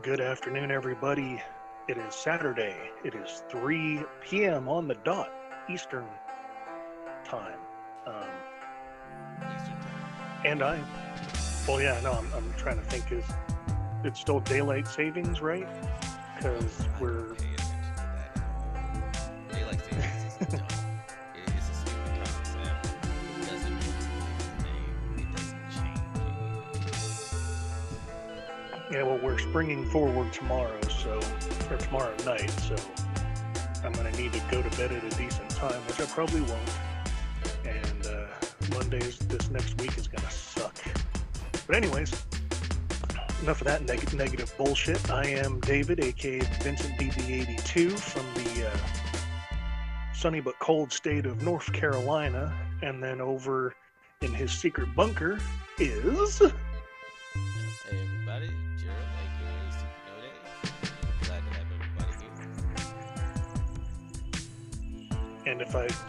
Good afternoon, everybody. It is Saturday. It is 3 p.m. on the dot, Eastern time. Um, and I, well, yeah, no, I'm, I'm trying to think. Is it's still daylight savings, right? Because we're yeah, springing forward tomorrow, so or tomorrow night, so I'm gonna need to go to bed at a decent time, which I probably won't. And uh, Mondays this next week is gonna suck. But anyways, enough of that neg- negative bullshit. I am David, aka Vincent BB82 from the uh, sunny but cold state of North Carolina, and then over in his secret bunker is.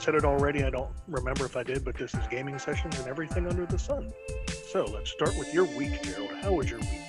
Said it already, I don't remember if I did, but this is gaming sessions and everything under the sun. So let's start with your week, Gerald. How was your week?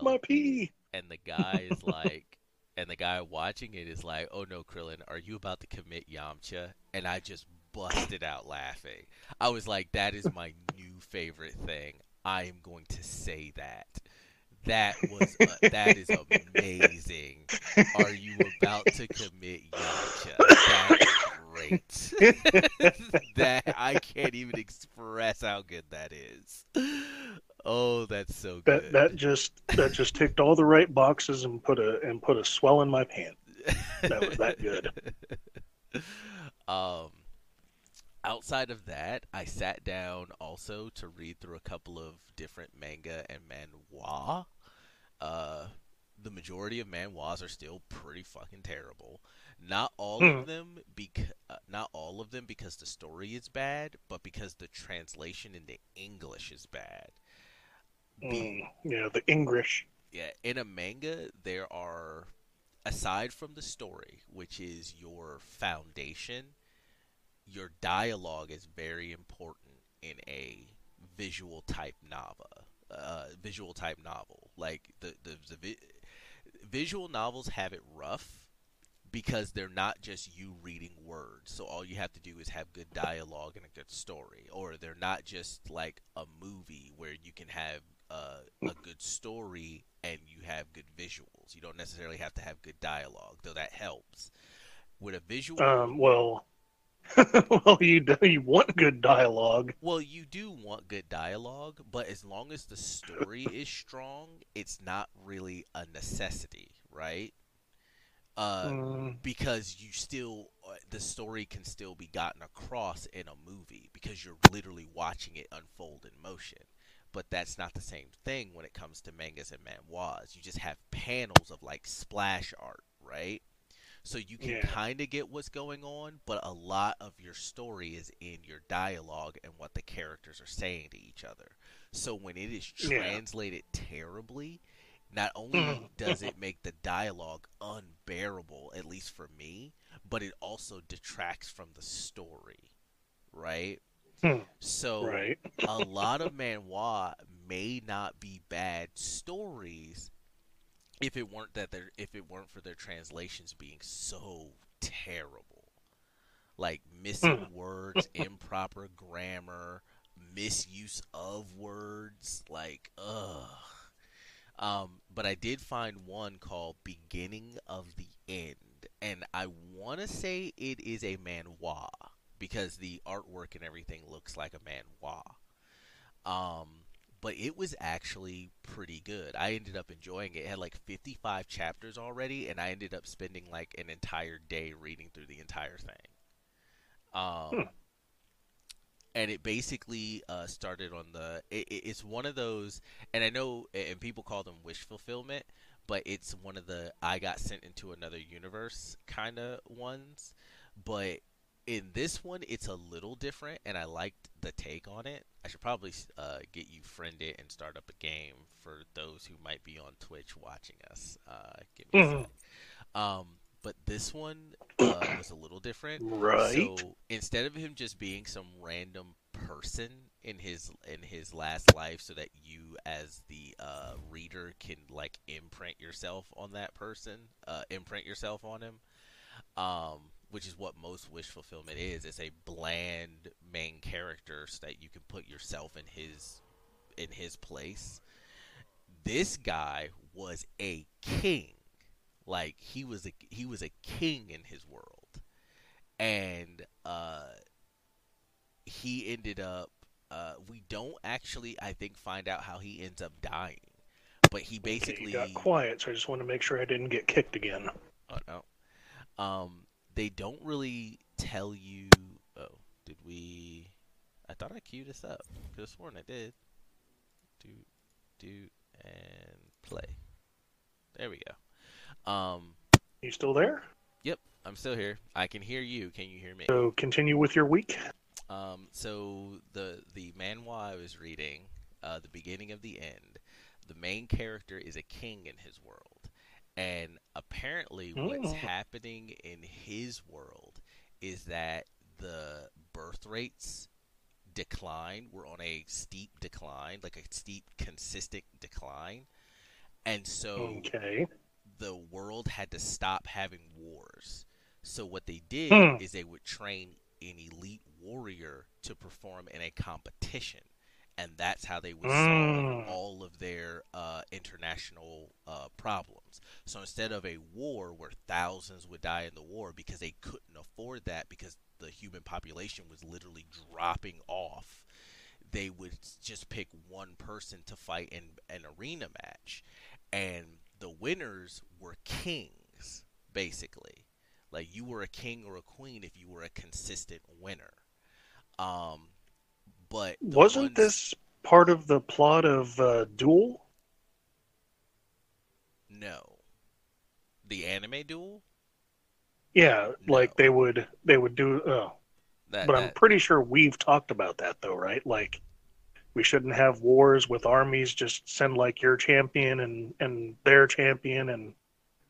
Attacks And there goes Cell my pee. and the guy is like and the guy watching it is like oh no krillin are you about to commit yamcha? And i just busted out laughing. I was like that is my new favorite thing. I am going to say that. That was uh, that is amazing. Are you about to commit yamcha? That's great. That i can't even express how good that is oh that's so good That that just that just ticked all the right boxes and put a and put a swell in my pant. That was that good. um, outside of that, I sat down also to read through a couple of different manga and manhwa. Uh, the majority of manhwas are still pretty fucking terrible. Not all Hmm. of them bec- uh, not all of them because the story is bad, but because the translation into English is bad. Mm, yeah, the English. yeah, in a manga, there are, aside from the story, which is your foundation, your dialogue is very important in a visual type novel. Uh, visual type novel, like the the, the vi- visual novels have it rough because they're not just you reading words. So all you have to do is have good dialogue and a good story, or they're not just like a movie where you can have uh, a good story and you have good visuals. You don't necessarily have to have good dialogue, though that helps. With a visual, Um, well, well, you do, you want good dialogue. well, you do want good dialogue, but as long as the story is strong, it's not really a necessity, right? Uh, Mm, because you still uh, the story can still be gotten across in a movie because you're literally watching it unfold in motion but that's not the same thing when it comes to mangas and manhwas you just have panels of like splash art right so you can Yeah. kind of get what's going on but a lot of your story is in your dialogue and what the characters are saying to each other so when it is Yeah. translated terribly not only mm-hmm. does it make the dialogue unbearable, at least for me, but it also detracts from the story, right? Hmm. So right. a lot of manhwa may not be bad stories if it weren't that their if it weren't for their translations being so terrible. like missing words, improper grammar, misuse of words, like ugh. Um, but I did find one called Beginning of the End, and I want to say it is a manhwa because the artwork and everything looks like a manhwa. Um, but it was actually pretty good. I ended up enjoying it. It had like 55 chapters already, and I ended up spending like an entire day reading through the entire thing. Um, Hmm. and it basically uh, started on the. It, it- it's one of those, and I know, and people call them wish fulfillment, but it's one of the I got sent into another universe kind of ones. But in this one, it's a little different, and I liked the take on it. I should probably uh, get you friended and start up a game for those who might be on Twitch watching us. Uh, give me a Mhm. sec. Um, but this one uh, was a little different. Right. So instead of him just being some random person in his in his last life, so that you as the uh, reader can like imprint yourself on that person, uh, imprint yourself on him, um, which is what most wish fulfillment is. It's a bland main character so that you can put yourself in his in his place. This guy was a king like he was a he was a king in his world and uh he ended up uh we don't actually i think find out how he ends up dying but he Okay, basically you got quiet, so I just want to make sure I didn't get kicked again. oh no um they don't really tell you oh did we i thought i queued this up could have sworn i did do do and play there we go um You still there? Yep, I'm still here. I can hear you. Can you hear me? So continue with your week. Um, so the the manhwa I was reading, uh, the beginning of the end, the main character is a king in his world, and apparently what's Mm. happening in his world is that the birth rates decline. We're on a steep decline, like a steep, consistent decline, and so Okay. the world had to stop having wars. So what they did Hmm. is they would train an elite warrior to perform in a competition, and that's how they would solve Mm. all of their uh, international uh, problems. So instead of a war where thousands would die in the war because they couldn't afford that because the human population was literally dropping off, they would just pick one person to fight in an arena match, and the winners were kings, basically. Like you were a king or a queen if you were a consistent winner. Um, but Wasn't ones- this part of the plot of uh, Duel? no the anime duel? Yeah, No. like they would they would do. Oh, That, but I'm pretty sure we've talked about that though, right? Like we shouldn't have wars with armies. Just send like your champion and and their champion, and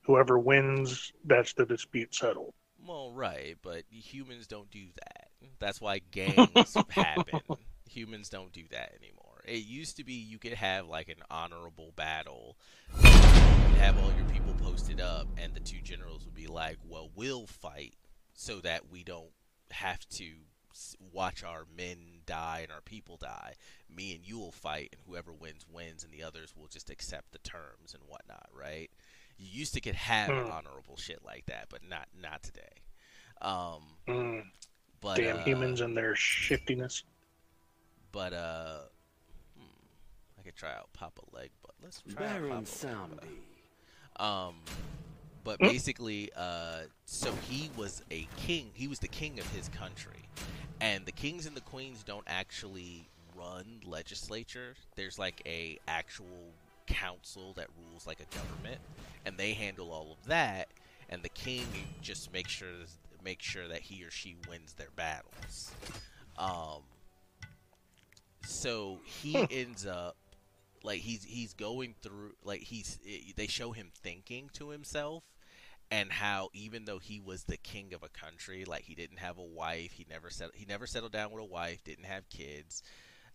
whoever wins, that's the dispute settled. Well, right, but humans don't do that. That's why gangs happen. Humans don't do that anymore. It used to be you could have like an honorable battle. You'd have all your people posted up, and the two generals would be like, "Well, we'll fight so that we don't have to watch our men die and our people die. Me and you will fight, and whoever wins wins, and the others will just accept the terms and whatnot." Right? You used to could have Hmm. honorable shit like that, but not not today. Um, Mm, but damn uh, humans and their shiftiness. But uh, hmm, I could try out Papa Leg, but let's try out Baron Papa Sambi. Leg. Um, but Hmm? basically, uh, so he was a king. He was the king of his country, and the kings and the queens don't actually run legislature. There's like a actual council that rules like a government, and they handle all of that. And the king just makes sure make sure that he or she wins their battles. Um, so he Hmm. ends up like he's he's going through like he's they show him thinking to himself and how even though he was the king of a country like he didn't have a wife he never set, he never settled down with a wife didn't have kids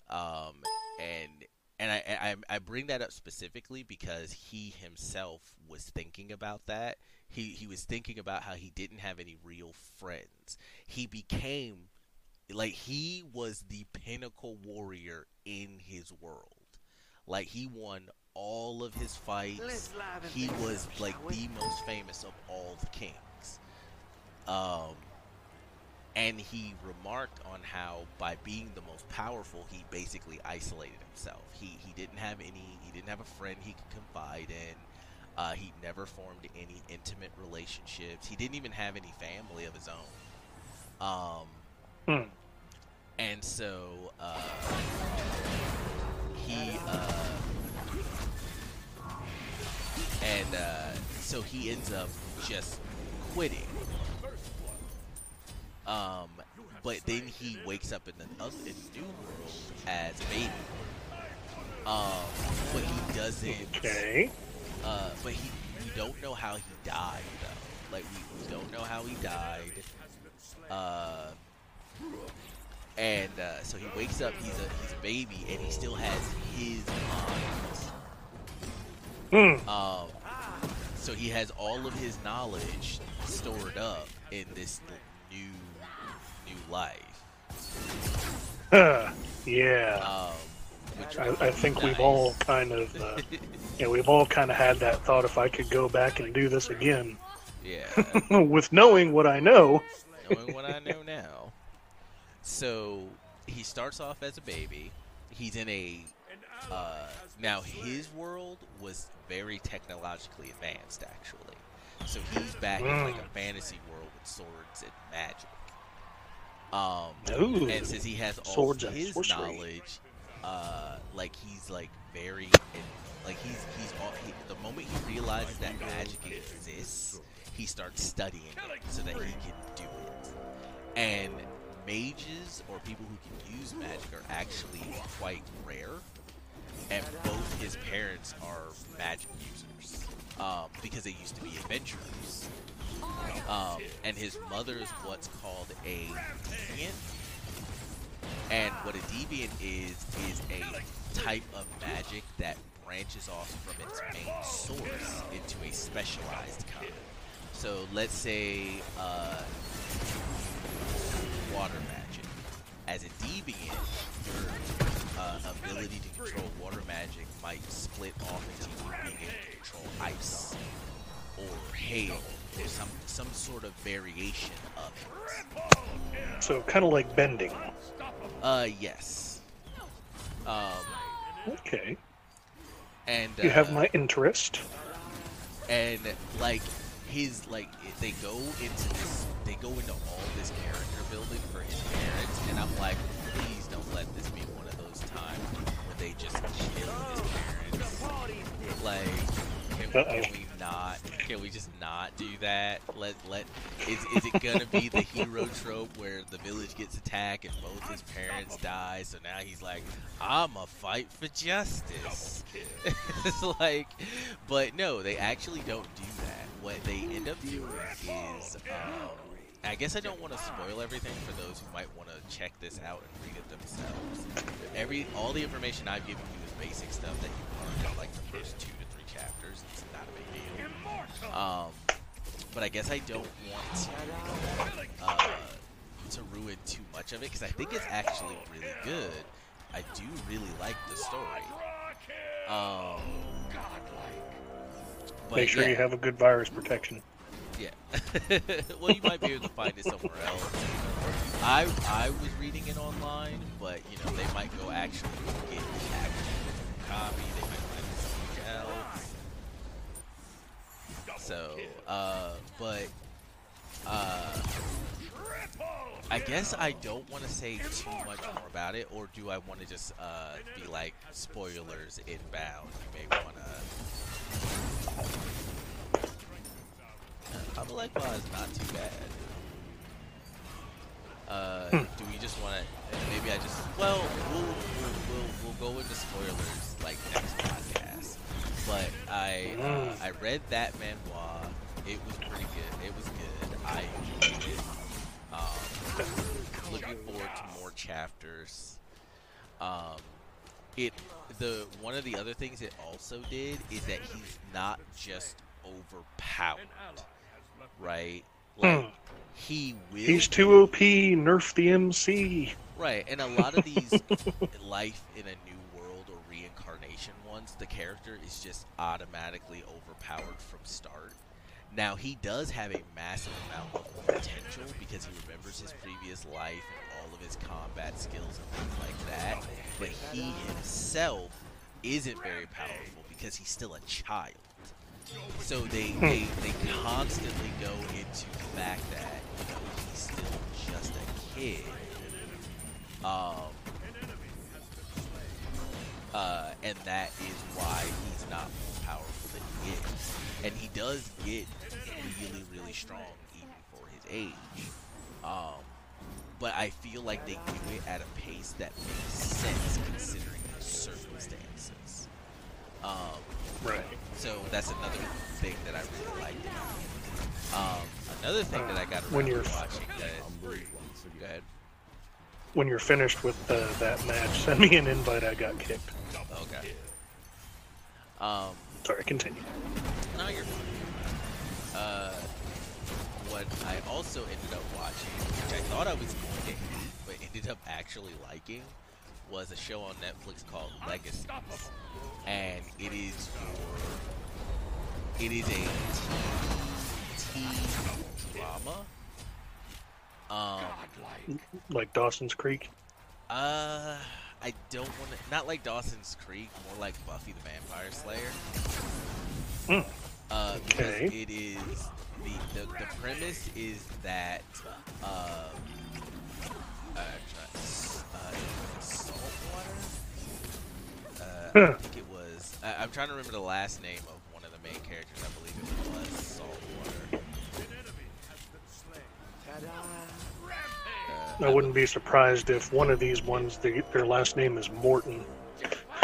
um and and I, I I bring that up specifically because he himself was thinking about that. He he was thinking about how he didn't have any real friends. He became like he was the pinnacle warrior in his world. Like he won all of his fights. He was like the most famous of all the kings. Um and he remarked on how by being the most powerful he basically isolated himself he he didn't have any he didn't have a friend he could confide in uh, he never formed any intimate relationships he didn't even have any family of his own um, Hmm. and so uh, he uh, and uh, so he ends up just quitting um, but then he wakes up in the other in the new world as a baby. Um, but he doesn't. Okay. Uh, but he we don't know how he died though. Like we, we don't know how he died. Uh, and uh, so he wakes up. He's a he's a baby, and he still has his mind. Hmm. Um, so he has all of his knowledge stored up in this new new life. Huh. yeah. Um, which I, I think we've all kind of, uh, yeah, we've all kind of had that thought. If I could go back and do this again, yeah, with knowing what I know. knowing what I know now. So he starts off as a baby. He's in a uh, now his world was very technologically advanced actually. So he's back in like a fantasy world with swords and magic. Um, Ooh. and since he has all his knowledge, uh, like he's like very, like he's he's all, he, the moment he realizes that magic exists, he starts studying it so that he can do it. And mages or people who can use magic are actually quite rare. And both his parents are magic users um, because they used to be adventurers. Um, and his mother is what's called a deviant. And what a deviant is is a type of magic that branches off from its main source into a specialized kind. So let's say uh, water magic. As a deviant, your uh, ability to control water magic might split off into you being able to control ice or hail or some some sort of variation of it. So kind of like bending. Uh, yes. Um, Okay. and You have uh, my interest. and like his like they go into this they go into all this character building for his parents and i'm like please don't let this be one of those times where they just kill his parents like can, Uh-oh. can we not can we just not do that? Let let is, is it gonna be the hero trope where the village gets attacked and both his parents die? So now he's like i'm a fight for justice. It's like but no they actually don't do that. What they end up doing is um, I guess I don't want to spoil everything for those who might want to check this out and read it themselves. Every all the information I've given you is basic stuff that you learned in like the first two to three chapters. It's not a big deal. Um, but I guess I don't want to uh, to ruin too much of it because I think it's actually really good. I do really like the story. Um, Make sure yeah. you have a good virus protection. Yeah. well, you might be able to find it somewhere else. I I was reading it online, but you know they might go actually get the So, uh, but uh, I guess I don't want to say too much more about it, or do I want to just uh be like spoilers inbound? You may want to. Papa Like Bar is not too bad. Uh, do we just want to? Maybe I just. Well, we'll, we'll we'll we'll go into spoilers like next podcast. But I uh, I read that manhwa. It was pretty good. It was good. I enjoyed it. Um, looking forward to more chapters. Um, it the one of the other things it also did is that he's not just overpowered, right? Like Hmm. he will. He's too OP. Nerf the MC. Right, and a lot of these life in a new world or reincarnation ones, the character is just automatically overpowered from start. Now he does have a massive amount of potential because he remembers his previous life and all of his combat skills and things like that. But he himself isn't very powerful because he's still a child. So they they, they constantly go into the fact that you know he's still just a kid. Um, uh, and that is why he's not more powerful than he is. And he does get really, really strong even for his age. Um, but I feel like they do it at a pace that makes sense considering the circumstances. Um, Right. so that's another thing that I really liked. Um, another thing that I got When to you're- watching that. Go ahead. When you're finished with uh, that match, send me an invite. I got kicked. Okay. Um, Sorry, continue. no, you're fine. Uh, what I also ended up watching, which I thought I was going to hate, but ended up actually liking, was a show on Netflix called Legacies, and it is for it is a teen, teen drama. Um, Like Dawson's Creek. uh, I don't want to. Not like Dawson's Creek, more like Buffy the Vampire Slayer. Mm. Uh, because Okay. it is the, the the premise is that uh, uh, try- uh, saltwater. Uh, I think it was. I, I'm trying to remember the last name of one of the main characters. I believe it was Saltwater. I wouldn't be surprised if one of these ones, their last name is Morton.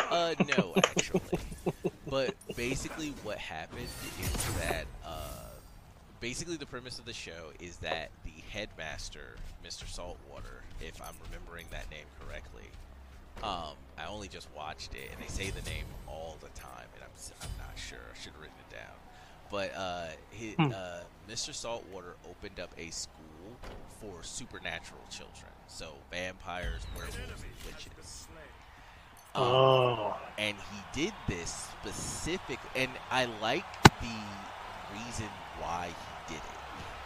Uh, no, actually. but basically, what happened is that, uh, basically, the premise of the show is that the headmaster, Mr. Saltwater, if I'm remembering that name correctly, um, I only just watched it, and they say the name all the time, and I'm, I'm not sure. I should have written it down. But uh, he, Hmm. uh, Mr. Saltwater opened up a school for supernatural children, so vampires, werewolves, and witches. Um, Oh. and he did this specific and i like the reason why he did it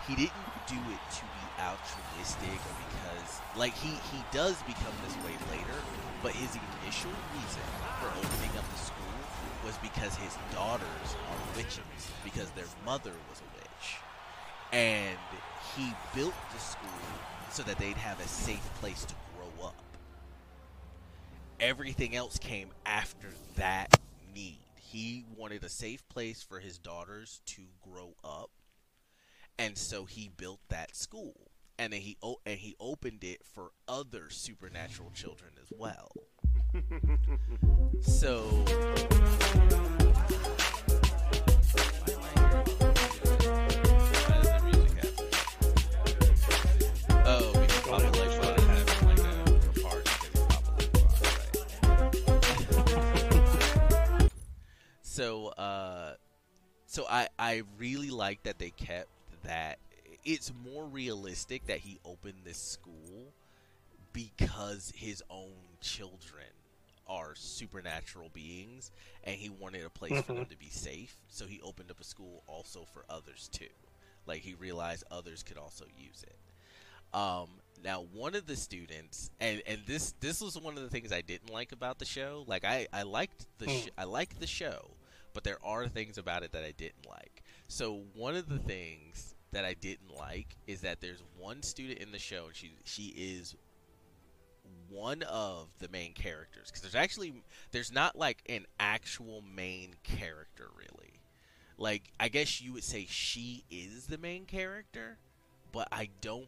he didn't do it to be altruistic or because like he he does become this way later but his initial reason for opening up the school was because his daughters are witches because their mother was a witch and he built the school so that they'd have a safe place to grow up everything else came after that need. He wanted a safe place for his daughters to grow up, and so he built that school. And then he o- and he opened it for other supernatural children as well. so. So, uh, so I I really like that they kept that. It's more realistic that he opened this school because his own children are supernatural beings, and he wanted a place for them to be safe. So he opened up a school also for others too. Like he realized others could also use it. Um, now, one of the students, and and this this was one of the things I didn't like about the show. Like I I liked the sh- I liked the show, but there are things about it that I didn't like. So one of the things that I didn't like is that there's one student in the show, and she she is one of the main characters because there's actually there's not like an actual main character really. Like I guess you would say she is the main character, but I don't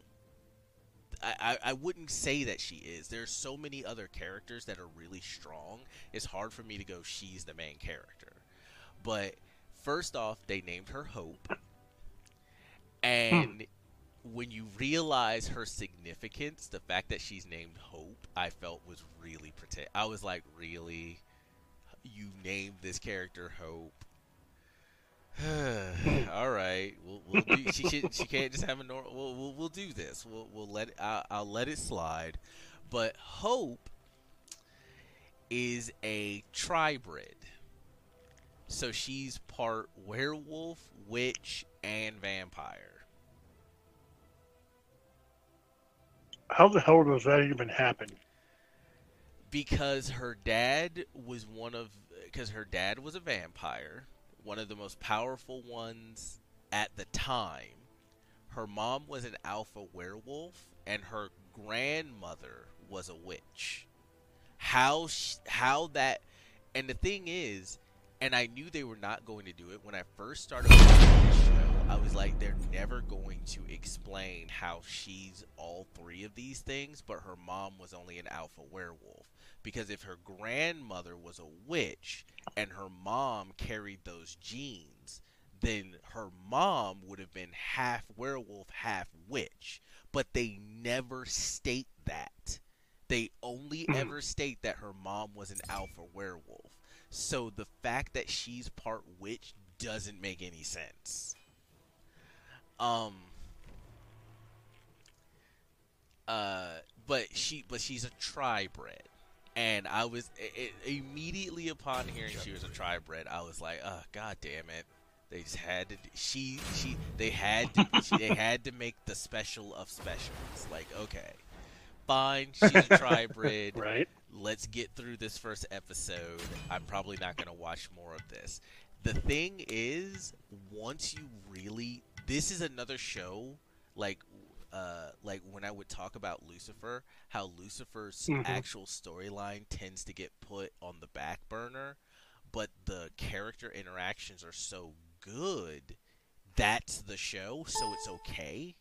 I, I, wouldn't say that she is. There's so many other characters that are really strong. It's hard for me to go she's the main character. But first off, they named her Hope. And when you realize her significance, the fact that she's named Hope, I felt was really protect. I was like, really, you named this character Hope. All right, we'll, we'll do, she should, she can't just have a normal. We'll, we'll, we'll do this. We'll we'll let I'll, I'll let it slide. But Hope is a tribrid, so she's part werewolf, witch, and vampire. How the hell does that even happen? because her dad was one of because her dad was a vampire, one of the most powerful ones at the time. Her mom was an alpha werewolf, and her grandmother was a witch. How sh- how that and the thing is, and I knew they were not going to do it when I first started watching this show. I was like, they're never going to explain how she's all three of these things, but her mom was only an alpha werewolf. Because if her grandmother was a witch and her mom carried those genes, then her mom would have been half werewolf, half witch. But they never state that. They only Mhm. ever state that her mom was an alpha werewolf. So the fact that she's part witch doesn't make any sense. Um uh but she but she's a tribrid. And I was i i immediately upon hearing she was a tribrid, I was like, "Oh god damn it." They just had to she she they had to she, they had to make the special of specials. Like, okay. Fine, she's a tribrid Right? Let's get through this first episode. I'm probably not going to watch more of this. The thing is, once you really this is another show like uh like when I would talk about Lucifer, how Lucifer's Mhm. actual storyline tends to get put on the back burner, but the character interactions are so good. That's the show, so it's okay.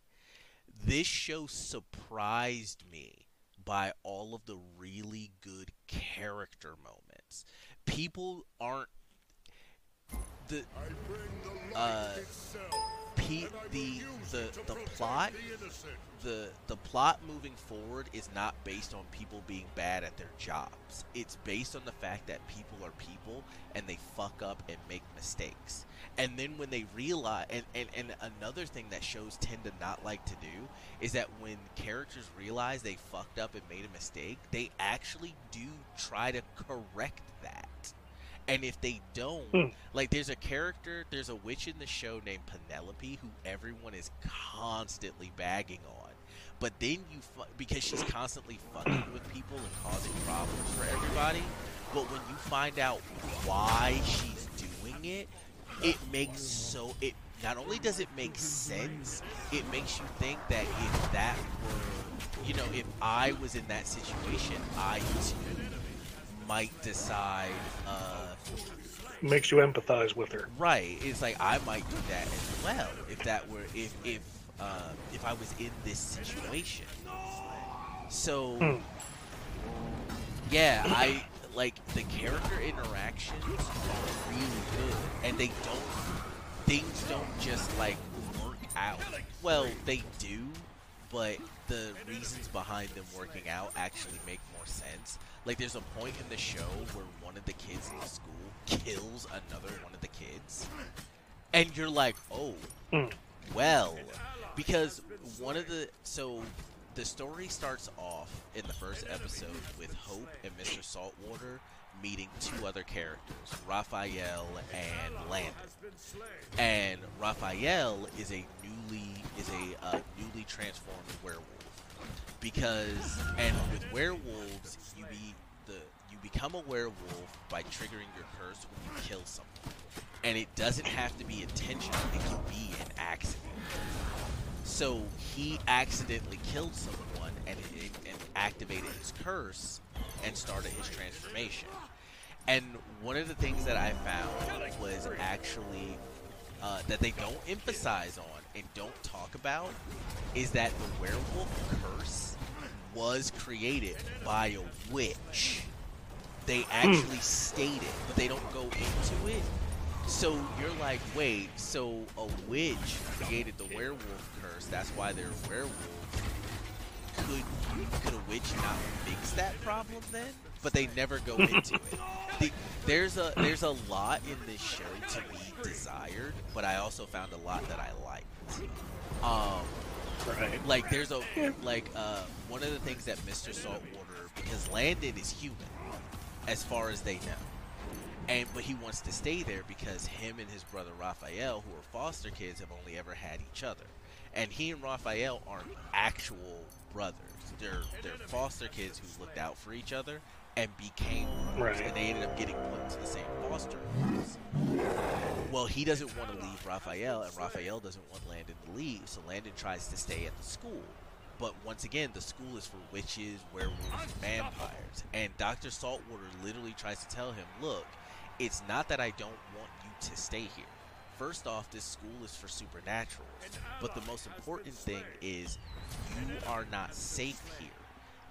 This show surprised me by all of the really good character moments. People aren't the uh the the the plot the the plot moving forward is not based on people being bad at their jobs. It's based on the fact that people are people and they fuck up and make mistakes. And then when they realize and, and, and another thing that shows tend to not like to do is that when characters realize they fucked up and made a mistake, they actually do try to correct that. And if they don't, Hmm. like there's a character, there's a witch in the show named Penelope who everyone is constantly bagging on. But then you, fu- because she's constantly fucking with people and causing problems for everybody. But when you find out why she's doing it, it makes so it. Not only does it make sense, it makes you think that if that were, you know, if I was in that situation, I too might decide. Uh, Makes you empathize with her. Right. It's like I might do that as well if that were if if uh, if I was in this situation. So Hmm. yeah, I like the character interactions are really good, and they don't things don't just like work out. Well, they do, but the reasons behind them working out actually make more sense. Like there's a point in the show where one of the kids in the school kills another one of the kids. And you're like, "Oh, Hmm. well." Because one of the so the story starts off in the first episode with Hope and Mr. Saltwater meeting two other characters, Raphael and Landon. And Raphael is a newly is a uh, newly transformed werewolf. Because and with werewolves you be the you become a werewolf by triggering your curse when you kill someone. And it doesn't have to be intentional. It can be an accident. So he accidentally killed someone and, it, and activated his curse and started his transformation and one of the things that i found was actually uh, that they don't emphasize on and don't talk about is that the werewolf curse was created by a witch. They actually state it, but they don't go into it. So you're like, wait, so a witch created the werewolf curse. That's why they're werewolves. Could could a witch not fix that problem then? But they never go into it. The, there's a there's a lot in this show to be desired, but I also found a lot that I liked. Um, Right. like there's a like uh one of the things that Mr. Saltwater because Landon is human as far as they know. And but he wants to stay there because him and his brother Raphael, who are foster kids, have only ever had each other. And he and Raphael aren't actual brothers. They're they're foster kids who looked out for each other and became brothers. Right. And they ended up getting put into the same foster homes. Well, he doesn't want to leave Raphael, and Raphael doesn't want Landon to leave, so Landon tries to stay at the school. But once again, the school is for witches, werewolves, vampires. And Dr. Saltwater literally tries to tell him, look, it's not that I don't want you to stay here. First off, this school is for supernaturals. But the most important thing is you are not safe here.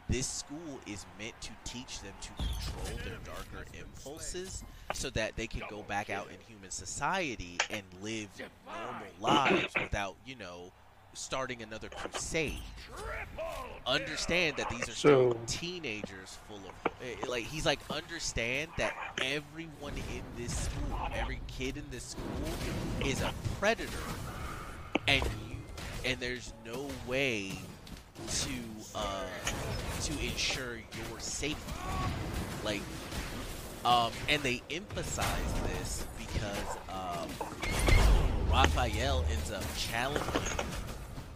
This school is meant to teach them to control their darker impulses so that they can go back out in human society and live normal lives without, you know, starting another crusade. Understand that these are still So- teenagers full of eh, like he's like understand that everyone in this school, every kid in this school is a predator and you and there's no way to uh to ensure your safety. Like um and they emphasize this because um Raphael ends up challenging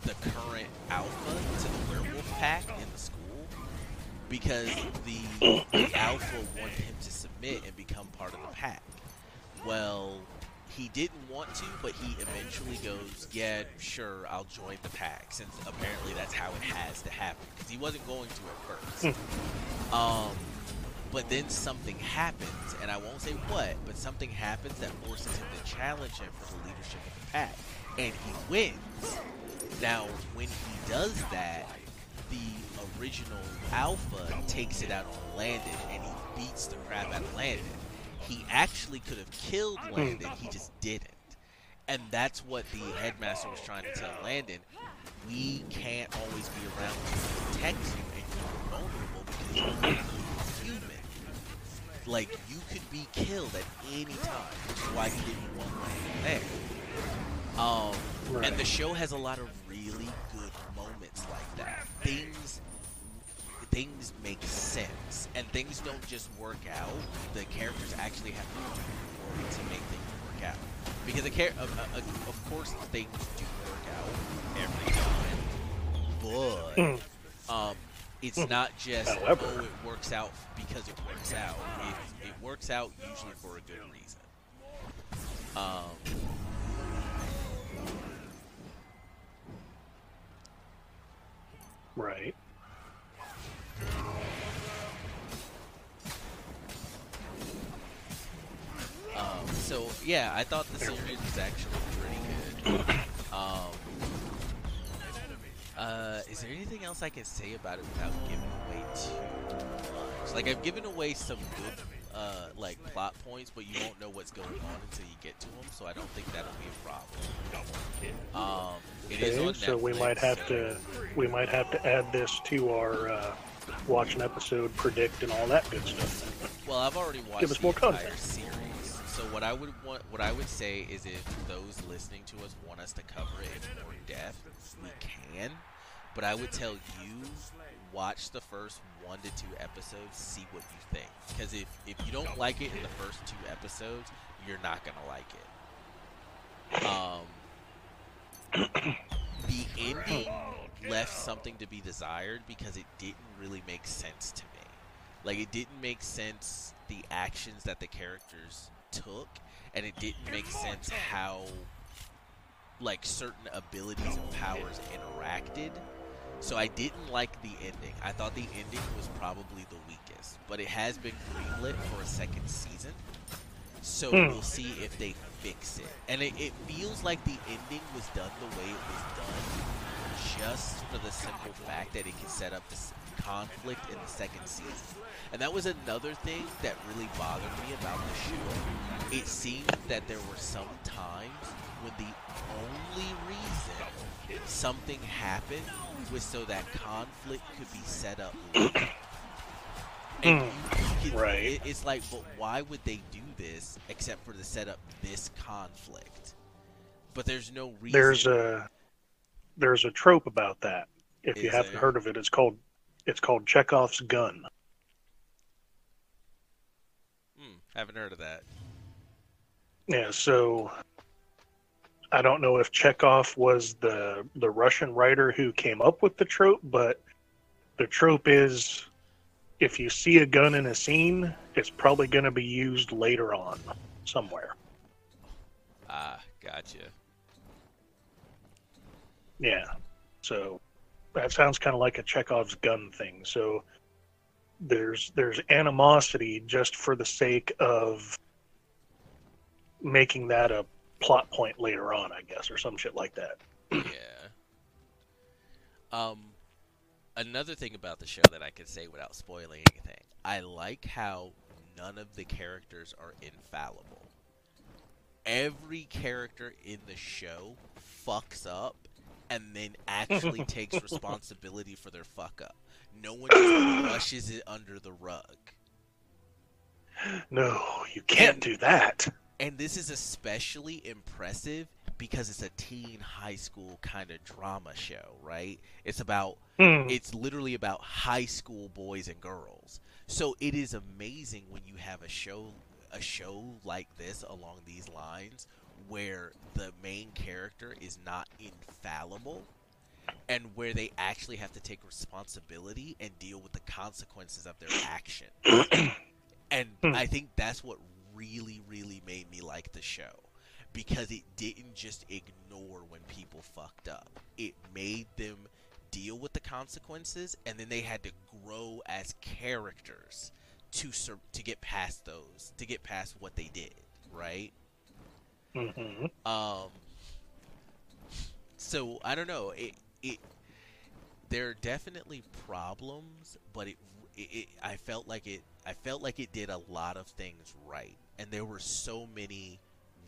the current alpha to the werewolf pack in the school because the, the alpha wanted him to submit and become part of the pack. Well, he didn't want to, but he eventually goes, "Yeah, sure, I'll join the pack." Since apparently that's how it has to happen, because he wasn't going to at first. um, but then something happens, and I won't say what, but something happens that forces him to challenge him for the leadership of the pack, and he wins. Now, when he does that, the original Alpha takes it out on Landon and he beats the crap out of Landon. He actually could have killed Landon, he just didn't. And that's what the headmaster was trying to tell Landon. We can't always be around to protect you and you're vulnerable because you're human. Like, you could be killed at any time, which is why he didn't want Landon there. Um, Right. and the show has a lot of really good moments like that. Things things make sense, and things don't just work out. The characters actually have to do work to make things work out. Because the char- of, of, of course things do work out every time, but um, it's not just However. oh it works out because it works out. It, it works out usually for a good reason. Um, Right. So yeah, I thought the series was actually pretty good. Um, uh, is there anything else I can say about it without giving away too much? Like I've given away some good uh, like plot points, but you won't know what's going on until you get to them. So I don't think that'll be a problem. Um, it is Okay, on so we might have so- to we might have to add this to our uh, watch an episode, predict, and all that good stuff. Well, I've already watched Give us more content. So what I would want, what I would say is, if those listening to us want us to cover it in more depth, we can. But I would tell you, watch the first one to two episodes, see what you think. Because if if you don't like it in the first two episodes, you're not gonna like it. Um, the ending left something to be desired because it didn't really make sense to me. Like it didn't make sense the actions that the characters took, and it didn't make sense how like certain abilities and powers interacted. So I didn't like the ending. I thought the ending was probably the weakest, but it has been greenlit for a second season. So Hmm. we'll see if they fix it. And it, it feels like the ending was done the way it was done just for the simple fact that it can set up this conflict in the second season. And that was another thing that really bothered me about the show. It seemed that there were some times when the only reason something happened was so that conflict could be set up. And you, you can, Right. it- it's like, but why would they do this except for to set up this conflict? But there's no reason. There's a there's a trope about that. If you haven't there? heard of it, it's called it's called Chekhov's gun. Hmm, haven't heard of that. Yeah, so I don't know if Chekhov was the the Russian writer who came up with the trope, but the trope is if you see a gun in a scene, it's probably going to be used later on somewhere. Ah, gotcha. Yeah. So that sounds kind of like a Chekhov's gun thing. So there's there's animosity just for the sake of making that a plot point later on, I guess, or some shit like that. yeah. Um, another thing about the show that I could say without spoiling anything, I like how none of the characters are infallible. Every character in the show fucks up and then actually takes responsibility for their fuck up. No one just brushes it under the rug. No, you can't And- do that. And this is especially impressive because it's a teen high school kind of drama show, right? It's about Hmm. it's literally about high school boys and girls. So it is amazing when you have a show a show like this along these lines where the main character is not infallible and where they actually have to take responsibility and deal with the consequences of their action. and Hmm. I think that's what really really made me like the show because it didn't just ignore when people fucked up. It made them deal with the consequences, and then they had to grow as characters to sur- to get past those, to get past what they did, right? Hmm Um. So I don't know. It it there are definitely problems, but it, it, it I felt like it I felt like it did a lot of things right, and there were so many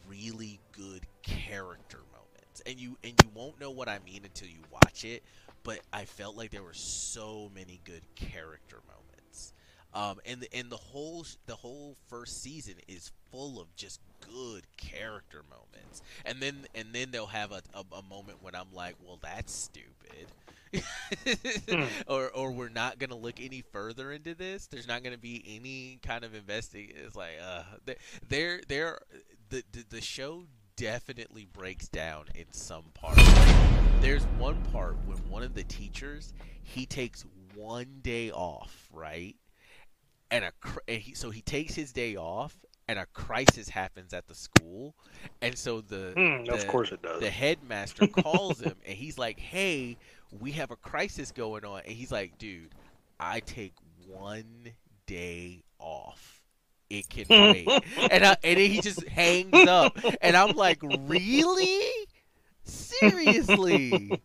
really good character moments, and you and you won't know what I mean until you watch it. But I felt like there were so many good character moments, um, and the, and the whole the whole first season is full of just good character moments, and then and then they'll have a, a, a moment when I'm like, well, that's stupid. Hmm. or or we're not gonna look any further into this. There's not gonna be any kind of investing. It's like uh, th- there there the, the the show definitely breaks down in some parts. There's one part when one of the teachers he takes one day off, right? And a and he, so he takes his day off, and a crisis happens at the school, and so the of the- course it does. the headmaster calls him and he's like, "Hey, we have a crisis going on." And he's like, "Dude, I take one day off. It can wait." and I, and then he just hangs up, and I'm like, "Really?" Seriously,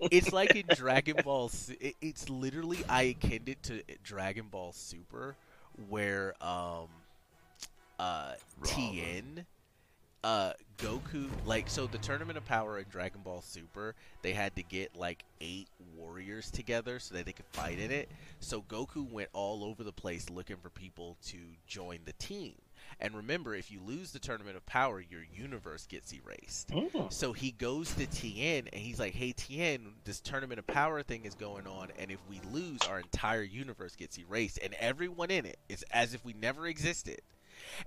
it's like in Dragon Ball. It's literally I akin it to Dragon Ball Super, where um, uh, Tien, uh, Goku, like so the Tournament of Power in Dragon Ball Super, they had to get like eight warriors together so that they could fight in it. So Goku went all over the place looking for people to join the team. And remember, if you lose the Tournament of Power, your universe gets erased. Hmm. So he goes to Tien and he's like, "Hey Tien, this tournament of power thing is going on, and if we lose, our entire universe gets erased, and everyone in it is as if we never existed."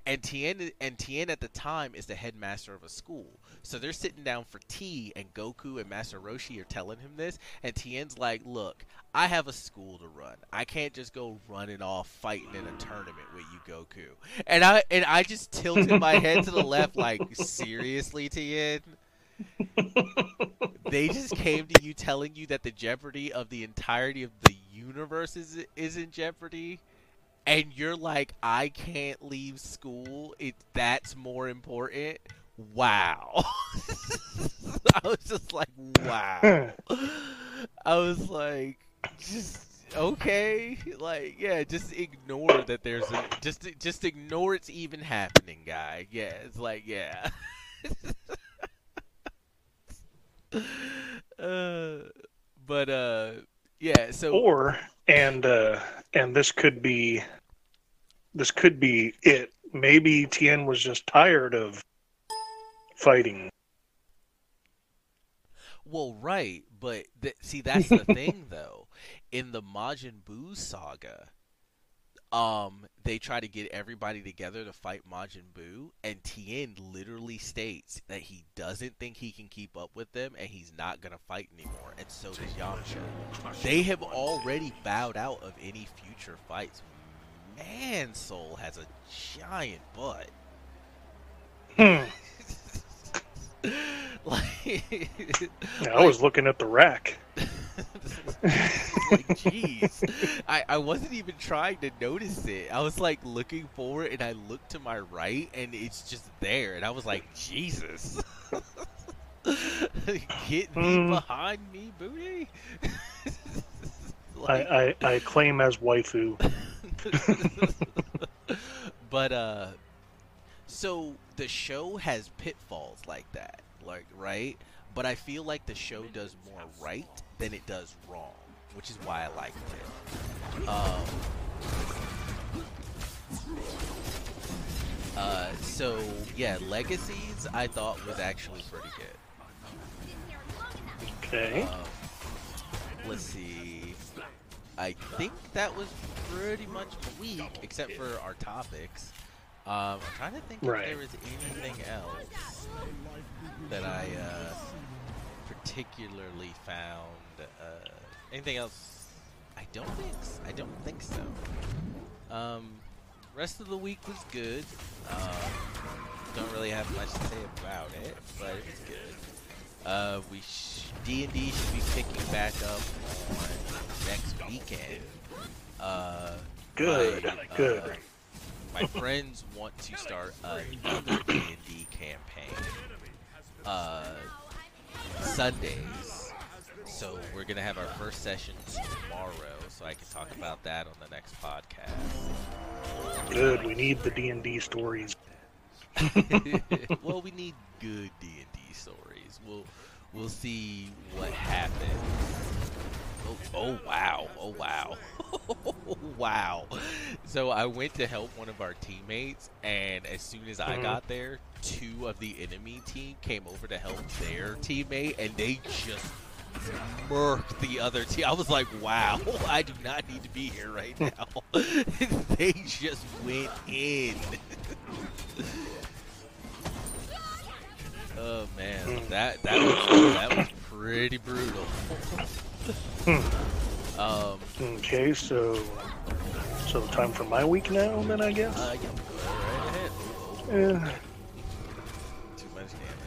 And Tien and Tien at the time is the headmaster of a school, so they're sitting down for tea, and Goku and Master Roshi are telling him this, and Tien's like, "Look, I have a school to run. I can't just go running off fighting in a tournament with you, Goku." And I and I just tilted my head to the left, like, "Seriously, Tien?" they just came to you telling you that the jeopardy of the entirety of the universe is is in jeopardy and you're like I can't leave school it that's more important wow I was just like wow I was like, just okay, like yeah, just ignore that there's a just just ignore it's even happening, guy. Yeah, it's like yeah. uh, but uh, yeah. So Or and uh, and this could be this could be it. Maybe Tien was just tired of fighting. Well, right, but th- see, that's the thing, though. In the Majin Buu saga, um, they try to get everybody together to fight Majin Buu, and Tien literally states that he doesn't think he can keep up with them, and he's not gonna fight anymore. And so does Yamcha. They have already bowed out of any future fights. Man, Sol has a giant butt. Hmm. like, I was looking at the rack. like, jeez. I, I wasn't even trying to notice it. I was like looking forward and I looked to my right and it's just there. And I was like, Jesus. Get me Hmm. behind me, booty. I, I, I claim as waifu. but uh so the show has pitfalls like that like right but i feel like the show does more right than it does wrong which is why i like it um uh so yeah legacies i thought was actually pretty good Okay. um, let's see. I think that was pretty much a week, except for our topics. Um, I'm trying to think Right. if there was anything else that I uh, particularly found. Uh, anything else? I don't think. I don't think so. Um, rest of the week was good. Um, don't really have much to say about it, but it was good. Uh, we D and D should be picking back up on next weekend. Uh, Good. my, uh, Good. my friends want to start another D and D campaign. Uh, Sundays. So we're gonna have our first session tomorrow, so I can talk about that on the next podcast. Good. We need the D and D stories. well, we need good D and D stories. We'll we'll see what happens. Oh, oh wow! Oh wow! wow! So I went to help one of our teammates, and as soon as I Mhm. got there, two of the enemy team came over to help their teammate, and they just murked the other team. I was like, wow! I do not need to be here right now. they just went in. Oh man, Mm. that that was that was pretty brutal. um, Okay. So, so time for my week now. Then I guess. uh, yeah, go right ahead.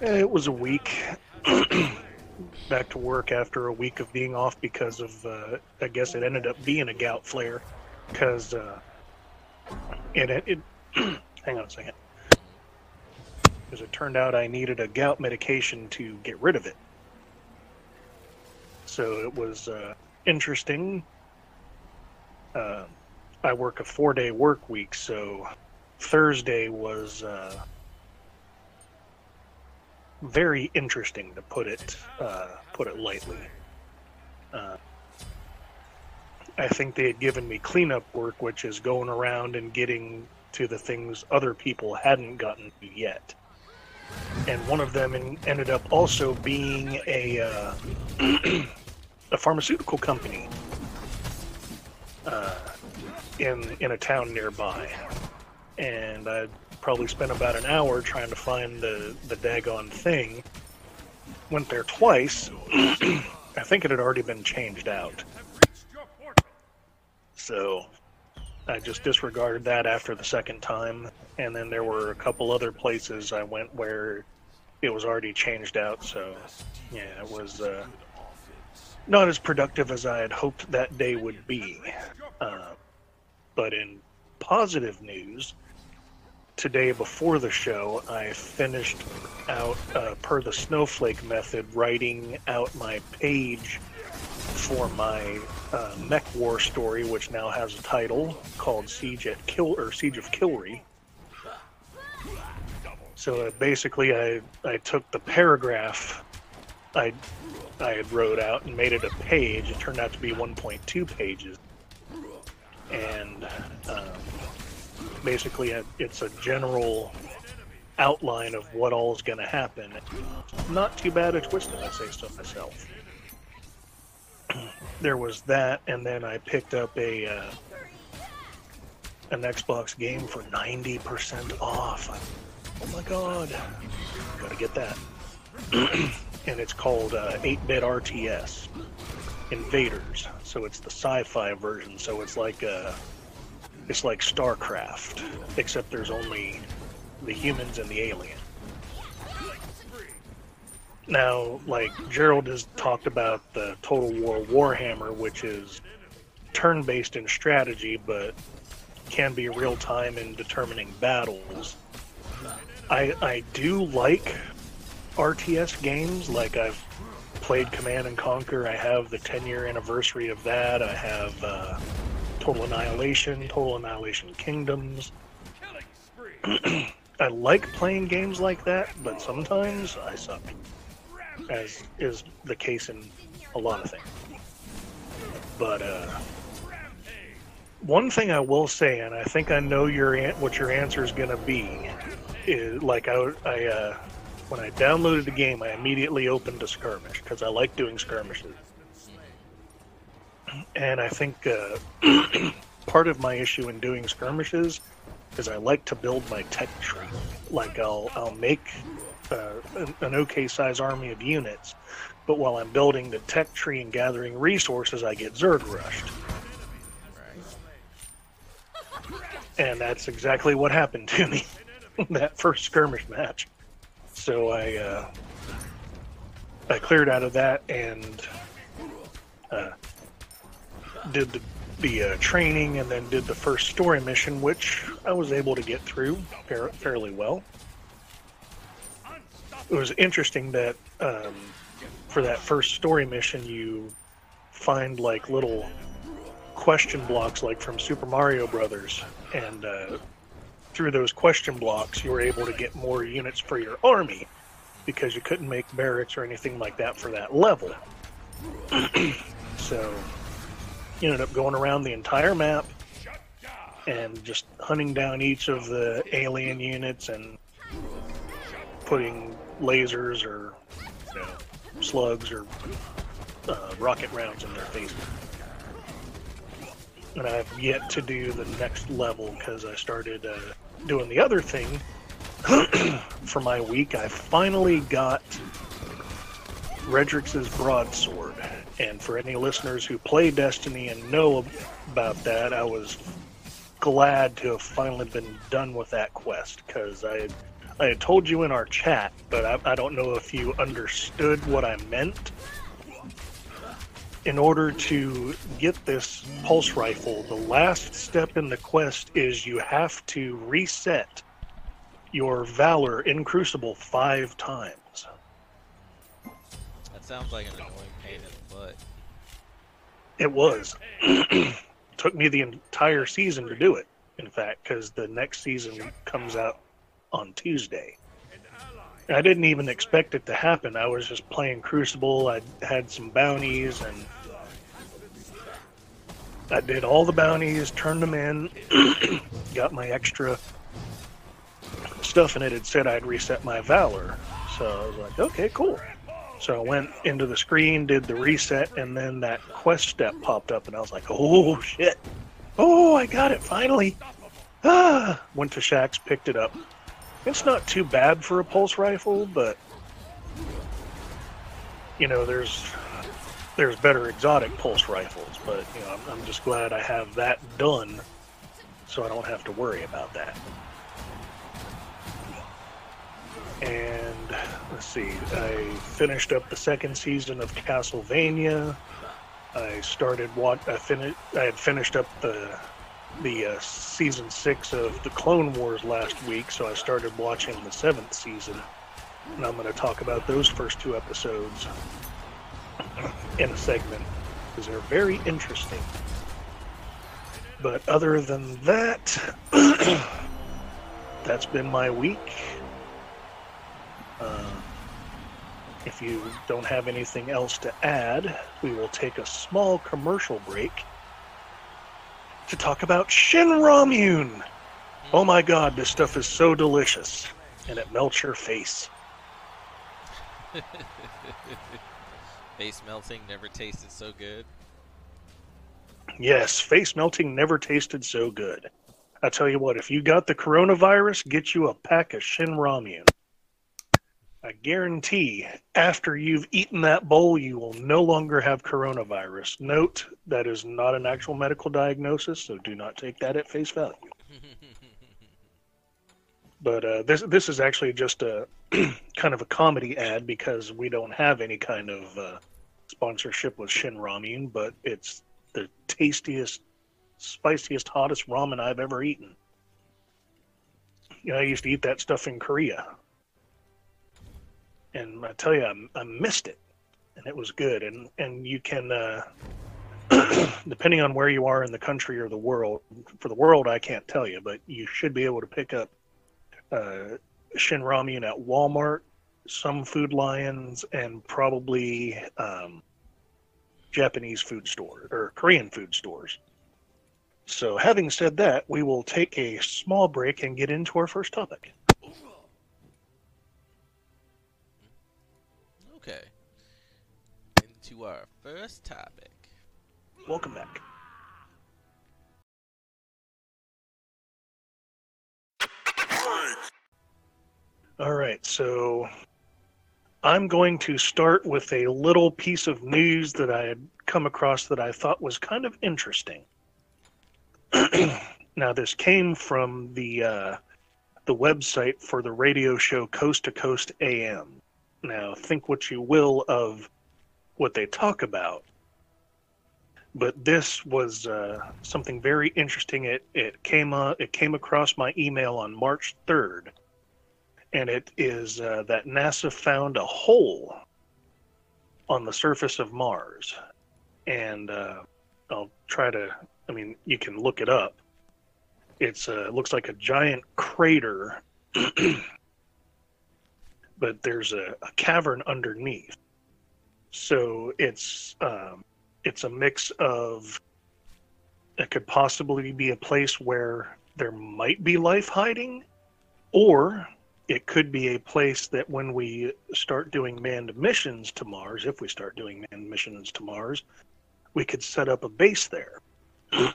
Eh, much it was a week. Back to work after a week of being off because of, uh, I guess it ended up being a gout flare, because uh, it it. hang on a second. As it turned out, I needed a gout medication to get rid of it. So it was uh, interesting. Uh, I work a four-day work week, so Thursday was uh, very interesting to put it uh, put it lightly. Uh, I think they had given me cleanup work, which is going around and getting to the things other people hadn't gotten to yet. And one of them en- ended up also being a uh, a pharmaceutical company uh, in in a town nearby, and I probably spent about an hour trying to find the the daggone thing. Went there twice. I think it had already been changed out. So I just disregarded that after the second time. And then there were a couple other places I went where it was already changed out. So yeah, it was uh, not as productive as I had hoped that day would be. Uh, but in positive news, today before the show, I finished out, uh, per the snowflake method, writing out my page for my uh, Mech War story, which now has a title called Siege at Kill or Siege of Kilry. So uh, basically, I I took the paragraph I I had wrote out and made it a page. It turned out to be 1.2 pages, and um, basically, it's a general outline of what all is going to happen. Not too bad a twist, if I say so myself. there was that, and then I picked up a uh, an Xbox game for 90% off. Oh my god, gotta get that. and it's called uh, 8-bit RTS Invaders. So it's the sci-fi version. So it's like uh, it's like StarCraft, except there's only the humans and the alien. Now, like Gerald has talked about the Total War Warhammer, which is turn-based in strategy, but can be real time in determining battles. I I do like RTS games. Like I've played Command and Conquer. I have the 10 year anniversary of that. I have uh, Total Annihilation, Total Annihilation Kingdoms. I like playing games like that, but sometimes I suck, as is the case in a lot of things. But uh, one thing I will say, and I think I know your what your answer is going to be, is like I, I uh, when I downloaded the game, I immediately opened a skirmish because I like doing skirmishes. And I think uh, part of my issue in doing skirmishes is I like to build my tech tree. Like I'll I'll make uh, an, an okay size army of units, but while I'm building the tech tree and gathering resources, I get Zerg rushed. And that's exactly what happened to me that first skirmish match. So I uh, I cleared out of that and uh, did the the uh, training and then did the first story mission, which I was able to get through fairly well. It was interesting that um, for that first story mission, you find like little question blocks, like from Super Mario Brothers, and uh, through those question blocks, you were able to get more units for your army because you couldn't make barracks or anything like that for that level. so you ended up going around the entire map and just hunting down each of the alien units and putting lasers or you know, slugs or uh, rocket rounds in their faces and I've yet to do the next level because I started uh, doing the other thing for my week. I finally got Redrix's broadsword, and for any listeners who play Destiny and know about that, I was glad to have finally been done with that quest because I had, I had told you in our chat, but I, I don't know if you understood what I meant in order to get this pulse rifle, the last step in the quest is you have to reset your Valor in Crucible five times. That sounds like an annoying pain in the butt. It was. Took me the entire season to do it, in fact, because the next season comes out on Tuesday. I didn't even expect it to happen. I was just playing Crucible. I had some bounties and I did all the bounties, turned them in, got my extra stuff, and it had said I'd reset my Valor. So I was like, okay, cool. So I went into the screen, did the reset, and then that quest step popped up, and I was like, oh shit. Oh, I got it finally. Ah, went to Shaxx, picked it up. It's not too bad for a pulse rifle, but you know, there's there's better exotic pulse rifles, but you know, I'm, I'm just glad I have that done, so I don't have to worry about that. And let's see, I finished up the second season of Castlevania. I started what I finished. I had finished up the the uh, season six of the Clone Wars last week, so I started watching the seventh season, and I'm going to talk about those first two episodes in a segment because they're very interesting. But other than that, that's been my week. Uh, if you don't have anything else to add, we will take a small commercial break to talk about Shin Ramyun. Hmm. Oh my god, this stuff is so delicious, and it melts your face. Face melting never tasted so good. Yes, face melting never tasted so good. I tell you what, if you got the coronavirus, get you a pack of Shin Ramyun. I guarantee after you've eaten that bowl, you will no longer have coronavirus. Note that is not an actual medical diagnosis, so do not take that at face value. but uh, this this is actually just a kind of a comedy ad because we don't have any kind of uh, sponsorship with Shin Ramyun, but it's the tastiest, spiciest, hottest ramen I've ever eaten. You know, I used to eat that stuff in Korea, and I tell you, I, I missed it, and it was good. And and you can, uh, depending on where you are in the country or the world, for the world I can't tell you, but you should be able to pick up uh, Shin Ramyun at Walmart, some Food Lions, and probably um, Japanese food stores or Korean food stores. So, having said that, we will take a small break and get into our first topic. Our first topic. Welcome back. All right, so I'm going to start with a little piece of news that I had come across that I thought was kind of interesting. now, this came from the uh, the website for the radio show Coast to Coast AM. Now, think what you will of what they talk about, but this was uh, something very interesting. It it came uh, it came across my email on March third and it is uh, that NASA found a hole on the surface of Mars. And uh, I'll try to, I mean, you can look it up. It's uh, looks like a giant crater, but there's a, a, cavern underneath. So it's um, it's a mix of it could possibly be a place where there might be life hiding, or it could be a place that when we start doing manned missions to Mars, if we start doing manned missions to Mars, we could set up a base there.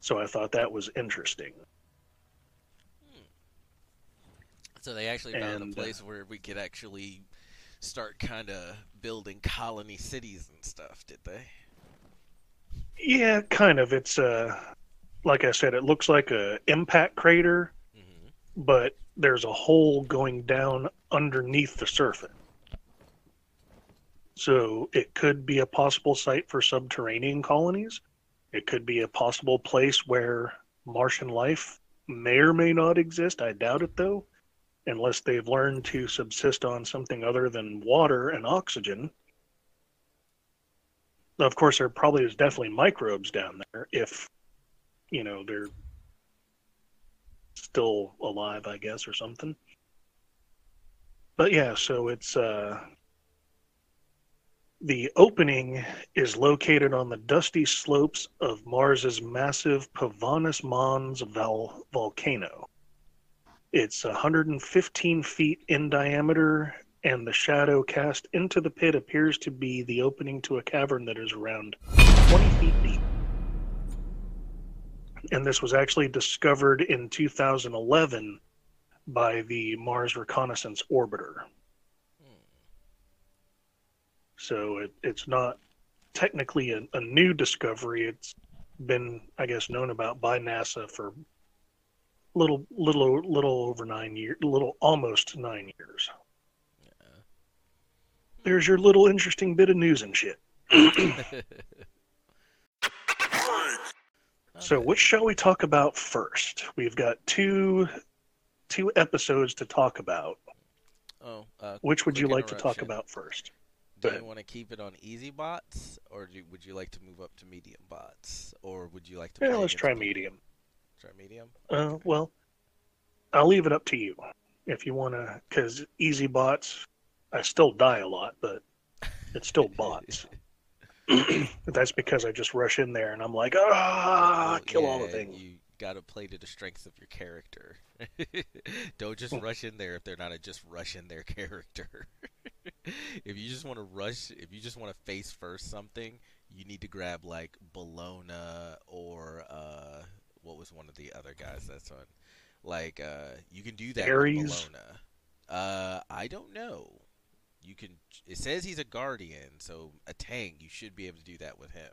so I thought that was interesting. So they actually found And, a place where we could actually start kind of building colony cities and stuff, did they? Yeah, kind of. It's uh, like I said, it looks like a impact crater, hmm but there's a hole going down underneath the surface. So it could be a possible site for subterranean colonies. It could be a possible place where Martian life may or may not exist. I doubt it though, unless they've learned to subsist on something other than water and oxygen. Of course, there probably is definitely microbes down there if, you know, they're still alive, I guess, or something. But yeah, so it's uh, the opening is located on the dusty slopes of Mars's massive Pavonis Mons vol- volcano. It's 115 feet in diameter, and the shadow cast into the pit appears to be the opening to a cavern that is around 20 feet deep and this was actually discovered in 2011 by the Mars Reconnaissance Orbiter. So it, it's not technically a, a new discovery. It's been, I guess, known about by NASA for little, little, little over nine years, little almost nine years. There's your little interesting bit of news and shit. So, which shall we talk about first? We've got two two episodes to talk about. Oh, uh, Which would you like to talk about first? do you want to keep it on easy bots, or do, would you like to move up to medium bots, or would you like to? Yeah, let's try people? Try medium. Uh, well, I'll leave it up to you if you want to, because easy bots, I still die a lot, but it's still bots. That's because I just rush in there and I'm like, ah, Well, kill all the things. You gotta play to the strengths of your character. Don't just Hmm. rush in there if they're not a just rush in their character. if you just want to rush, if you just want to face first something, you need to grab like Bellona or uh, what was one of the other guys that's on. Like uh, you can do that with Uh, I don't know. You can. It says he's a guardian, so a tank. You should be able to do that with him.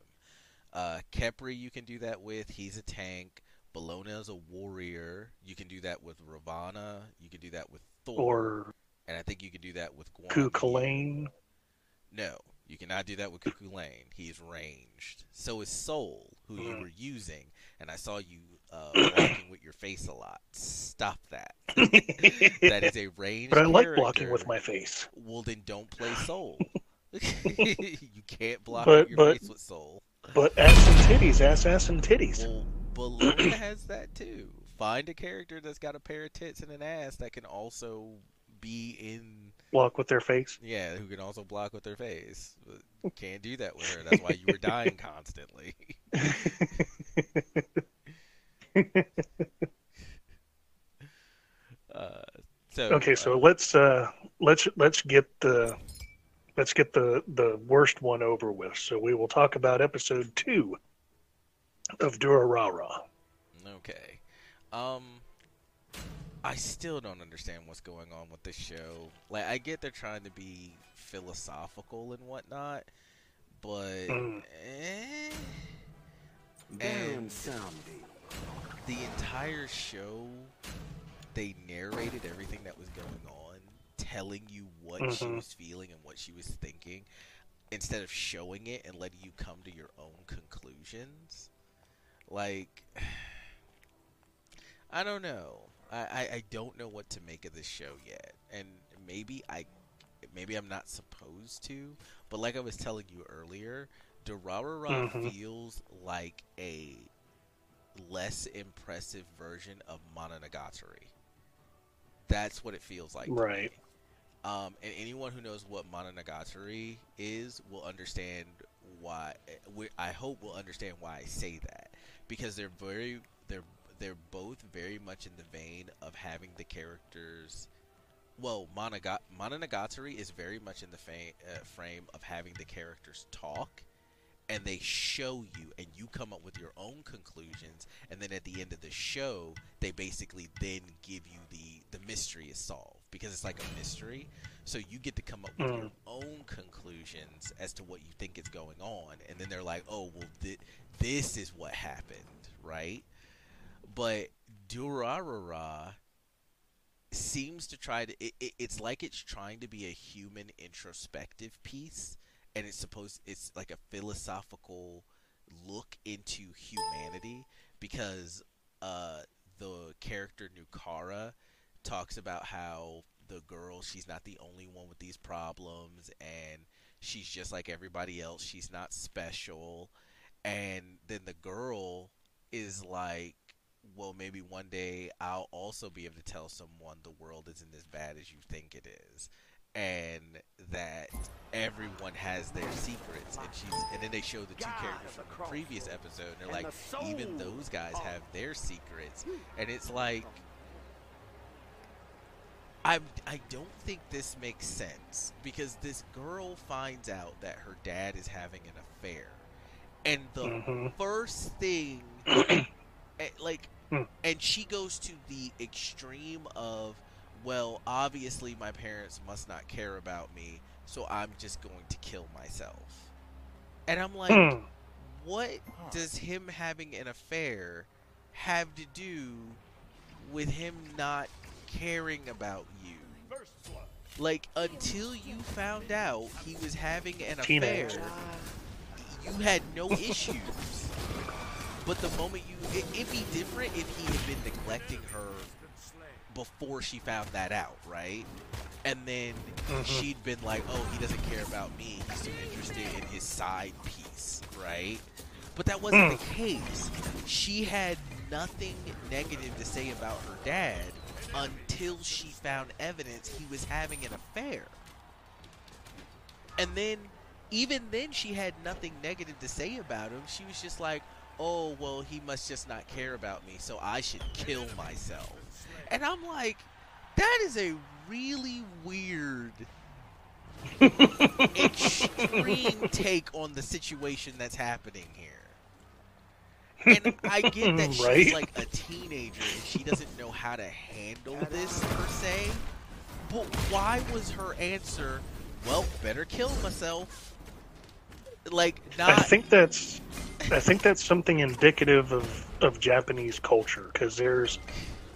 Uh, Khepri, you can do that with. He's a tank. Bellona is a warrior. You can do that with Ravana. You can do that with Thor. Or and I think you can do that with Guan Ku No, you cannot do that with Cuckoo Lane. He's ranged. So is Sol, who you Mm. were using, and I saw you uh, blocking with your face a lot. Stop that. That is a ranged. but I like blocking with my face. Well, then don't play Sol. you can't block But- with your but- face with Sol. But ass and titties, ass, ass and titties. Well, Bellona has that too. Find a character that's got a pair of tits and an ass that can also be in. Block with their face. Yeah, who can also block with their face. But can't do that with her. That's why you were dying constantly. Uh, so Okay, so uh, let's uh let's let's get the let's get the the worst one over with. So we will talk about episode two of Durarara. Okay. Um I still don't understand what's going on with this show. Like I get they're trying to be philosophical and whatnot, but Mm. eh, Damn And- zombie. the entire show they narrated everything that was going on, telling you what she Mhm. was feeling and what she was thinking, instead of showing it and letting you come to your own conclusions. Like, I don't know. I, I, I don't know what to make of this show yet, and maybe I, maybe I'm not supposed to. But like I was telling you earlier, Durarara Mhm. feels like a less impressive version of Mononogatari. That's what it feels like. Right. Um, and anyone who knows what Mononogatari is will understand why. I hope will understand why I say that because they're very they're they're both very much in the vein of having the characters. Well, Mononogatari is very much in the fa- uh, frame of having the characters talk and they show you and you come up with your own conclusions and then at the end of the show they basically then give you the the mystery is solved because it's like a mystery. So you get to come up with your mm. own conclusions as to what you think is going on and then they're like oh well thi- this is what happened right? But Durarara seems to try to it, it, it's like it's trying to be a human introspective piece and it's supposed it's like a philosophical look into humanity because uh the character Nukara talks about how the girl she's not the only one with these problems and she's just like everybody else. She's not special. And then the girl is like well maybe one day I'll also be able to tell someone the world isn't as bad as you think it is and that everyone has their secrets and she's and then they show the two characters from the previous episode and they're like even those guys have their secrets and it's like I I don't think this makes sense because this girl finds out that her dad is having an affair and the Mhm. first thing eh, like Hmm. and she goes to the extreme of well obviously my parents must not care about me so i'm just going to kill myself and i'm like Hmm. what does him having an affair have to do with him not caring about you like until you found out he was having an affair Teenager. you had no issues. But the moment you, it, it'd be different if he had been neglecting her before she found that out, right? And then Mhm. she'd been like, "Oh, he doesn't care about me. He's too interested in his side piece," right? But that wasn't the case. She had nothing negative to say about her dad until she found evidence he was having an affair. And then, even then, she had nothing negative to say about him. She was just like, oh, well, he must just not care about me, so I should kill myself. And I'm like, that is a really weird, extreme take on the situation that's happening here. And I get that she's Right? like a teenager and she doesn't know how to handle this per se. But why was her answer, well, better kill myself? Like, not. I think that's I think that's something indicative of, of Japanese culture because there's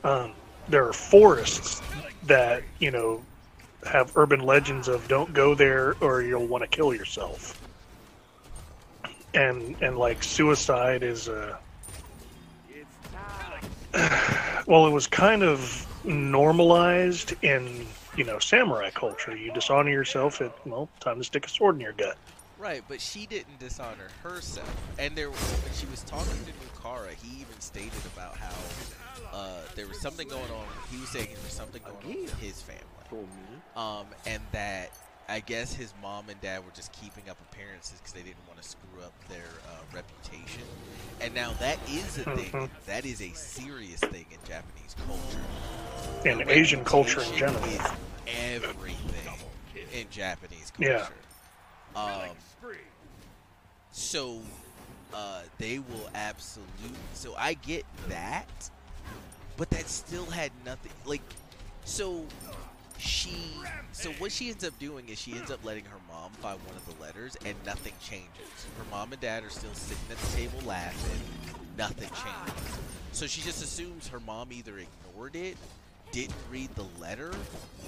um, there are forests that you know have urban legends of don't go there or you'll want to kill yourself. And and like suicide is a well it was kind of normalized in you know samurai culture. You dishonor yourself at well time to stick a sword in your gut. Right, but she didn't dishonor herself. And there, when she was talking to Nukara, he even stated about how uh, there was something going on. He was saying there was something going on with his family, For me. um, and that I guess his mom and dad were just keeping up appearances because they didn't want to screw up their uh, reputation. And now that is a thing. Mhm. That is a serious thing in Japanese culture. And Your asian culture in general is everything in Japanese culture. Yeah. culture. Um, so uh, they will absolutely. So I get that, but that still had nothing. Like, so she. So what she ends up doing is she ends up letting her mom find one of the letters, and nothing changes. Her mom and dad are still sitting at the table laughing. Nothing changes. So she just assumes her mom either ignored it, didn't read the letter,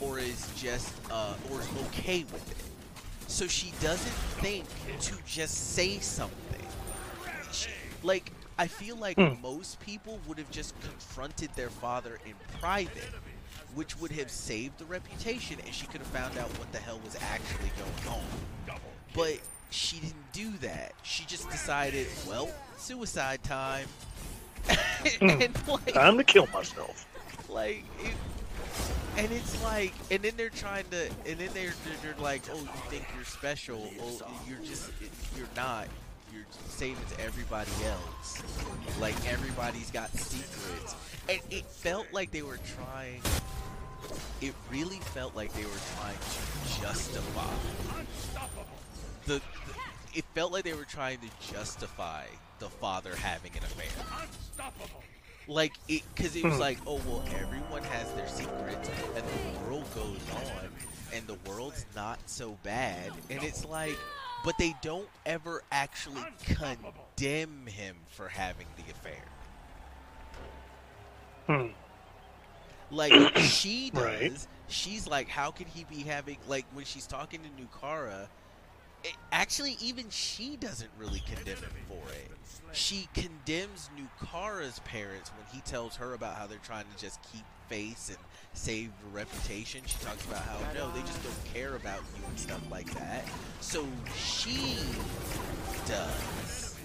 or is just uh, or is okay with it. So she doesn't think to just say something. She- like I feel like Hmm. most people would have just confronted their father in private, which would have saved the reputation, and she could have found out what the hell was actually going on. But she didn't do that. She just decided, well, suicide time. and like, time to kill myself like it, and it's like and then they're trying to and then they're they're, they're like oh you think you're special oh you're just you're not you're same as everybody else. Like everybody's got secrets. And it felt like they were trying it really felt like they were trying to justify the, the it felt like they were trying to justify the father having an affair. Like it because it was Hmm. like oh well everyone has their secrets and the world goes on and the world's not so bad. And it's like but they don't ever actually condemn him for having the affair Hmm. like she does Right. she's like how can he be having like when she's talking to Nukara it, actually even she doesn't really condemn him for it she condemns Nukara's parents when he tells her about how they're trying to just keep face and save reputation. She talks about how no, they just don't care about you and stuff like that. So she does,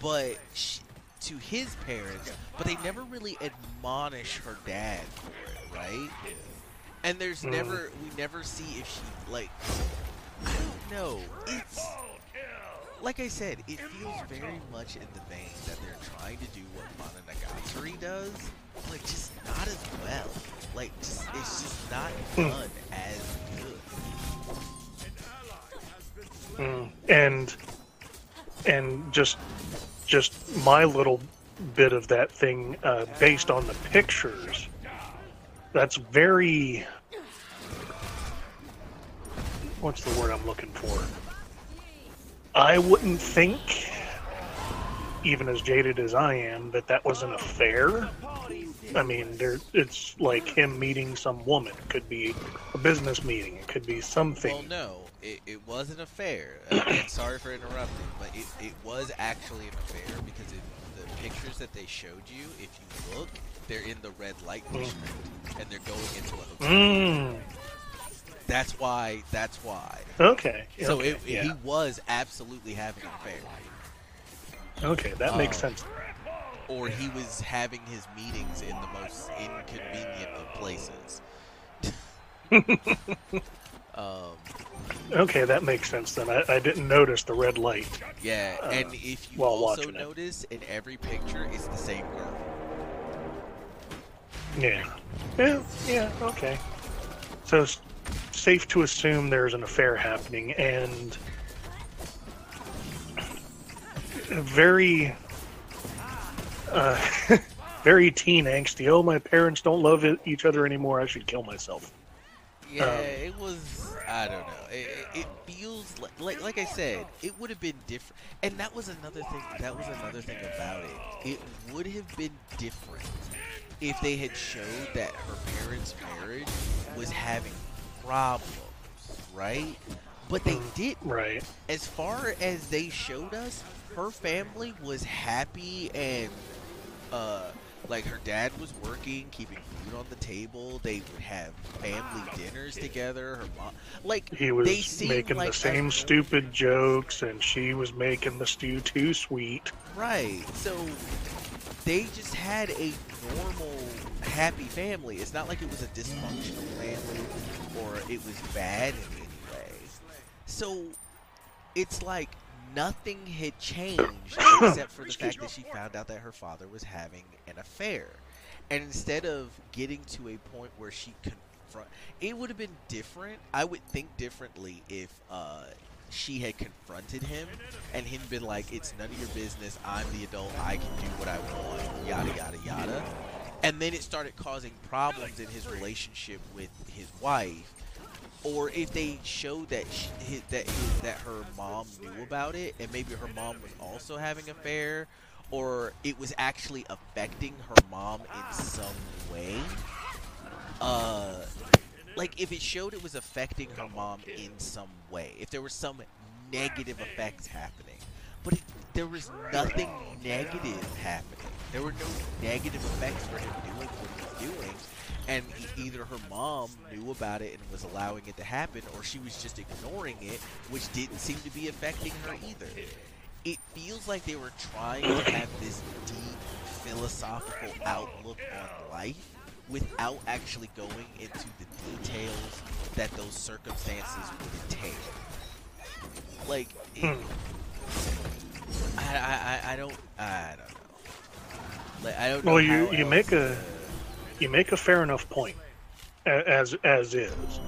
but she, to his parents, but they never really admonish her dad for it, right? And there's Mm. never we never see if she like I don't know. It's like I said, it feels very much in the vein that they're trying to do what Mononogatari does, but just not as well. Like, just, it's just not done as good. Mm. and and just just my little bit of that thing uh, based on the pictures that's very what's the word i'm looking for i wouldn't think even as jaded as i am that that was an affair i mean there it's like him meeting some woman it could be a business meeting it could be something Well, no, it, it was an affair. Again, sorry for interrupting, but it, it was actually an affair because it, the pictures that they showed you, if you look, they're in the red light Mm. district, and they're going into a hotel. Mm. That's why. That's why. Okay. So okay, it, yeah. he was absolutely having an affair, Okay, that makes Oh. sense. Or he was having his meetings in the most inconvenient of places. um, Okay, that makes sense then. I, I didn't notice the red light. yeah, Uh, and if you while also watching it. notice, in every picture, it's the same girl. Yeah. Yeah, yeah, okay. So it's safe to assume there's an affair happening and very uh, very teen angsty. Oh, my parents don't love each other anymore. I should kill myself. Yeah, Um, it was. I don't know. It, it feels like, like, like I said, it would have been different. And that was another thing. That was another thing about it. It would have been different if they had showed that her parents' marriage was having problems, right? But they Mm. did. Right. As far as they showed us, her family was happy and uh like her dad was working, keeping food on the table. They would have family dinners together. Her mom, like He was they seemed making like the same a, stupid jokes, and she was making the stew too sweet. right. So they just had a normal, happy family. It's not like it was a dysfunctional family or it was bad in any way. So it's like nothing had changed except for the fact that she found out that her father was having an affair. And instead of getting to a point where she confront, it would have been different. I would think differently if uh, she had confronted him and him been like, "It's none of your business. I'm the adult. I can do what I want." Yada yada yada. And then it started causing problems in his relationship with his wife or if they showed that she, that that her mom knew about it, and maybe her mom was also having an affair, or it was actually affecting her mom in some way. Uh, like if it showed it was affecting her mom in some way, if there was some negative effects happening, but there was nothing negative happening. There were no negative effects for him doing what he was doing and either her mom knew about it and was allowing it to happen, or she was just ignoring it, which didn't seem to be affecting her either. It feels like they were trying to have this deep philosophical outlook on life without actually going into the details that those circumstances would entail. Like, it, hmm. I, I, I- I don't, I don't know. Like, I don't know. Well, you you make a you make a fair enough point, as as is.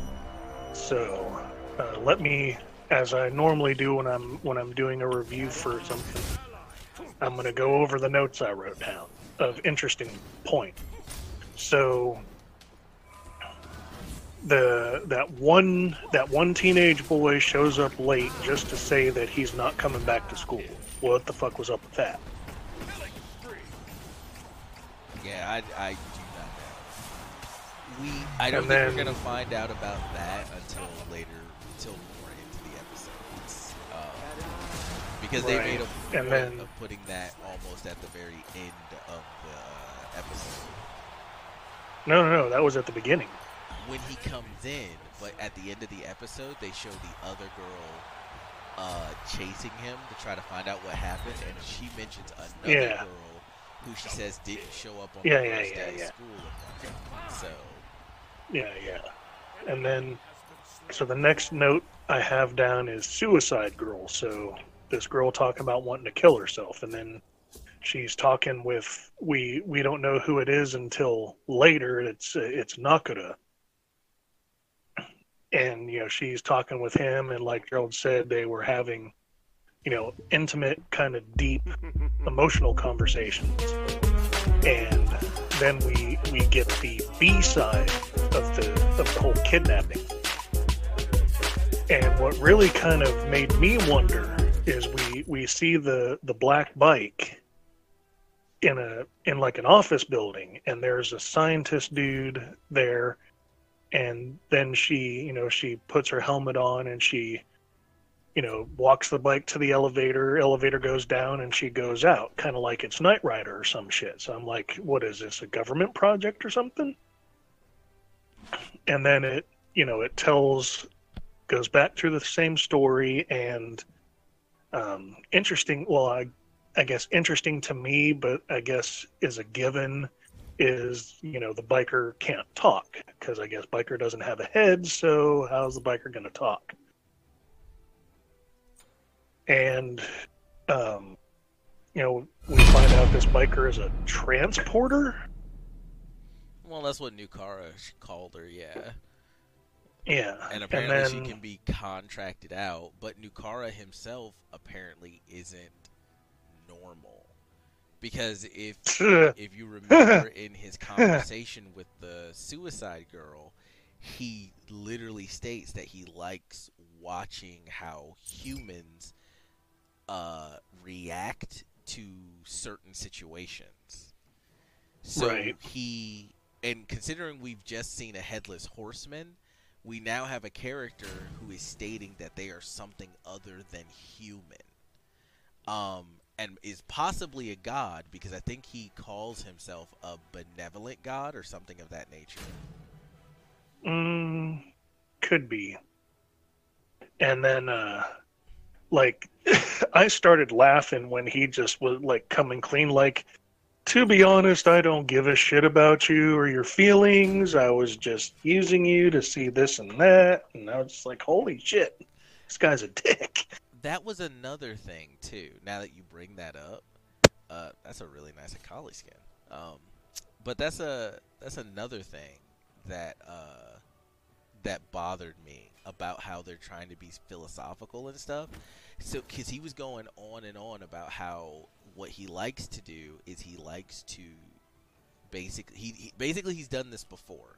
So uh, let me, as I normally do when I'm when I'm doing a review for something, I'm going to go over the notes I wrote down of interesting point. So the that one that one teenage boy shows up late just to say that he's not coming back to school. What the fuck was up with that? Yeah, I, I. We, I don't And think then- we're gonna find out about that until later, until more into the episode, um, because they made a point then- of putting that almost at the very end of the uh, episode No, no, no. That was at the beginning. when he comes in. But at the end of the episode, they show the other girl uh, chasing him to try to find out what happened, and she mentions another Yeah. girl who she says didn't show up on Yeah, the first yeah, day yeah. of school. So. Yeah, yeah. And then, so the next note I have down is suicide girl. So this girl talking about wanting to kill herself, and then she's talking with we we don't know who it is until later. It's it's Nakura, and you know she's talking with him, and like Gerald said, they were having you know intimate, kind of deep, emotional conversations, and then we we get the B side of the of the whole kidnapping. And what really kind of made me wonder is we we see the the black bike in a in like an office building and there's a scientist dude there and then she you know she puts her helmet on and she you know, walks the bike to the elevator, elevator goes down, and she goes out, kind of like it's Knight Rider or some shit. So I'm like, what is this, a government project or something? And then it, you know, it tells, goes back through the same story, and um, interesting. Well, I, I guess interesting to me, but I guess is a given is you know the biker can't talk because I guess biker doesn't have a head, so how's the biker going to talk? And um, you know we find out this biker is a transporter. Well, that's what Nakura called her, yeah. Yeah, And apparently then, she can be contracted out, but Nakura himself apparently isn't normal. Because if if you remember in his conversation with the suicide girl, he literally states that he likes watching how humans uh, react to certain situations. So Right. he, and considering we've just seen a headless horseman, we now have a character who is stating that they are something other than human. Um, and is possibly a god because I think he calls himself a benevolent god or something of that nature. Mm, could be. And then, uh, like, I started laughing when he just was like coming clean. Like, to be honest, I don't give a shit about you or your feelings. I was just using you to see this and that. And I was just like, holy shit, this guy's a dick. That was another thing too. Now that you bring that up, uh, that's a really nice Akali skin. Um, but that's a that's another thing that uh, that bothered me about how they're trying to be philosophical and stuff. So, because he was going on and on about how what he likes to do is he likes to basically he, he basically he's done this before,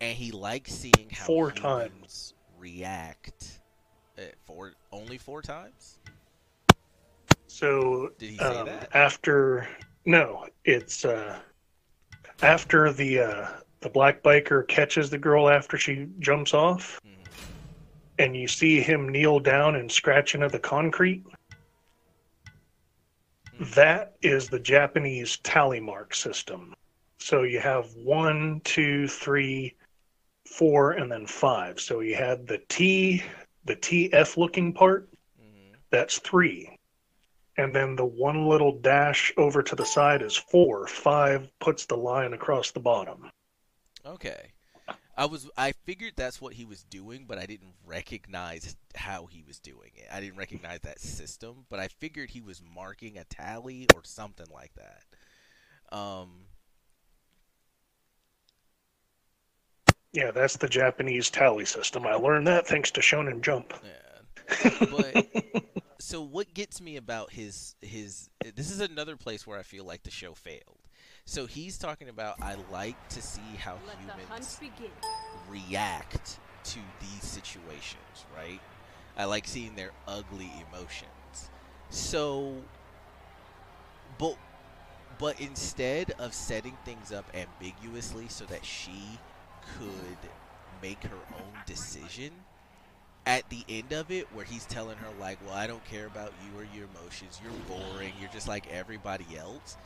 and he likes seeing how Four times. react. Uh, four only four times. So Did he say um, that? after no, it's uh, after the uh, the black biker catches the girl after she jumps off, Mhm. and you see him kneel down and scratch into the concrete. Mhm. That is the Japanese tally mark system. So you have one, two, three, four, and then five. So you had the T, the TF looking part. Mhm. That's three. And then the one little dash over to the side is four. Five puts the line across the bottom. Okay. I was I figured that's what he was doing, but I didn't recognize how he was doing it. I didn't recognize that system, but I figured he was marking a tally or something like that. Um Yeah, that's the Japanese tally system. I learned that thanks to Shonen Jump. yeah. But so what gets me about his his this is another place where I feel like the show failed. So he's talking about I like to see how Let humans react to these situations, right? I like seeing their ugly emotions. So but but instead of setting things up ambiguously so that she could make her own decision at the end of it where he's telling her like well i don't care about you or your emotions you're boring you're just like everybody else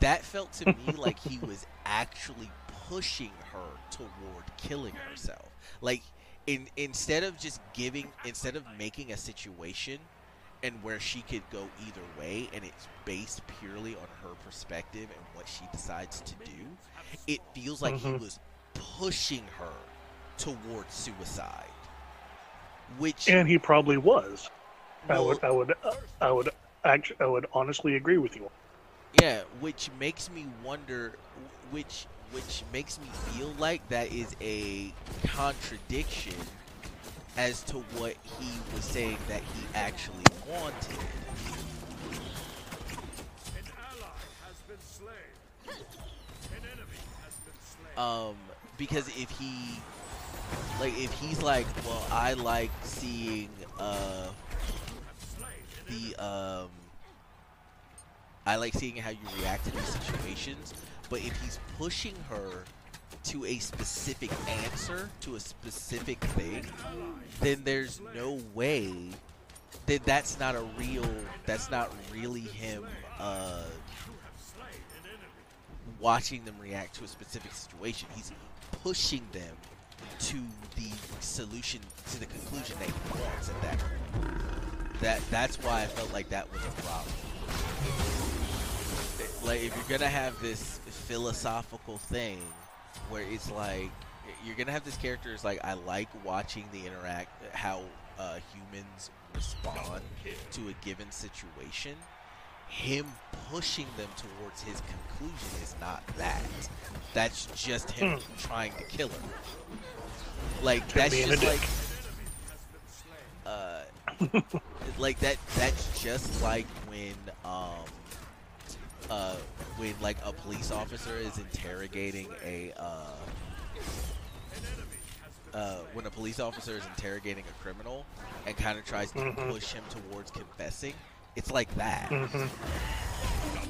that felt to me like he was actually pushing her toward killing herself like in instead of just giving instead of making a situation and where she could go either way and it's based purely on her perspective and what she decides to do it feels like he Mhm. was pushing her towards suicide which And he probably was. I would, I would, I would, actually, I would honestly agree with you. Yeah, which makes me wonder, which which makes me feel like that is a contradiction as to what he was saying that he actually wanted. An ally has been slain. An enemy has been slain. Um, because if he, like, if he's like, well, I like seeing uh the um. I like seeing how you react to these situations, but if he's pushing her to a specific answer, to a specific thing, then there's no way that that's not a real that's not really him uh watching them react to a specific situation he's pushing them to the solution to the conclusion that he wants at that point. that that's why i felt like that was a problem like if you're gonna have this philosophical thing where it's like you're gonna have this character is like I like watching the interact how uh, humans respond to a given situation. Him pushing them towards his conclusion is not that. That's just him trying to kill her. Like that's just like uh, like that. That's just like when um uh when like a police officer is interrogating a uh uh, when a police officer is interrogating a criminal and kind of tries to Mhm. push him towards confessing, it's like that. hmm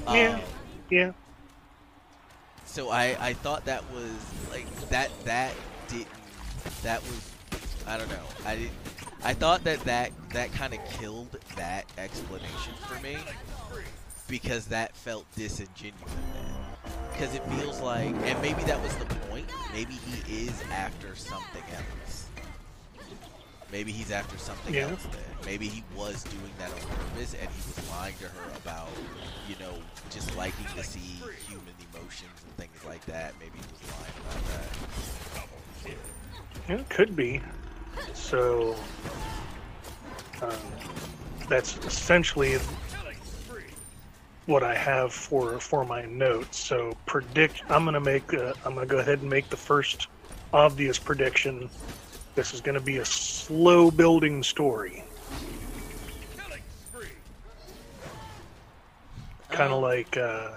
Um, Yeah. Yeah. So I, I thought that was like that that didn't that was I don't know I didn't I thought that that that kind of killed that explanation for me because that felt disingenuous because it feels like and maybe that was the point maybe he is after something else. Maybe he's after something Yeah. else there maybe he was doing that on purpose and he was lying to her about you know just liking to see human emotions and things like that. Maybe he was lying about that. Yeah, it could be. So um, that's essentially what I have for for my notes. So predict. I'm gonna make. Uh, I'm gonna go ahead and make the first obvious prediction. This is gonna be a slow building story, kind of Um, like. Uh,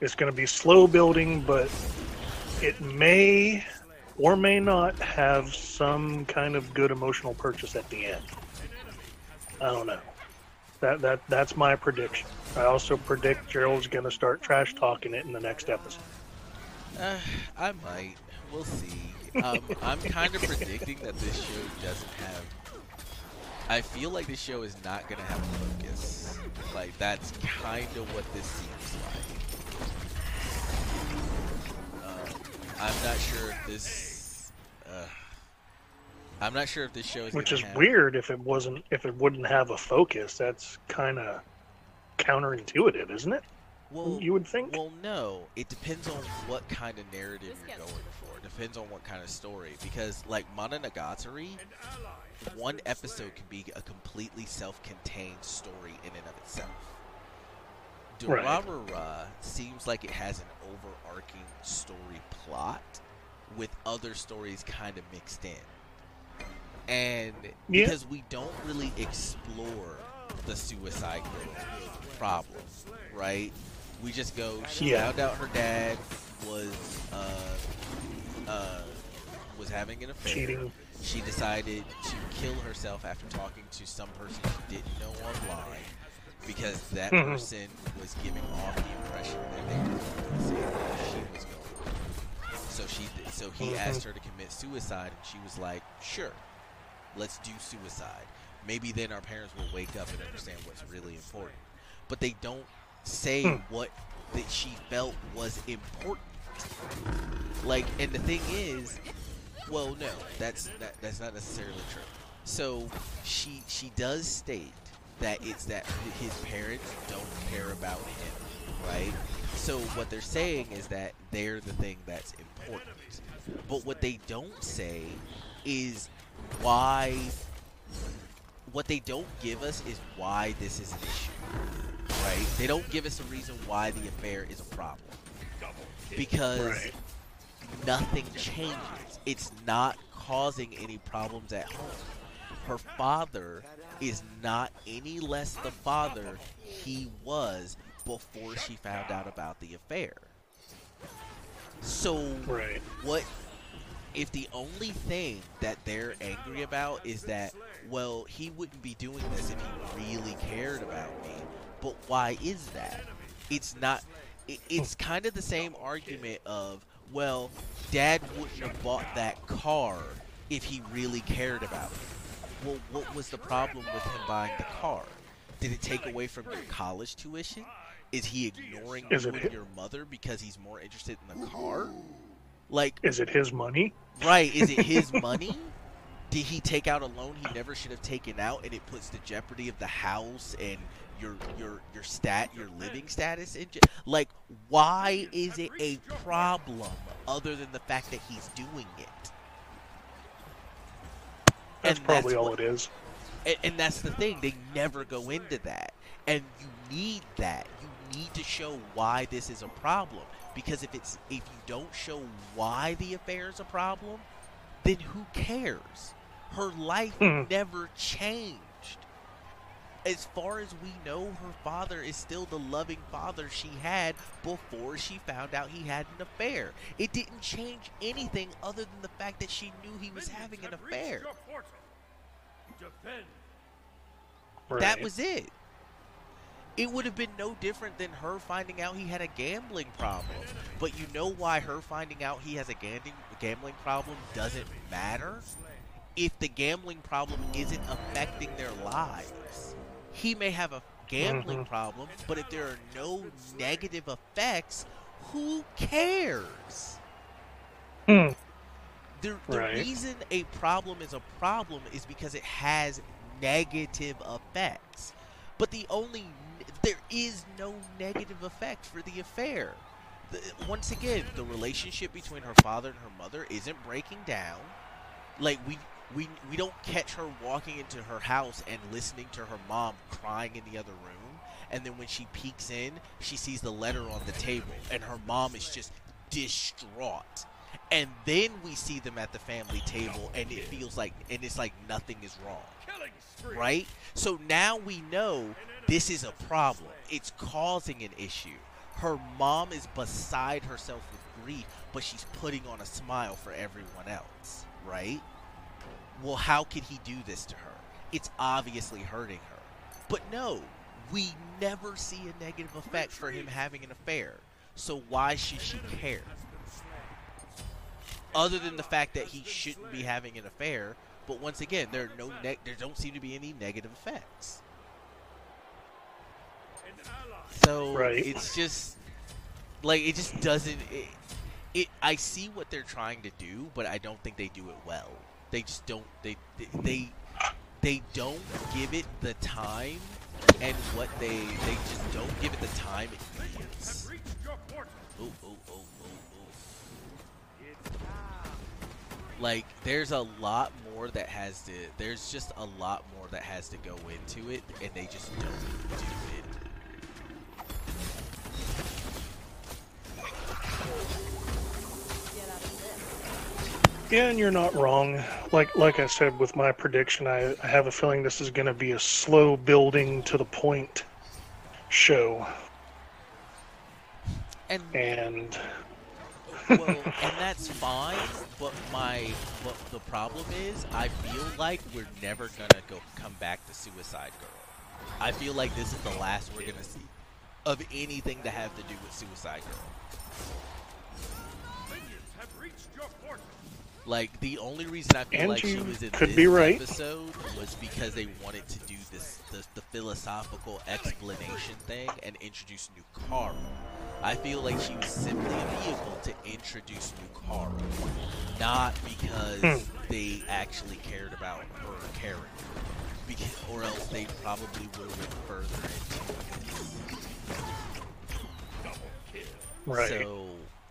it's gonna be slow building, but it may or may not have some kind of good emotional purchase at the end. I don't know. That that that's my prediction. I also predict Gerald's gonna start trash talking it in the next episode. Uh, I might. We'll see. Um, I'm kind of predicting that this show doesn't have. I feel like this show is not gonna have a focus. Like that's kind of what this seems like. Um, I'm not sure if this. I'm not sure if this show is. Which is have- weird if it wasn't if it wouldn't have a focus. That's kind of counterintuitive, isn't it? Well, you would think. Well, no. It depends on what kind of narrative you're going for. It depends on what kind of story. Because, like, Monogatari, An one episode slain. can be a completely self-contained story in and of itself. Right. Durarara seems like it has an overarching story plot with other stories kind of mixed in. And Yeah. because we don't really explore the suicide problem, right? We just go, she Yeah. found out her dad was uh, uh, was having an affair Cheating. she decided to kill herself after talking to some person she didn't know online because that Mhm. person was giving off the impression that they were going to same way she was going. So she, so he Mhm. asked her to commit suicide, and she was like, "Sure, let's do suicide. Maybe then our parents will wake up and understand what's really important." But they don't say Hmm. what that she felt was important. Like, and the thing is, well, no, that's that, that's not necessarily true. So she she does state that it's that his parents don't care about him, right? So what they're saying is that they're the thing that's important. But what they don't say is why. What they don't give us is why this is an issue, right? They don't give us a reason why the affair is a problem because Right. nothing changes. It's not causing any problems at home. Her father is not any less the father he was before she found out about the affair. So, Right. what if the only thing that they're angry about is that, well, he wouldn't be doing this if he really cared about me? But why is that? It's not. It, it's kind of the same argument of, well, dad wouldn't have bought that car if he really cared about me. well, what was the problem with him buying the car? Did it take away from your college tuition? Is he ignoring you and your mother because he's more interested in the car? Like, Is it his money? right? Is it his money? Did he take out a loan he never should have taken out, and it puts the jeopardy of the house and your your your stat, your living status in? Je- like, why is it a problem other than the fact that he's doing it? That's And probably that's all what- it is. and, and that's the thing; they never go into that, and you need that. You need to show why this is a problem, because if it's if you don't show why the affair is a problem, then who cares? Her life Hmm. never changed. As far as we know, her father is still the loving father she had before she found out he had an affair. It didn't change anything other than the fact that she knew he was having an affair. Defend. Right. That was it. It would have been no different than her finding out he had a gambling problem. But you know why her finding out he has a gambling gambling problem doesn't matter? If the gambling problem isn't affecting their lives. He may have a gambling Mhm. problem, but if there are no negative effects, who cares? Hmm. The, the Right. reason a problem is a problem is because it has negative effects. But the only there is no negative effect for the affair. The, once again, the relationship between her father and her mother isn't breaking down. Like we we we don't catch her walking into her house and listening to her mom crying in the other room, and then when she peeks in, she sees the letter on the table, and her mom is just distraught. And then we see them at the family table, and it feels like, and it's like nothing is wrong right? So now we know this is a problem. It's causing an issue. Her mom is beside herself with grief, but she's putting on a smile for everyone else, right? Well, how could he do this to her? It's obviously hurting her. But no, we never see a negative effect for him having an affair. So why should she care? Other than the fact that he shouldn't be having an affair, but once again, there are no neg- there don't seem to be any negative effects. An ally. So Right. it's just like it just doesn't. It, it I see what they're trying to do, but I don't think they do it well. They just don't. They they they, don't give it the time and what they they just don't give it the time it needs. Like there's a lot more that has to. There's just a lot more that has to go into it, and they just don't do it. Yeah, and you're not wrong. Like like I said with my prediction, I, I have a feeling this is going to be a slow building to the point show, And and well, and that's fine. But my but the problem is, I feel like we're never gonna go come back to Suicide Girl. I feel like this is the last we're gonna see of anything to have to do with Suicide Girl. Like the only reason I feel And like she was in could this be right. episode was because they wanted to do this the, the philosophical explanation thing and introduce new Nukaru. I feel like she was simply a vehicle to introduce new Nukaru, not because Hmm. they actually cared about her character. Because, or else they probably would have went further into it. right. So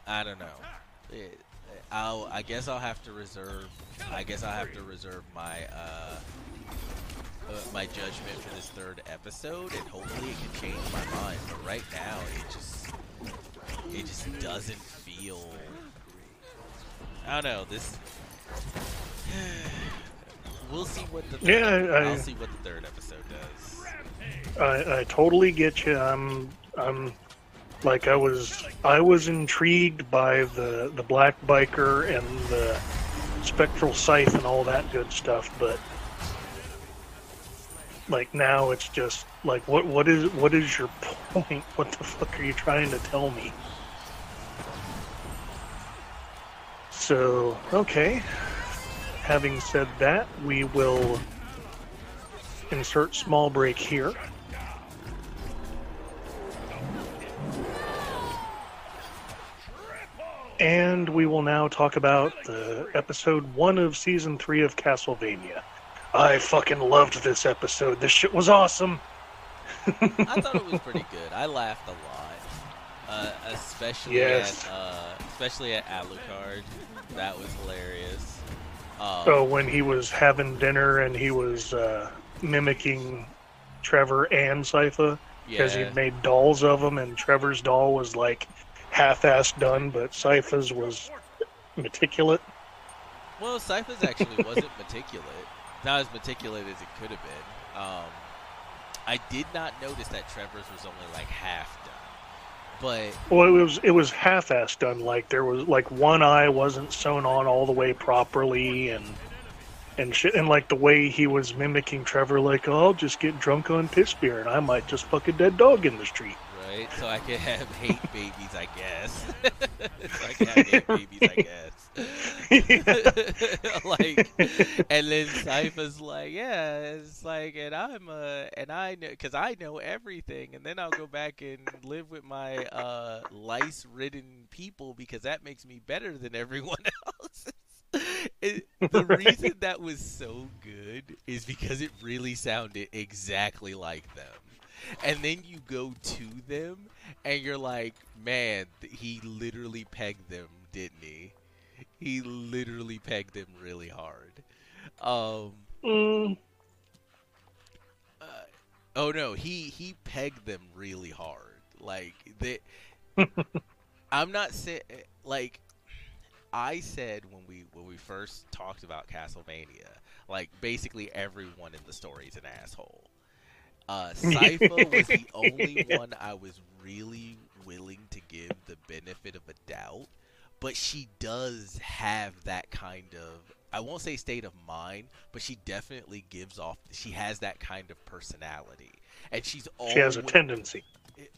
I don't know. It, I'll. I guess I'll have to reserve. I guess I'll have to reserve my uh, uh, my judgment for this third episode, and hopefully it can change my mind. But right now, it just it just doesn't feel. I don't know. This. we'll see what the. Third, Yeah, I- I'll see what the third episode does. I, I totally get you. I'm I'm like I was I was intrigued by the the black biker and the spectral scythe and all that good stuff, but like now it's just like what what is what is your point? What the fuck are you trying to tell me? So okay. Having said that, we will insert small break here. And we will now talk about the episode one of season three of Castlevania. I fucking loved this episode. This shit was awesome. I thought it was pretty good. I laughed a lot, uh, especially Yes. at uh, especially at Alucard. That was hilarious. Um, So when he was having dinner and he was uh, mimicking Trevor and Sypha because yeah, he'd made dolls of them, and Trevor's doll was like half-assed done, but Sypha's was meticulous. well, Sypha's actually wasn't meticulous. Not as meticulous as it could have been. Um, I did not notice that Trevor's was only like half done, but Well, it was it was half-assed done. Like there was like one eye wasn't sewn on all the way properly, and and shit. And like the way he was mimicking Trevor, like oh, I'll just get drunk on piss beer, and I might just fuck a dead dog in the street. Right, so I could have hate babies, I guess. so I can have hate babies, I guess. like, and then Sypha's like, yeah, it's like, and I'm a, and I know, cause I know everything, and then I'll go back and live with my uh lice-ridden people because that makes me better than everyone else. It, the reason that was so good is because it really sounded exactly like them. And then you go to them and you're like, man, he literally pegged them, didn't he? He literally pegged them really hard. Um, Mm, oh no, he he pegged them really hard. Like they, I'm not saying like I said when we when we first talked about Castlevania, like basically everyone in the story is an asshole. Uh, Sypha was the only one I was really willing to give the benefit of a doubt, but she does have that kind of I won't say state of mind, but she definitely gives off she has that kind of personality, and she's always she has a tendency. it-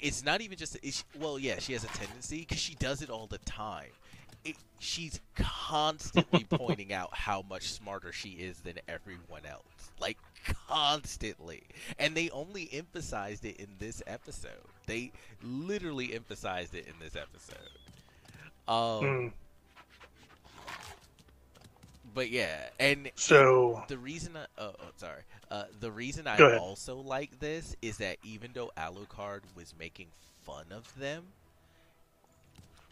it's not even just it's, well yeah she has a tendency because she does it all the time it, she's constantly pointing out how much smarter she is than everyone else. Like constantly. And they only emphasized it in this episode. They literally emphasized it in this episode. Um Mm. but yeah and So the reason I, oh, oh sorry. Uh, the reason I also like this is that even though Alucard was making fun of them,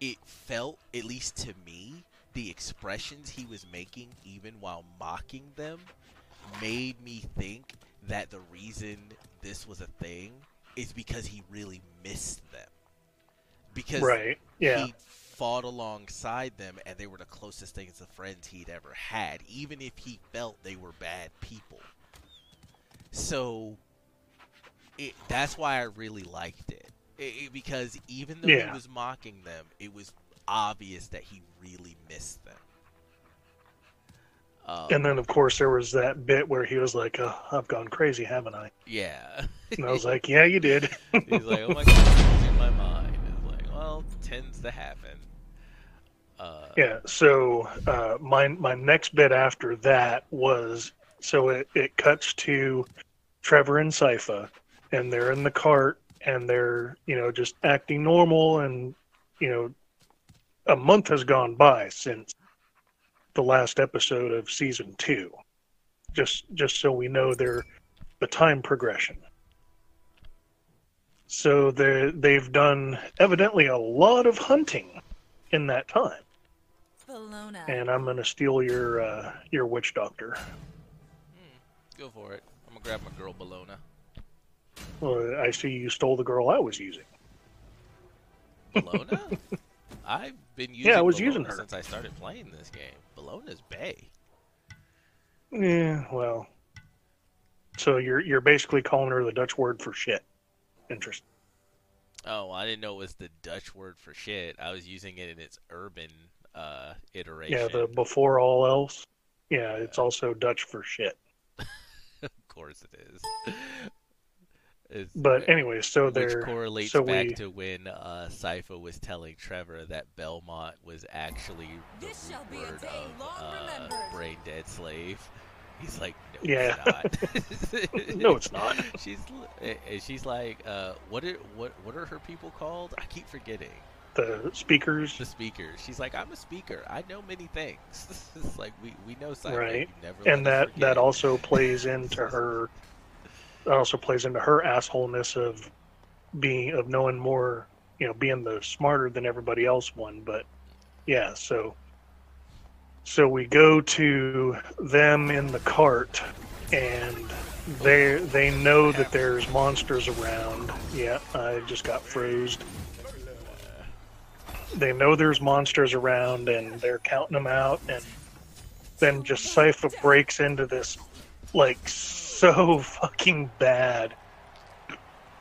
it felt, at least to me, the expressions he was making, even while mocking them, made me think that the reason this was a thing is because he really missed them. Because right, yeah, he fought alongside them and they were the closest things to friends he'd ever had even if he felt they were bad people. So it, that's why i really liked it, It- it- because even though Yeah. he was mocking them it was obvious that he really missed them um, and then of course there was that bit where he was like, oh, "I've gone crazy, haven't I?" yeah And I was like, "Yeah, you did." he's like oh my god losing my mind it's like well tends to happen uh, Yeah. So uh, my my next bit after that was so it, it cuts to Trevor and Sypha, and they're in the cart and they're you know just acting normal, and you know a month has gone by since the last episode of season two. Just just so we know their the time progression. So they they've done evidently a lot of hunting in that time Bellona. and I'm gonna steal your uh, your witch doctor. go for it i'm gonna grab my girl Bellona Well, I see you stole the girl I was using. Bellona? I've been using Yeah, I was Bellona using her. since I started playing this game. Bellona's bay. Yeah, well, so you're you're basically calling her the Dutch word for shit. Interesting. Oh, I didn't know it was the Dutch word for shit. I was using it in its urban uh, iteration. Yeah, the before all else. Yeah, it's also Dutch for shit. of course it is. It's- But anyway, so which correlates so back we to when uh, Sypha was telling Trevor that Belmont was actually the This root shall be a word day of long uh, brain dead slave. He's like, no, Yeah. it's not. no, it's not. she's and she's like, uh, what are what what are her people called? I keep forgetting. The speakers, The speakers. She's like, I'm a speaker. I know many things. it's like we we know Sypha. Right. Never and that that also plays into her. That also plays into her assholeness of being of knowing more, you know, being the smarter than everybody else one. But yeah, so so we go to them in the cart, and they they know that there's monsters around. Yeah, I just got froze. They know there's monsters around, and they're counting them out, and then just Sypha breaks into this, like, so fucking bad.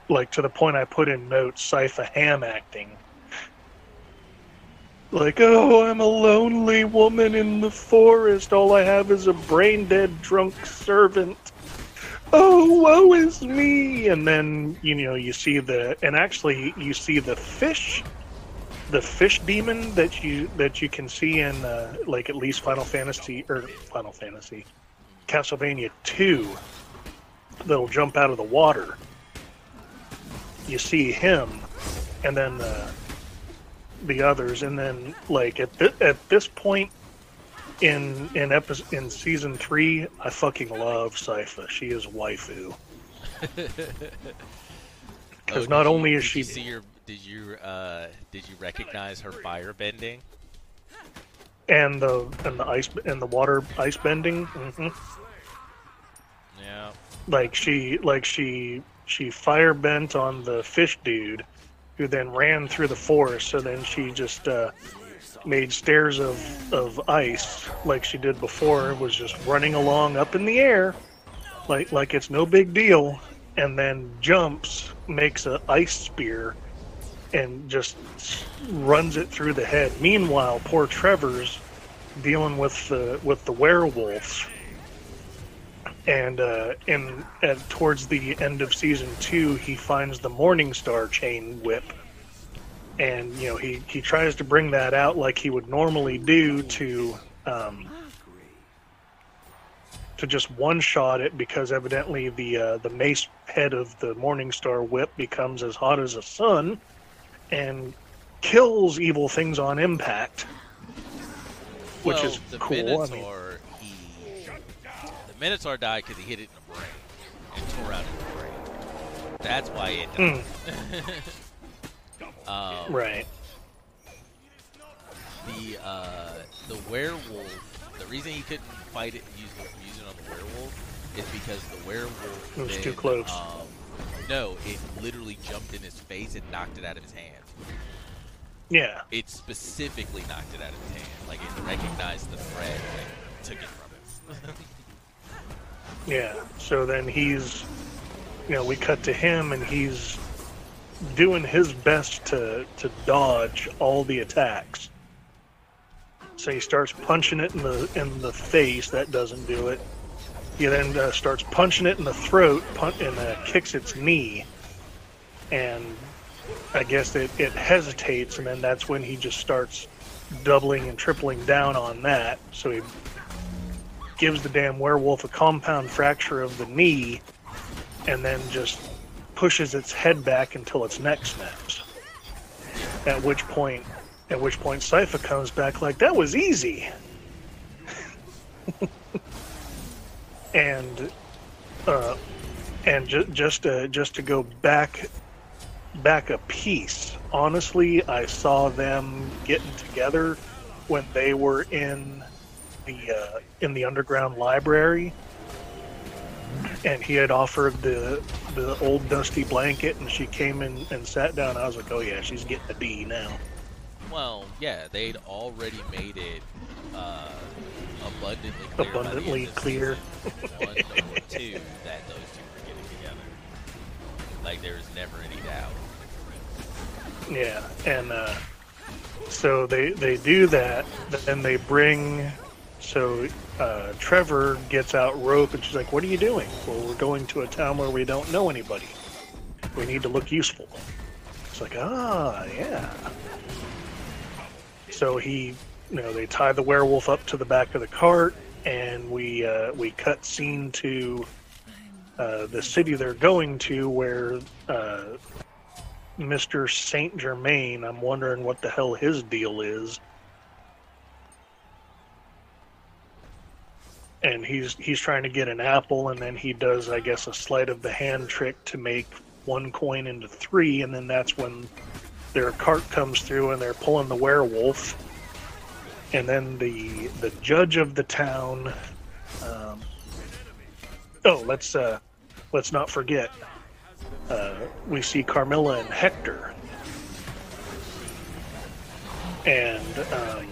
Like, to the point I put in notes, Sypha ham acting. Like, oh, I'm a lonely woman in the forest. All I have is a brain dead drunk servant. Oh, woe is me. And then, you know, you see the, and actually, you see the fish the fish demon that you that you can see in uh, like at least Final Fantasy or Final Fantasy, Castlevania two, that'll jump out of the water. You see him, and then uh, the others, and then like at th- at this point in in episode in season three, I fucking love Sypha. She is waifu. Because Oh, not you- only is did she you see your did you uh did you recognize her fire bending? and the and the ice and the water ice bending. hmm Yeah. Like she like she she fire bent on the fish dude who then ran through the forest so then she just uh, made stairs of of ice like she did before was just running along up in the air like like it's no big deal and then jumps makes a ice spear and just runs it through the head. Meanwhile poor trevor's dealing with the with the werewolves and uh, in at towards the end of season two, he finds the Morning Star chain whip, and you know he he tries to bring that out like he would normally do to um, to just one shot it because evidently the uh, the mace head of the Morning Star whip becomes as hot as a sun, and kills evil things on impact, which well, is cool. I mean, Minotaur died because he hit it in the brain and tore out his brain. That's why it died. um, right. the uh, the werewolf. The reason he couldn't fight it use the, use it on the werewolf is because the werewolf It was then, too close. Um, no, it literally jumped in his face and knocked it out of his hand. Yeah. It specifically knocked it out of his hand. Like it recognized the threat and took it from him. Yeah. So then he's, you know, we cut to him and he's doing his best to to dodge all the attacks. So he starts punching it in the in the face. That doesn't do it. He then uh, starts punching it in the throat pun- and uh, kicks its knee. And I guess it, it hesitates, and then that's when he just starts doubling and tripling down on that. So he gives the damn werewolf a compound fracture of the knee and then just pushes its head back until its neck snaps. At which point at which point Sypha comes back like that was easy. and uh and ju- just to, just to go back back a piece. Honestly, I saw them getting together when they were in the uh, in the underground library, and he had offered the the old dusty blanket, and she came in and sat down. I was like, oh yeah, she's getting a D now. Well, yeah, they'd already made it uh, abundantly clear. Abundantly clear. One or two that those two were getting together. Like there was never any doubt. Yeah, and uh, so they they do that. Then they bring. So uh, Trevor gets out rope, and she's like, "What are you doing?" Well, we're going to a town where we don't know anybody. We need to look useful. It's like, ah, yeah. So he, you know, they tie the werewolf up to the back of the cart, and we uh, we cut scene to uh, the city they're going to, where uh, Mr. Saint Germain. I'm wondering what the hell his deal is. And he's he's trying to get an apple, and then he does, I guess, a sleight of the hand trick to make one coin into three, and then that's when their cart comes through and they're pulling the werewolf, and then the the judge of the town. Um, oh, let's uh, let's not forget. Uh, we see Carmilla and Hector, and um,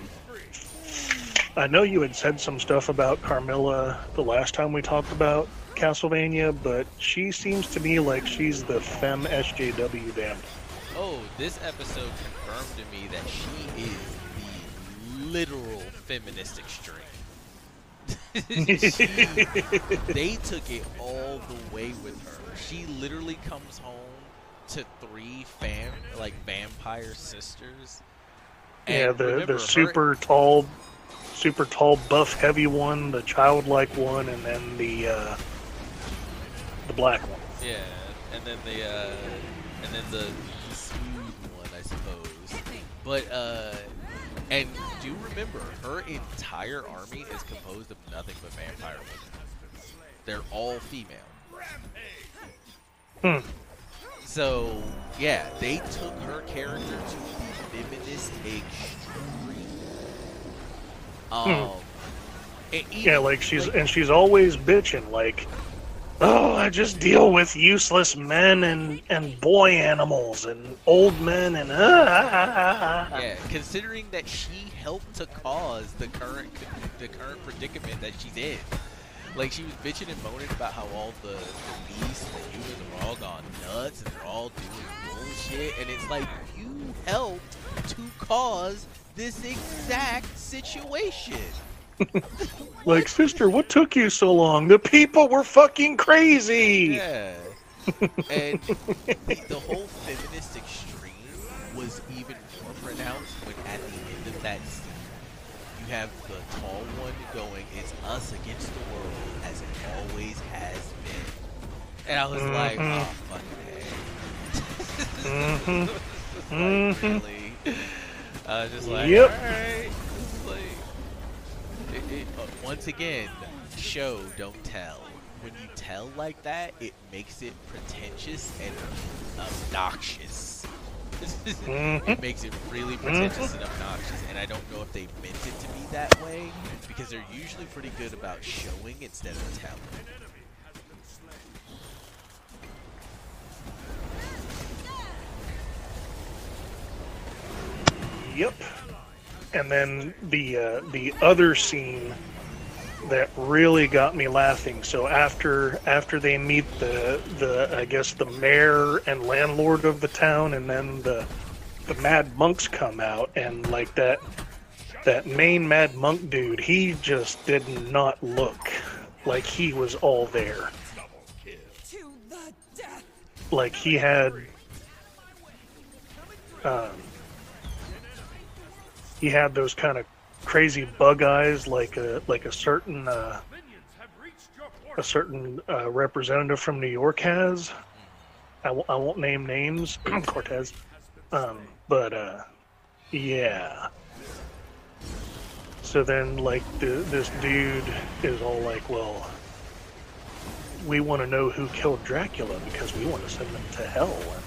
I know you had said some stuff about Carmilla the last time we talked about Castlevania, but she seems to me like she's the femme SJW vamp. Oh, this episode confirmed to me that she is the literal feminist extreme. She- they took it all the way with her. She literally comes home to three fam like vampire sisters. Yeah, And the remember, the her- super tall, super tall, buff, heavy one, the childlike one, and then the uh, the black one. Yeah, and then the uh, and then the, the smooth one, I suppose. But uh, and do remember, her entire army is composed of nothing but vampire women. They're all female. Hmm. So yeah, they took her character to feminist extreme. Hmm. Um, and even, Yeah, like she's and she's always bitching, like, oh, I just deal with useless men and and boy animals and old men and uh, ah, ah, ah, ah. Yeah, considering that she helped to cause the current the current predicament that she's in. Like she was bitching and moaning about how all the, the beasts and humans are all gone nuts and they're all doing bullshit, and it's like you helped to cause this exact situation. Like, sister, what took you so long? The people were fucking crazy. Yeah. and the, the whole feminist extreme was even more pronounced when at the end of that scene, you have the tall one going, it's us against the world, as it always has been. And I was like, Mhm. oh, fucking Mhm. like, Mhm. really? I was just like, Yep. alright. Like, it, it, uh, once again, show, don't tell. When you tell like that, it makes it pretentious and obnoxious. Mhm. it makes it really pretentious and obnoxious, and I don't know if they meant it to be that way because they're usually pretty good about showing instead of telling. Yep. And then the uh, the other scene that really got me laughing. So after after they meet the the I guess the mayor and landlord of the town, and then the the mad monks come out, and like that that main mad monk dude, he just did not look like he was all there. Like he had um, he had those kind of crazy bug eyes like a like a certain uh, a certain uh, representative from New York has. I w- I won't name names, Cortez, um, but uh, yeah. So then, like, this dude is all like, "Well, we want to know who killed Dracula because we want to send them to hell." And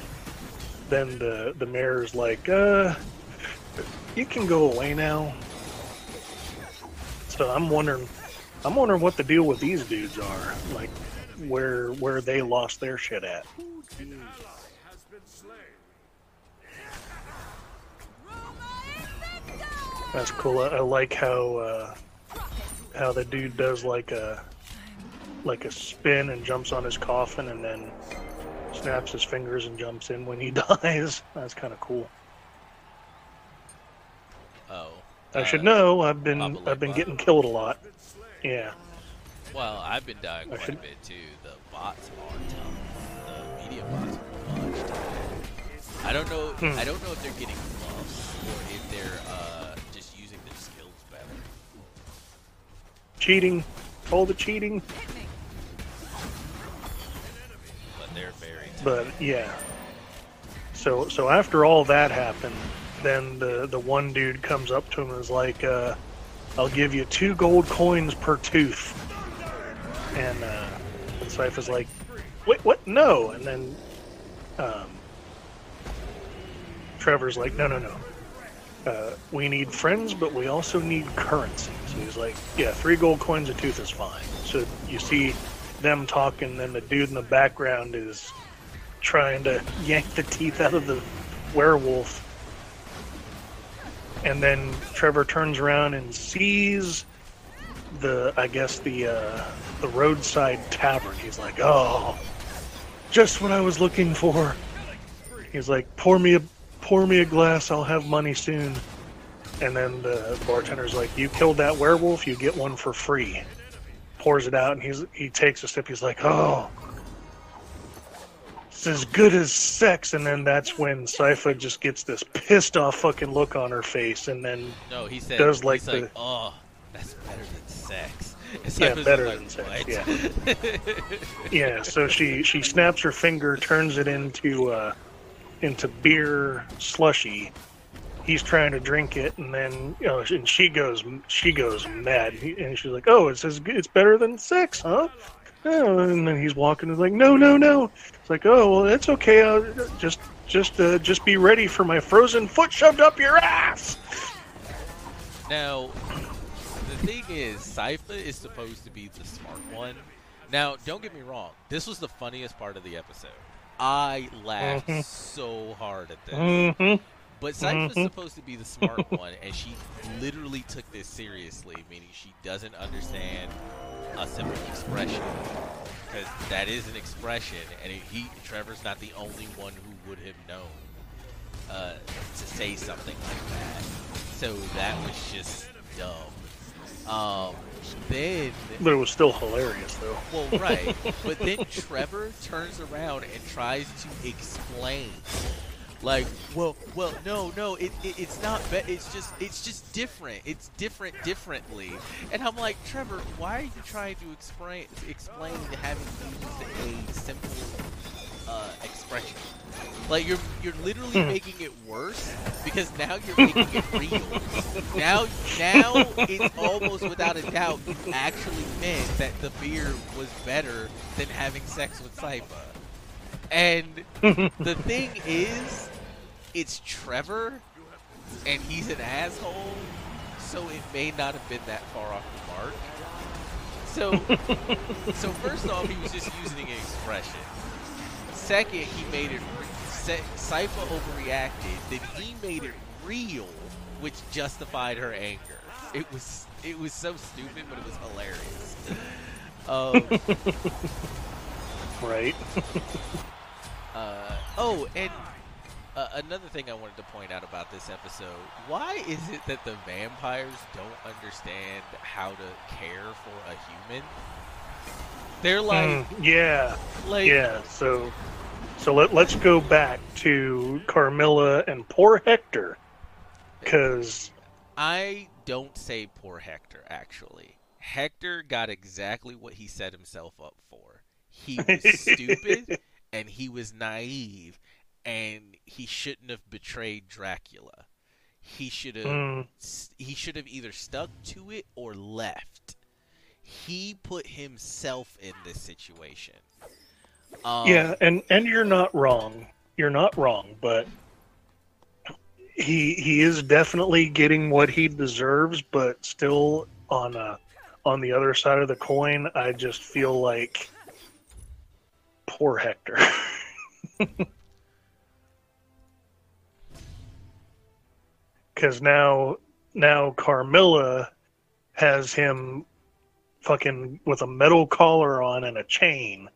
then the the mayor's like, "Uh, you can go away now." So I'm wondering, I'm wondering what the deal with these dudes are, like where where they lost their shit at. That's cool. I, I like how uh, how the dude does like a like a spin and jumps on his coffin and then snaps his fingers and jumps in when he dies. That's kind of cool. Oh. I uh, should know. I've been I've been getting killed a lot. Yeah. Well, I've been dying quite a should- bit too. The bots are tough. The media bots are much. I don't know. Hmm. I don't know if they're getting buffs or if they're uh, just using their skills better. cheating, all the cheating. But they're very. But yeah. So so after all that happened, then the the one dude comes up to him and is like, uh, "I'll give you two gold coins per tooth." And uh, and Sypha's like, "Wait, what? No!" And then um, Trevor's like, "No, no, no. Uh, we need friends, but we also need currency." So he's like, "Yeah, three gold coins a tooth is fine." So you see them talking, then the dude in the background is trying to yank the teeth out of the werewolf. And then Trevor turns around and sees the, I guess the uh, the roadside tavern. He's like, "Oh, just what I was looking for." He's like, "Pour me a, pour me a glass. I'll have money soon." And then the bartender's like, "You killed that werewolf. You get one for free." Pours it out, and he's he takes a sip. He's like, "Oh." It's as good as sex, and then that's when Sypha just gets this pissed off fucking look on her face, and then No, he said. Does like he's like, the- oh, that's better than sex. Yeah, better like, than sex, "What?" yeah. yeah, so she she snaps her finger, turns it into uh, into beer slushy. He's trying to drink it, and then you know, and she goes she goes mad, and she's like, "Oh, it's as good, it's better than sex, huh?" Oh, and then he's walking, and like, "No, no, no." It's like, "Oh, well, it's okay. I'll just just uh, just be ready for my frozen foot shoved up your ass." Now, the thing is, Sypha is supposed to be the smart one. Now, don't get me wrong. This was the funniest part of the episode. I laughed Mhm. so hard at this. Mm-hmm. But Sypha's was supposed to be the smart one, and she literally took this seriously, meaning she doesn't understand a simple expression. Because that is an expression, and he Trevor's not the only one who would have known uh, to say something like that. So that was just dumb. Um, then But it was still hilarious, though. well, right. but then Trevor turns around and tries to explain. Like, well, well, no, no, it, it it's not. Be- it's just, it's just different. It's different, differently. And I'm like, Trevor, why are you trying to explain, explain having used a simple uh, expression? Like, you're, you're literally Hmm. making it worse because now you're making it real. Now, now it's almost without a doubt you actually meant that the beer was better than having sex with Sypha. And the thing is, it's Trevor, and he's an asshole, so it may not have been that far off the mark. So, so first off, he was just using an expression. Second, he made it. Re- Sypha overreacted. Then he made it real, which justified her anger. It was it was so stupid, but it was hilarious. Um, Right. Uh, oh, and uh, another thing I wanted to point out about this episode: why is it that the vampires don't understand how to care for a human? They're like, Mm, yeah. like, Yeah, so so let let's go back to Carmilla and poor Hector, because I don't say poor Hector. Actually, Hector got exactly what he set himself up for. He was stupid and he was naive, and he shouldn't have betrayed Dracula. He should have. mm, he should have either stuck to it or left. He put himself in this situation. Um, yeah, and and you're not wrong. You're not wrong, but he he is definitely getting what he deserves, but still on a on the other side of the coin, I just feel like poor Hector. Because now, now Carmilla has him fucking with a metal collar on and a chain,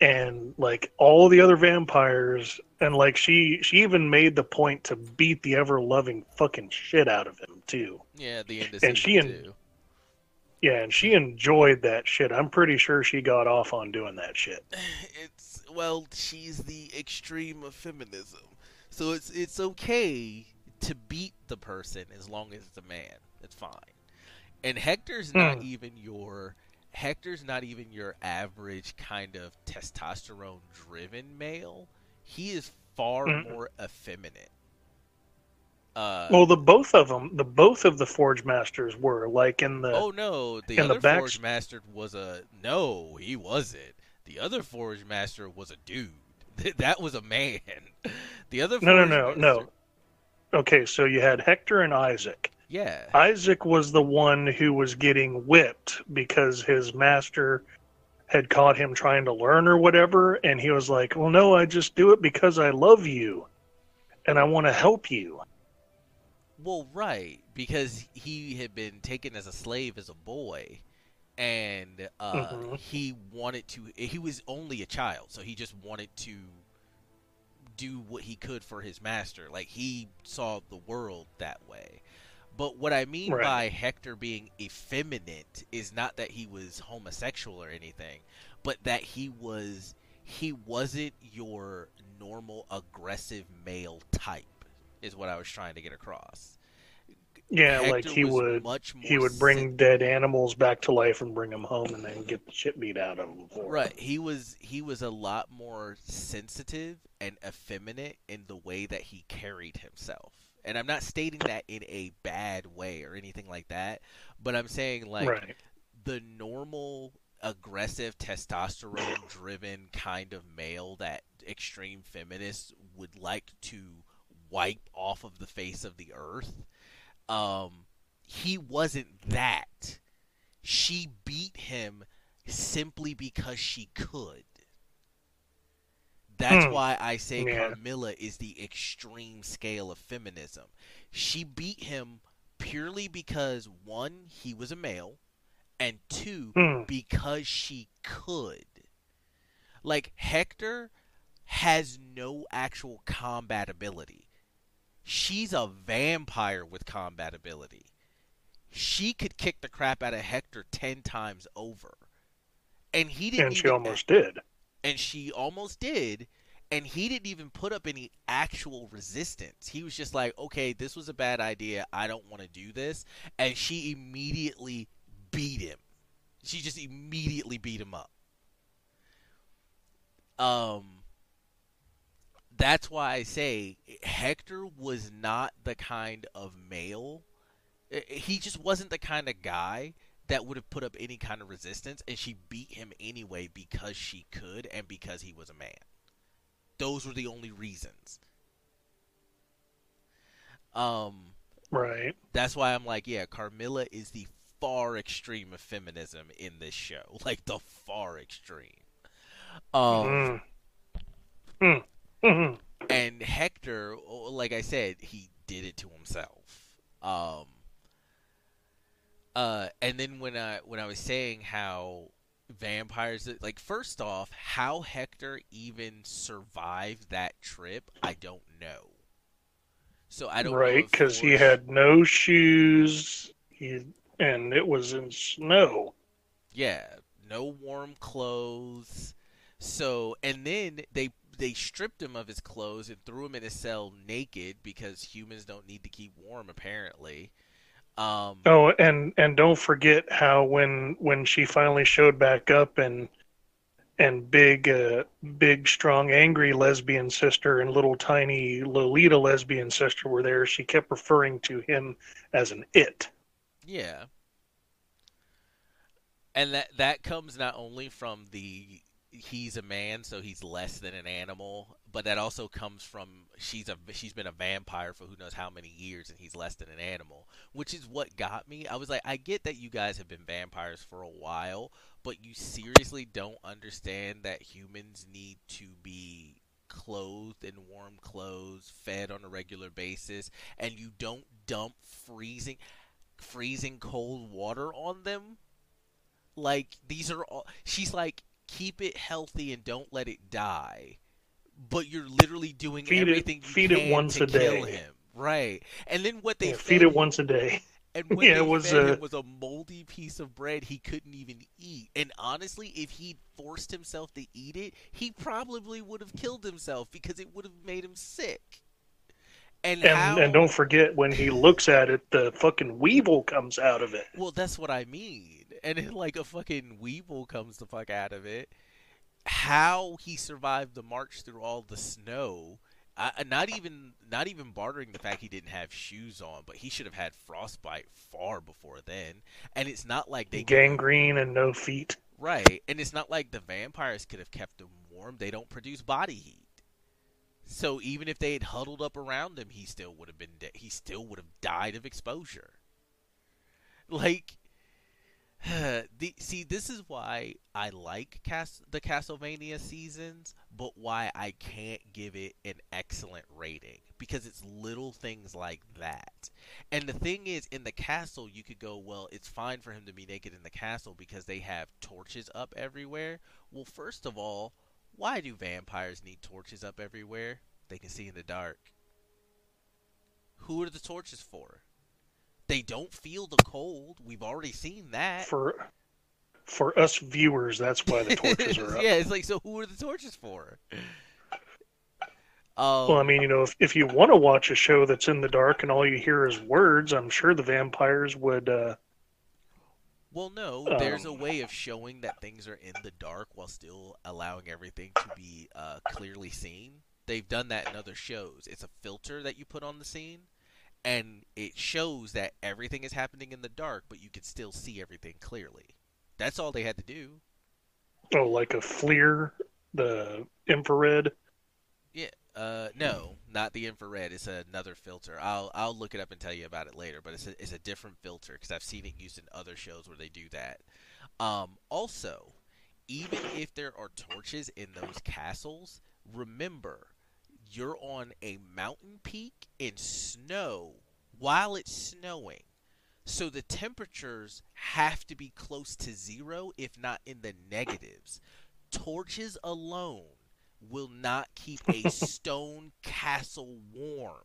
and like all the other vampires, and like she she even made the point to beat the ever loving fucking shit out of him too. Yeah, the end of And she and- two. Yeah, and she enjoyed that shit. I'm pretty sure she got off on doing that shit. It's well, she's the extreme of feminism, so it's it's okay to beat the person as long as it's a man. It's fine. And Hector's not Hmm. even your Hector's not even your average kind of testosterone driven male. He is far Mm. more effeminate. Uh, Well, the both of them, the both of the Forge Masters were like in the. oh no, the in the other Forge Master was a no, he wasn't. The other Forge Master was a dude. that was a man. The other no, no, no, Master, no. Okay, so you had Hector and Isaac. Yeah, Isaac was the one who was getting whipped because his master had caught him trying to learn or whatever, and he was like, "Well, no, I just do it because I love you, and I want to help you." Well, right, because he had been taken as a slave as a boy, and uh, Mhm. he wanted to. He was only a child, so he just wanted to do what he could for his master. Like he saw the world that way. But what I mean Right. by Hector being effeminate is not that he was homosexual or anything, but that he was he wasn't your normal aggressive male type is what I was trying to get across. Yeah, Hector like he would much more he would bring dead animals back to life and bring them home, and then get the shit beat out of them. Right, he was he was a lot more sensitive and effeminate in the way that he carried himself. And I'm not stating that in a bad way or anything like that, but I'm saying like right. the normal aggressive testosterone driven kind of male that extreme feminists would like to wipe off of the face of the earth um he wasn't that she beat him simply because she could that's Hmm. why i say Yeah. carmilla is the extreme scale of feminism she beat him purely because one he was a male and two Hmm. because she could. Like Hector has no actual combat ability. She's a vampire with combat ability. She could kick the crap out of Hector 10 times over. And he didn't And she even- almost did. and she almost did and he didn't even put up any actual resistance he was just like okay this was a bad idea i don't want to do this and she immediately beat him she just immediately beat him up um that's why i say hector was not the kind of male he just wasn't the kind of guy that would have put up any kind of resistance, and she beat him anyway because she could and because he was a man. Those were the only reasons. Um, Right. that's why I'm like, yeah, Carmilla is the far extreme of feminism in this show, like the far extreme. Um, Mm. Mm. And Hector, like I said, he did it to himself. Um, uh, and then when I when I was saying how vampires, like first off, how Hector even survived that trip, I don't know. So I don't Right, because he had no shoes, he, and it was in snow. Yeah, no warm clothes. So, and then they they stripped him of his clothes and threw him in a cell naked because humans don't need to keep warm apparently. Um Oh, and and don't forget how when when she finally showed back up and and big uh, big strong angry lesbian sister and little tiny Lolita lesbian sister were there, she kept referring to him as an it. yeah. And that that comes not only from the he's a man so he's less than an animal, but that also comes from she's a she's been a vampire for who knows how many years and he's less than an animal, which is what got me. I was like I get that you guys have been vampires for a while, but you seriously don't understand that humans need to be clothed in warm clothes, fed on a regular basis, and you don't dump freezing freezing cold water on them. Like these are all she's like keep it healthy and don't let it die. But you're literally doing Feed it- everything you feed it can once to a kill day. him. Right. And then what they Yeah, feed it once a day. and what Yeah, it was, fed uh, was a moldy piece of bread he couldn't even eat. And honestly, if he forced himself to eat it, he probably would have killed himself because it would have made him sick. And And how, and don't forget when he looks at it, the fucking weevil comes out of it. Well, that's what I mean. And then, like a fucking weevil comes the fuck out of it. How he survived the march through all the snow, I, not even not even bartering the fact he didn't have shoes on, but he should have had frostbite far before then. And it's not like they Gangrene and no feet. right, and it's not like the vampires could have kept him warm. They don't produce body heat. So even if they had huddled up around him, he still would have been dead. He still would have died of exposure. Like, the see, this is why I like Cas- the Castlevania seasons, but why I can't give it an excellent rating because it's little things like that. And the thing is, in the castle, you could go, well, it's fine for him to be naked in the castle because they have torches up everywhere. Well, first of all, why do vampires need torches up everywhere? They can see in the dark. Who are the torches for? They don't feel the cold. We've already seen that. For for us viewers, that's why the torches are up. yeah, it's like so. Who are the torches for? Um, Well, I mean, you know, if, if you want to watch a show that's in the dark and all you hear is words, I'm sure the vampires would. Uh, Well, no, there's a Um, way of showing that things are in the dark while still allowing everything to be uh, clearly seen. They've done that in other shows. It's a filter that you put on the scene, and it shows that everything is happening in the dark, but you can still see everything clearly. That's all they had to do. oh, like a FLIR, the infrared. Yeah. Uh, no, not the infrared. It's another filter. I'll I'll look it up and tell you about it later. But it's a, it's a different filter because I've seen it used in other shows where they do that. Um, also, even if there are torches in those castles, remember you're on a mountain peak in snow while it's snowing. So the temperatures have to be close to zero, if not in the negatives. Torches alone will not keep a stone castle warm.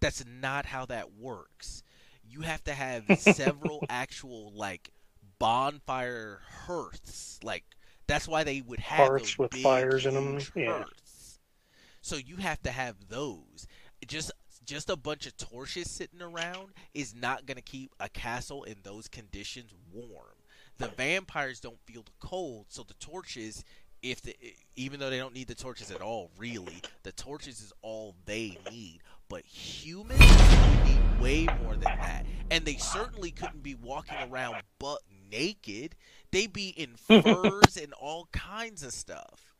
That's not how that works. You have to have several actual like bonfire hearths. Like that's why they would have Hearths with big, fires in them. yeah. So you have to have those. Just just a bunch of torches sitting around is not going to keep a castle in those conditions warm. The vampires don't feel the cold, so the torches if the, even though they don't need the torches at all, really, the torches is all they need. But humans need way more than that, and they certainly couldn't be walking around butt naked. They'd be in furs and all kinds of stuff.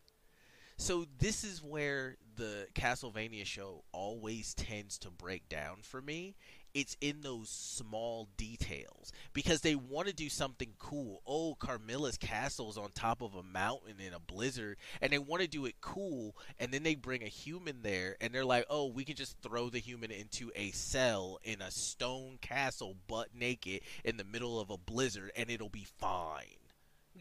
So this is where the Castlevania show always tends to break down for me. It's in those small details because they want to do something cool. Oh, Carmilla's castle is on top of a mountain in a blizzard, and they want to do it cool. And then they bring a human there, and they're like, "Oh, we can just throw the human into a cell in a stone castle, butt naked, in the middle of a blizzard, and it'll be fine."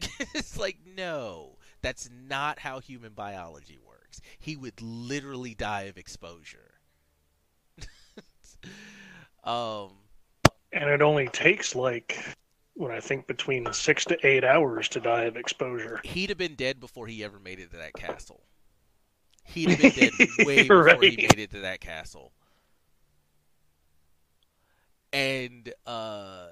it's like, no, that's not how human biology works. He would literally die of exposure. um, And it only takes like, what I think, between six to eight hours to die of exposure. he'd have been dead before he ever made it to that castle. He'd have been dead way before he made it to that castle. And uh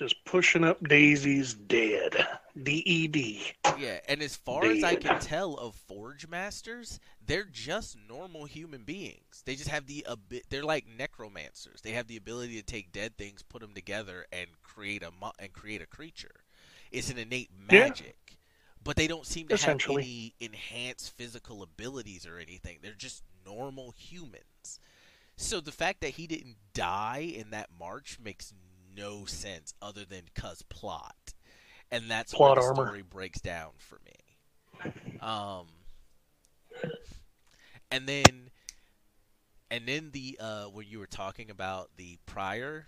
Just pushing up daisies, dead. D E D. Yeah, and as far as I can tell of Forge Masters, they're just normal human beings. They just have the abi- they're like necromancers. They have the ability to take dead things, put them together, and create a mo- and create a creature. It's an innate Yeah. magic, but they don't seem to have any enhanced physical abilities or anything. They're just normal humans. So the fact that he didn't die in that march makes no sense other than cuz plot. And that's Plot where the armor. story breaks down for me. Um and then and then the uh when you were talking about the prior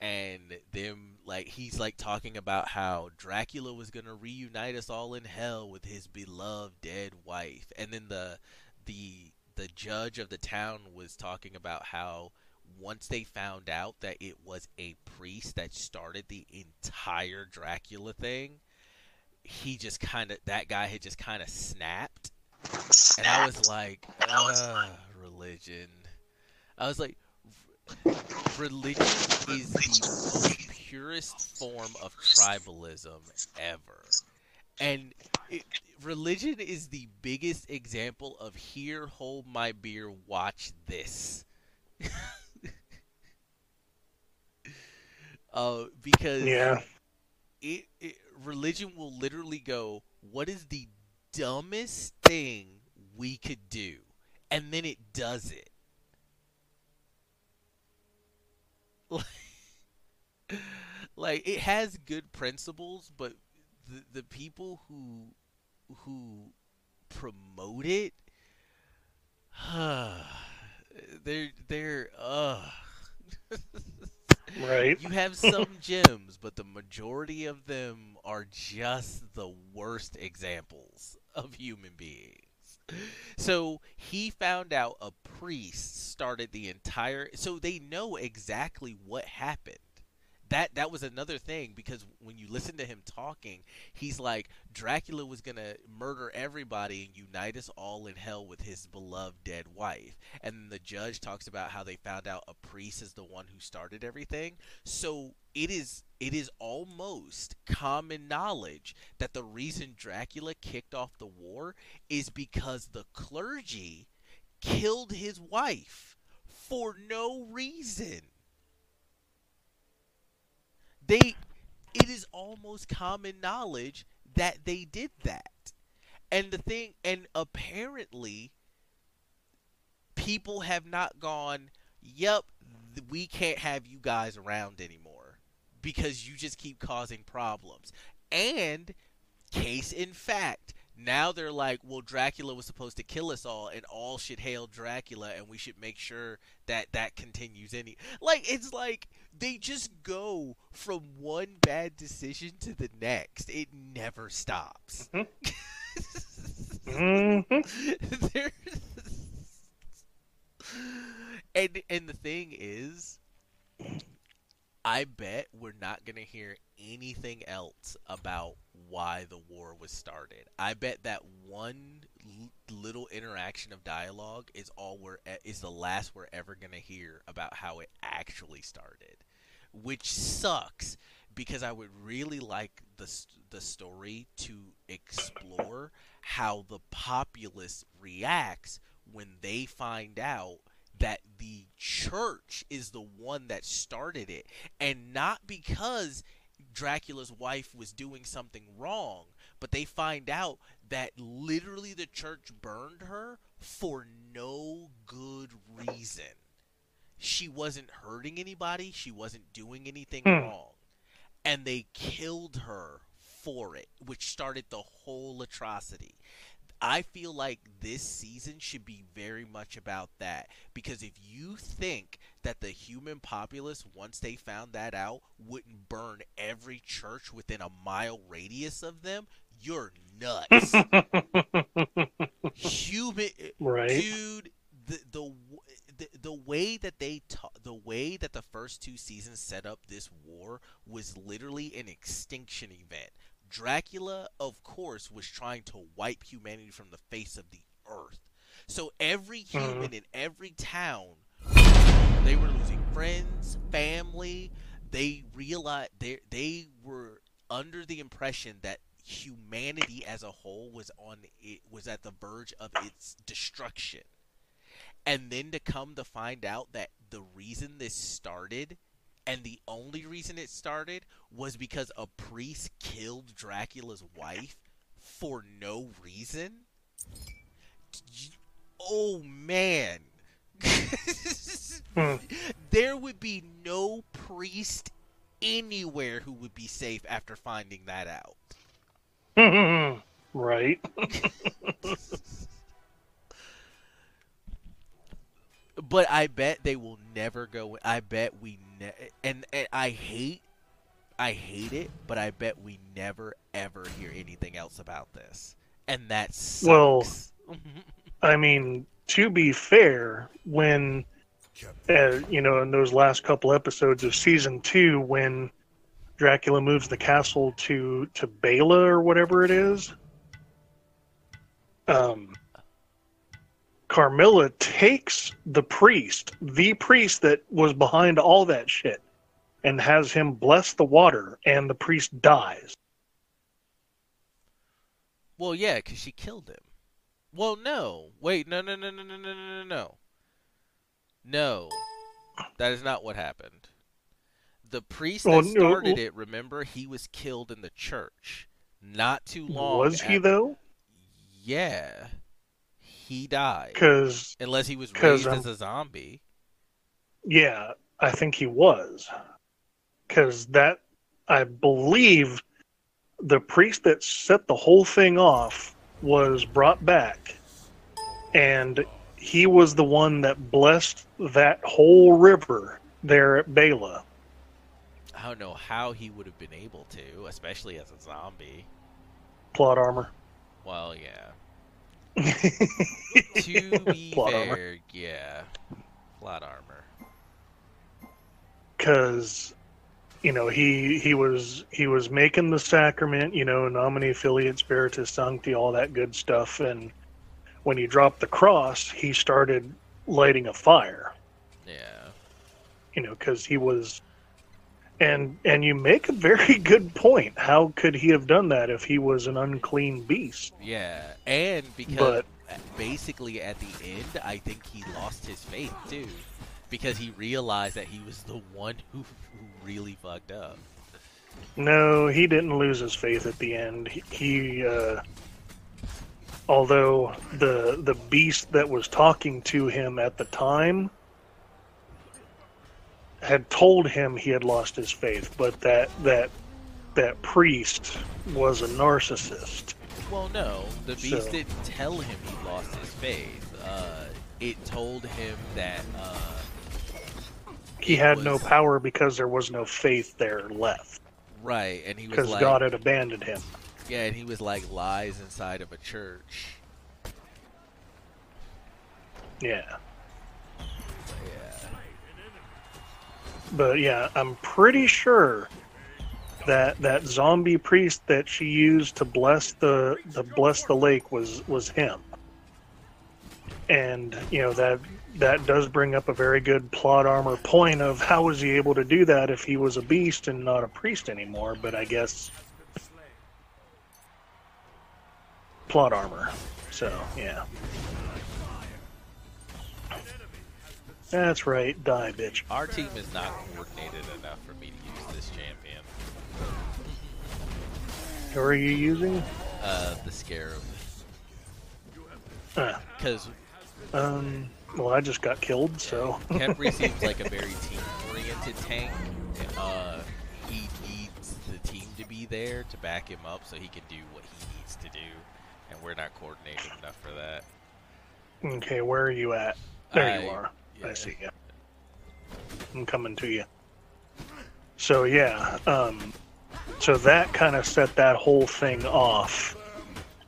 and them like he's like talking about how Dracula was going to reunite us all in hell with his beloved dead wife and then the the the judge of the town was talking about how once they found out that it was a priest that started the entire Dracula thing he just kind of that guy had just kind of snapped and I was like, uh, religion. I was like, religion is the purest form of tribalism ever, and it, religion is the biggest example of here, hold my beer, watch this. uh, because Yeah. it, it religion will literally go, "What is the dumbest thing we could do?" And then it does it. Like, like it has good principles, but the the people who who promote it, they're they're uh Right. you have some gems, but the majority of them are just the worst examples of human beings. So he found out a priest started the entire so they know exactly what happened. That that was another thing because when you listen to him talking, he's like Dracula was to murder everybody and unite us all in hell with his beloved dead wife. And the judge talks about how they found out a priest is the one who started everything. So it is it is almost common knowledge that the reason Dracula kicked off the war is because the clergy killed his wife for no reason. They it is almost common knowledge that they did that. And the thing and apparently people have not gone, "Yep, we can't have you guys around anymore because you just keep causing problems." And case in fact, now they're like, well, Dracula was supposed to kill us all, and all should hail Dracula, and we should make sure that that continues. Any like, it's like they just go from one bad decision to the next. It never stops. hmm There- and and the thing is, I bet we're not gonna hear anything else about why the war was started. I bet that one little interaction of dialogue is all we're is the last we're ever gonna hear about how it actually started, which sucks because I would really like the the story to explore how the populace reacts when they find out that the church is the one that started it and not because Dracula's wife was doing something wrong but they find out that literally the church burned her for no good reason. She wasn't hurting anybody. She wasn't doing anything Hmm. wrong. And they killed her for it which started the whole atrocity. I feel like this season should be very much about that. Because if you think that the human populace, once they found that out, wouldn't burn every church within a mile radius of them, you're nuts. human, Right. dude. The, the the the way that they ta- the way that the first two seasons set up this war was literally an extinction event. Dracula, of course, was trying to wipe humanity from the face of the earth. So every uh-huh. human in every town, they were losing friends, family. They realized they they were under the impression that humanity as a whole was on it was at the verge of its destruction. And then to come to find out that the reason this started and the only reason it started was because a priest killed Dracula's wife for no reason. Oh man. Hmm. there would be no priest anywhere who would be safe after finding that out. right. But I bet they will never go. I bet we ne- and, and I hate, I hate it. But I bet we never ever hear anything else about this, and that sucks. Well, I mean, to be fair, when uh, you know, in those last couple episodes of season two, when Dracula moves the castle to to Bela or whatever it is, um, Carmilla takes the priest, the priest that was behind all that shit, and has him bless the water, and the priest dies. Well, yeah, because she killed him. Well, no. Wait, no, no, no, no, no, no, no, no. No, that is not what happened. The priest oh, that Well, no, started well- it, remember, he was killed in the church. Not too long. Was he though? Yeah, he died. Because Unless he was raised I'm- as a zombie. yeah, I think he was. Because that, I believe, the priest that set the whole thing off was brought back, and he was the one that blessed that whole river there at Bela. I don't know how he would have been able to, especially as a zombie. Plot armor. Well, yeah. To be Plot fair, armor. yeah. Plot armor. because you know he he was he was making the sacrament you know nomine et Filii spiritus sancti all that good stuff and when he dropped the cross he started lighting a fire Yeah. you know because he was and and you make a very good point how could he have done that if he was an unclean beast Yeah, and because But- basically at the end, I think he lost his faith too, because he realized that he was the one who, who really fucked up. No, he didn't lose his faith at the end. He, he uh, although the the beast that was talking to him at the time had told him he had lost his faith, but that that that priest was a narcissist. Well, no, the beast So- didn't tell him he lost his faith. Uh, it told him that uh, He had no power because there was no faith there left Right, and he was because like, God had abandoned him. yeah, and he was like lies inside of a church. Yeah. Yeah. But yeah, I'm pretty sure that that zombie priest that she used to bless the the bless the lake was was him. And you know that that does bring up a very good plot armor point of how was he able to do that if he was a beast and not a priest anymore, but I guess plot armor. So, yeah. That's right, die bitch. Our team is not coordinated enough for me to use this champion. Who are you using? Uh, the Scarab. Uh, Because Um, well, I just got killed, so. Khepri seems like a very team-oriented tank. Uh, he needs the team to be there to back him up so he can do what he needs to do, and we're not coordinated enough for that. okay, where are you at? There you are. I see you. I'm coming to you. So yeah, um, so that kind of set that whole thing off,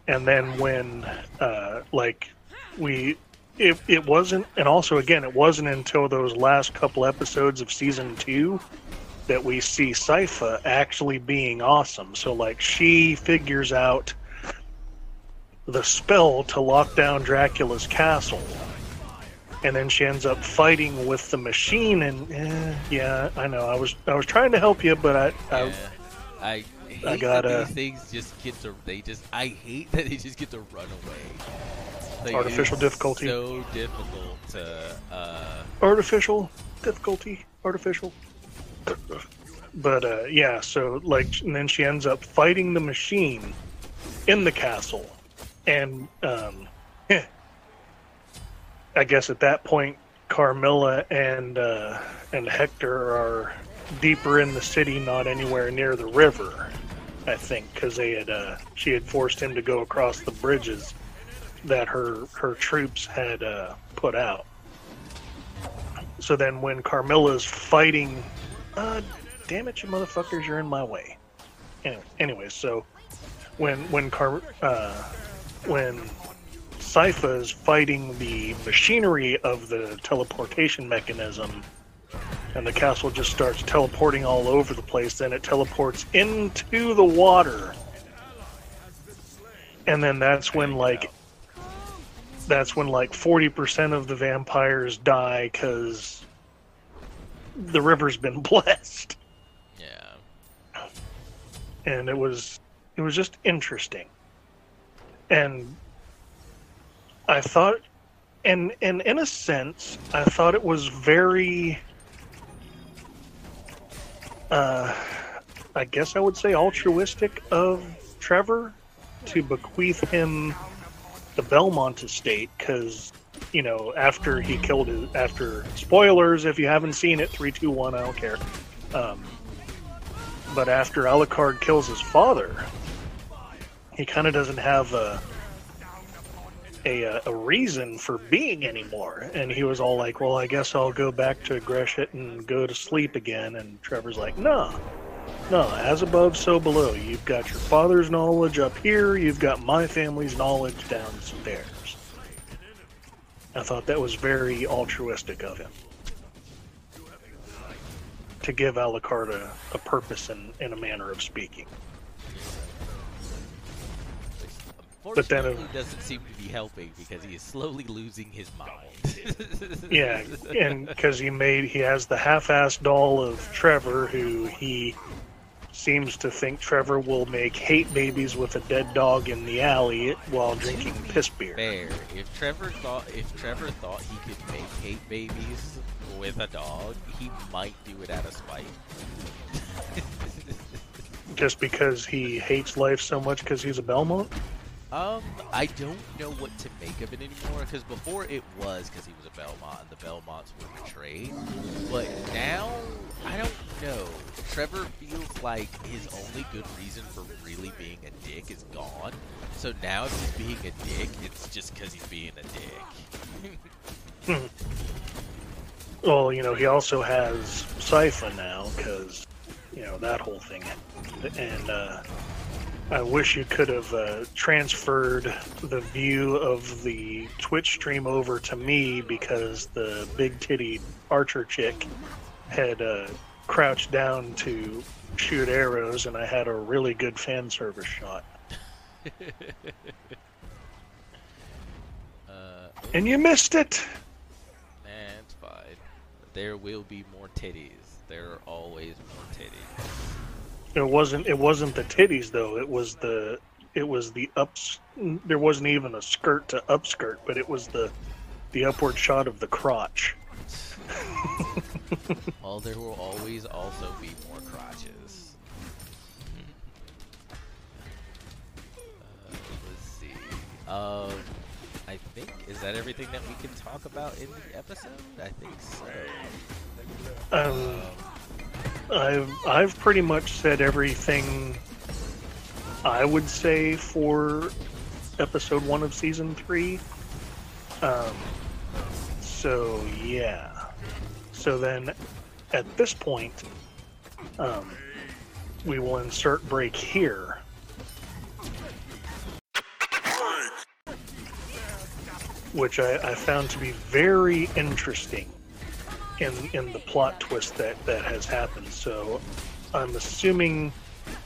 and then when, uh, like, we, it it wasn't, and also again, it wasn't until those last couple episodes of season two that we see Sypha actually being awesome. So like, she figures out the spell to lock down Dracula's castle and then she ends up fighting with the machine and eh, yeah i know i was i was trying to help you but i, I Yeah. I hate that gotta- these things just get to. They just. I hate that they just get to run away. Like, Artificial difficulty. So difficult to. Uh, artificial difficulty artificial but uh yeah so like and then she ends up fighting the machine in the castle and um i guess at that point carmilla and uh and hector are deeper in the city not anywhere near the river i think because they had uh she had forced him to go across the bridges that her her troops had uh put out so then when Carmilla's fighting, uh, damn it, you motherfuckers, you're in my way. Anyway, anyway so when when Car uh, when Sypha is fighting the machinery of the teleportation mechanism, and the castle just starts teleporting all over the place, then it teleports into the water, and then that's when like that's when like 40% of the vampires die because the river's been blessed. Yeah. and it was it was just interesting. And i thought and and in a sense i thought it was very uh i guess i would say altruistic of trevor to bequeath him the belmont estate because you know after he killed his after spoilers if you haven't seen it 321 i don't care um, but after Alucard kills his father, he kind of doesn't have a, a a reason for being anymore. And he was all like, "Well, I guess I'll go back to Gresit and go to sleep again." And Trevor's like, "No, no, as above, so below. You've got your father's knowledge up here. You've got my family's knowledge downstairs." I thought that was very altruistic of him to give Alucard a, a purpose in, in a manner of speaking. But then, Unfortunately, doesn't seem to be helping because he is slowly losing his mind. Yeah, and because he made he has the half-assed doll of Trevor, who he seems to think Trevor will make hate babies with a dead dog in the alley while drinking piss beer. Fair. If Trevor thought if Trevor thought he could make hate babies with a dog, he might do it out of spite. Just because he hates life so much because he's a Belmont. Um, I don't know what to make of it anymore because before it was because he was a Belmont and the Belmonts were betrayed, but now I don't know. Trevor feels like his only good reason for really being a dick is gone. So now if he's being a dick, it's just because he's being a dick. Well, you know, he also has Sypha now because, you know, that whole thing. And uh, I wish you could have uh, transferred the view of the Twitch stream over to me because the big titty archer chick had uh, crouched down to shoot arrows, and I had a really good fan service shot. Uh, And you missed it! nah, it's fine. There will be more titties. There are always more titties. It wasn't. It wasn't the titties though. It was the. It was the ups. There wasn't even a skirt to upskirt, but it was the, the upward shot of the crotch. Well, there will always also be more crotches. uh, let's see. Um, I think is that everything that we can talk about in the episode? I think so. Um, I've I've pretty much said everything I would say for episode one of season three. Um, so yeah. So then, at this point, um, we will insert break here. Which I, I found to be very interesting in in the plot twist that that has happened. So I'm assuming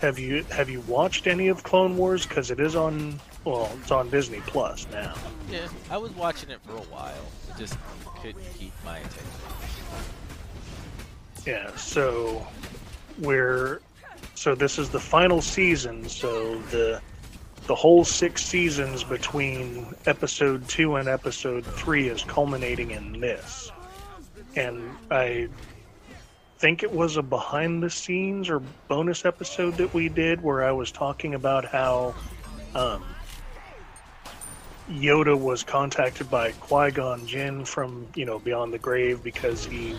have you have you watched any of Clone Wars because it is on well it's on Disney Plus now. Yeah, I was watching it for a while. I just couldn't keep my attention. Yeah, so we're so this is the final season. So the the whole six seasons between episode two and episode three is culminating in this, and I think it was a behind the scenes or bonus episode that we did where I was talking about how um, Yoda was contacted by Qui Gon Jinn from you know Beyond the Grave because he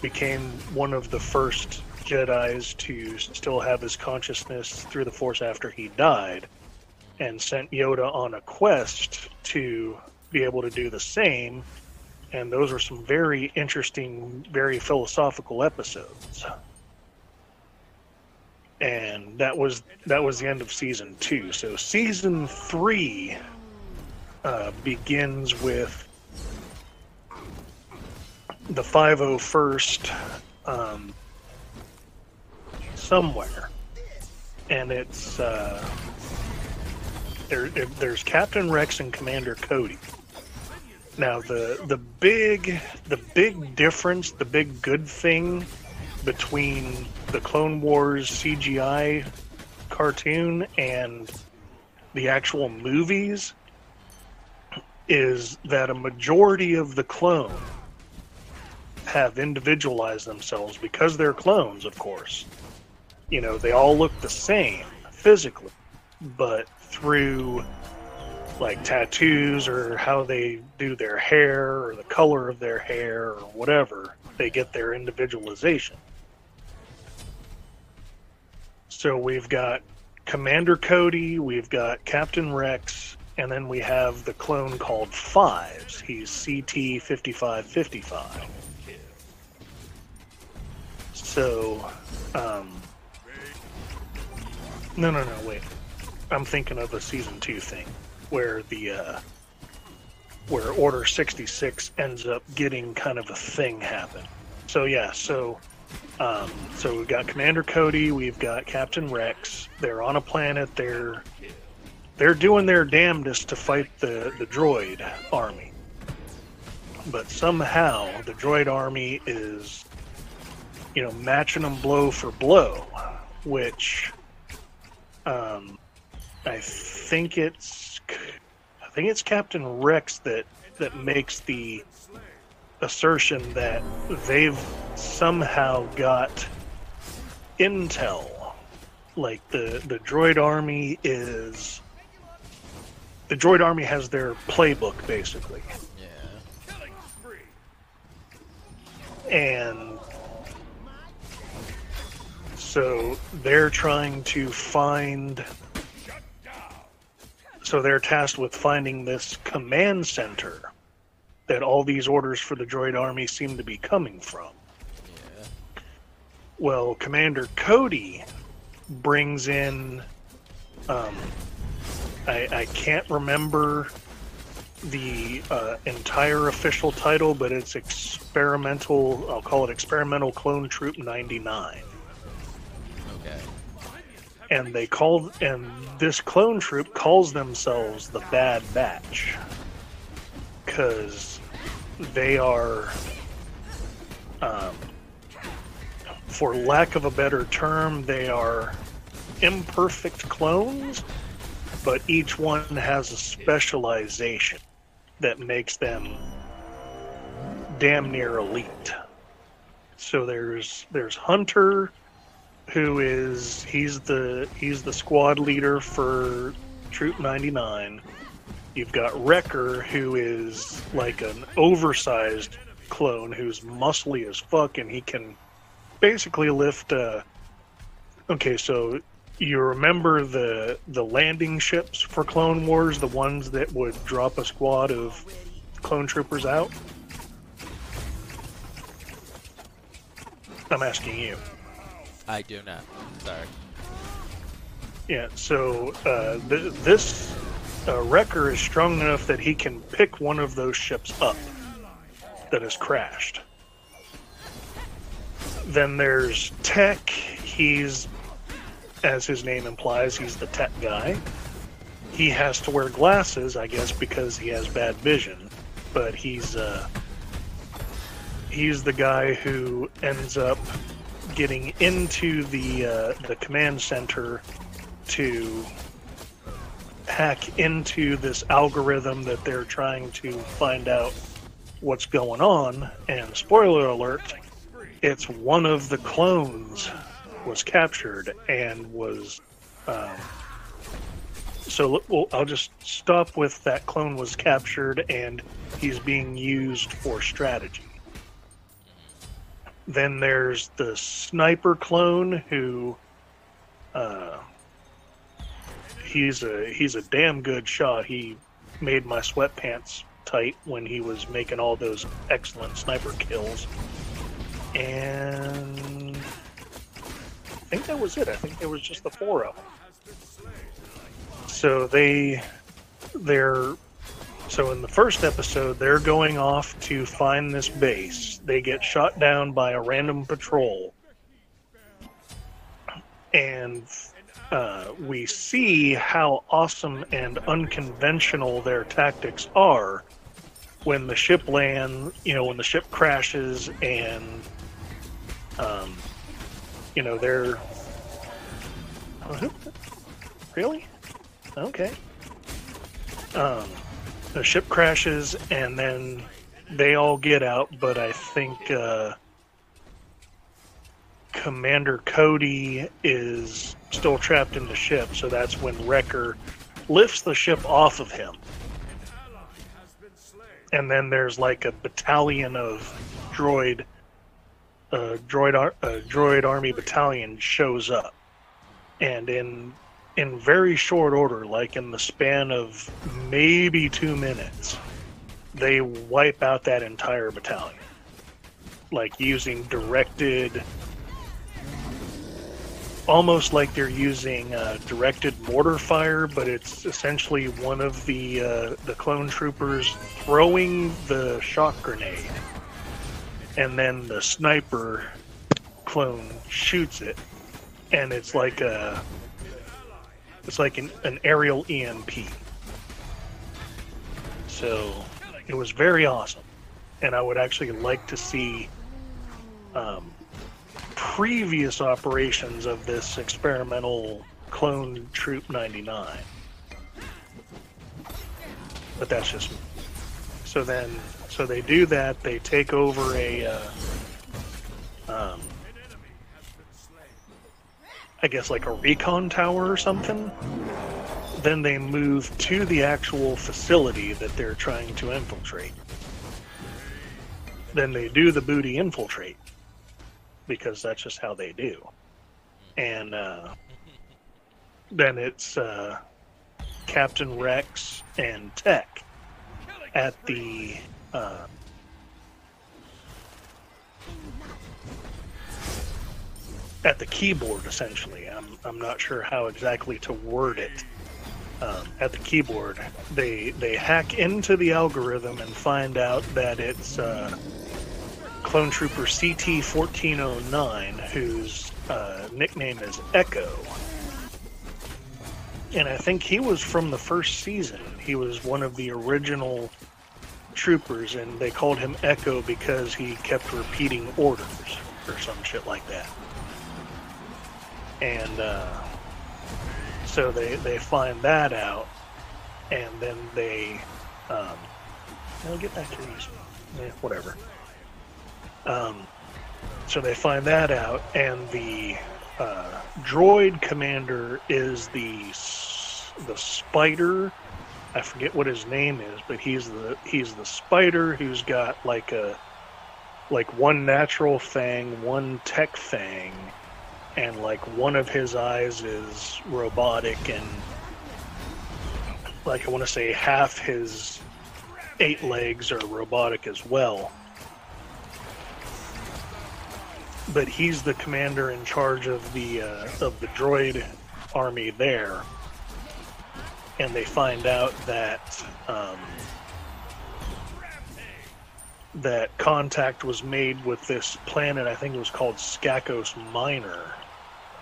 became one of the first Jedi's to still have his consciousness through the Force after he died, and sent Yoda on a quest to be able to do the same. And those were some very interesting, very philosophical episodes. And that was that was the end of season two. So season three uh, begins with the 501st um, somewhere. And it's uh, there, there- there's Captain Rex and Commander Cody. Now the the big the big difference, the big good thing between the Clone Wars CGI cartoon and the actual movies is that a majority of the clone have individualized themselves because they're clones, of course. You know, they all look the same physically, but through like tattoos or how they do their hair or the color of their hair or whatever, they get their individualization. So we've got Commander Cody, we've got Captain Rex, and then we have the clone called Fives. He's CT 5555. So, um, no, no, no, wait. I'm thinking of a season two thing where the uh, where Order 66 ends up getting kind of a thing happen. So yeah, so um, so we've got Commander Cody, we've got Captain Rex. They're on a planet. They're they're doing their damnedest to fight the the droid army, but somehow the droid army is you know matching them blow for blow, which um, I think it's I think it's Captain Rex that that makes the assertion that they've somehow got intel like the the droid army is the droid army has their playbook basically Yeah. And so they're trying to find. So they're tasked with finding this command center that all these orders for the droid army seem to be coming from Yeah. well commander cody brings in um, I, I can't remember the uh, entire official title but it's experimental i'll call it experimental clone troop 99 Okay. And they call and this clone troop calls themselves the Bad Batch because they are, um, for lack of a better term, they are imperfect clones, but each one has a specialization that makes them damn near elite. So there's there's Hunter, who is he's the he's the squad leader for Troop 99. You've got Wrecker, who is like an oversized clone who's muscly as fuck, and he can basically lift. Uh, okay, so you remember the the landing ships for Clone Wars, the ones that would drop a squad of clone troopers out? I'm asking you. I do not. Sorry. Yeah, so uh, th- this uh, Wrecker is strong enough that he can pick one of those ships up that has crashed. Then there's Tech. He's, as his name implies, he's the tech guy. He has to wear glasses, I guess, because he has bad vision. But he's uh, he's the guy who ends up getting into the uh, the command center to hack into this algorithm that they're trying to find out what's going on. And spoiler alert, it's one of the clones was captured and was. Um, so well, I'll just stop with that clone was captured and he's being used for strategy. Then there's the sniper clone who uh, he's a he's a damn good shot. He made my sweatpants tight when he was making all those excellent sniper kills. And I think that was it. I think there was just the four of them. So they they're so in the first episode they're going off to find this base. They get shot down by a random patrol. And uh, we see how awesome and unconventional their tactics are when the ship lands, you know, when the ship crashes and, um, you know, they're. Really? Okay. Um, the ship crashes and then they all get out, but I think uh, Commander Cody is still trapped in the ship, so that's when Wrecker lifts the ship off of him. And then there's like a battalion of droid, uh, droid, ar- uh, droid army battalion shows up, and in in very short order, like in the span of maybe two minutes, they wipe out that entire battalion, like using directed almost like they're using uh, directed mortar fire, but it's essentially one of the uh, the clone troopers throwing the shock grenade, and then the sniper clone shoots it, and it's like a it's like an, an aerial EMP. So it was very awesome, and I would actually like to see. Um, previous operations of this experimental clone Troop 99. But that's just me. So then, so they do that. They take over a, uh, um, I guess like a recon tower or something. Then they move to the actual facility that they're trying to infiltrate. Then they do the booty infiltrate because that's just how they do. And uh, then it's uh, Captain Rex and Tech at the uh, at the keyboard. Essentially, I'm I'm not sure how exactly to word it. Um, at the keyboard, they they hack into the algorithm and find out that it's uh, clone trooper CT 1409, whose uh, nickname is Echo. And I think he was from the first season. He was one of the original troopers, and they called him Echo because he kept repeating orders or some shit like that. And uh, so they, they find that out, and then they. Um, I'll get back to these. Eh, whatever. Um, so they find that out, and the uh, droid commander is the the spider. I forget what his name is, but he's the he's the spider who's got like a like one natural fang, one tech fang, and like one of his eyes is robotic, and like I want to say half his eight legs are robotic as well but he's the commander in charge of the uh, of the droid army there, and they find out that um, that contact was made with this planet. I think it was called Skakos Minor,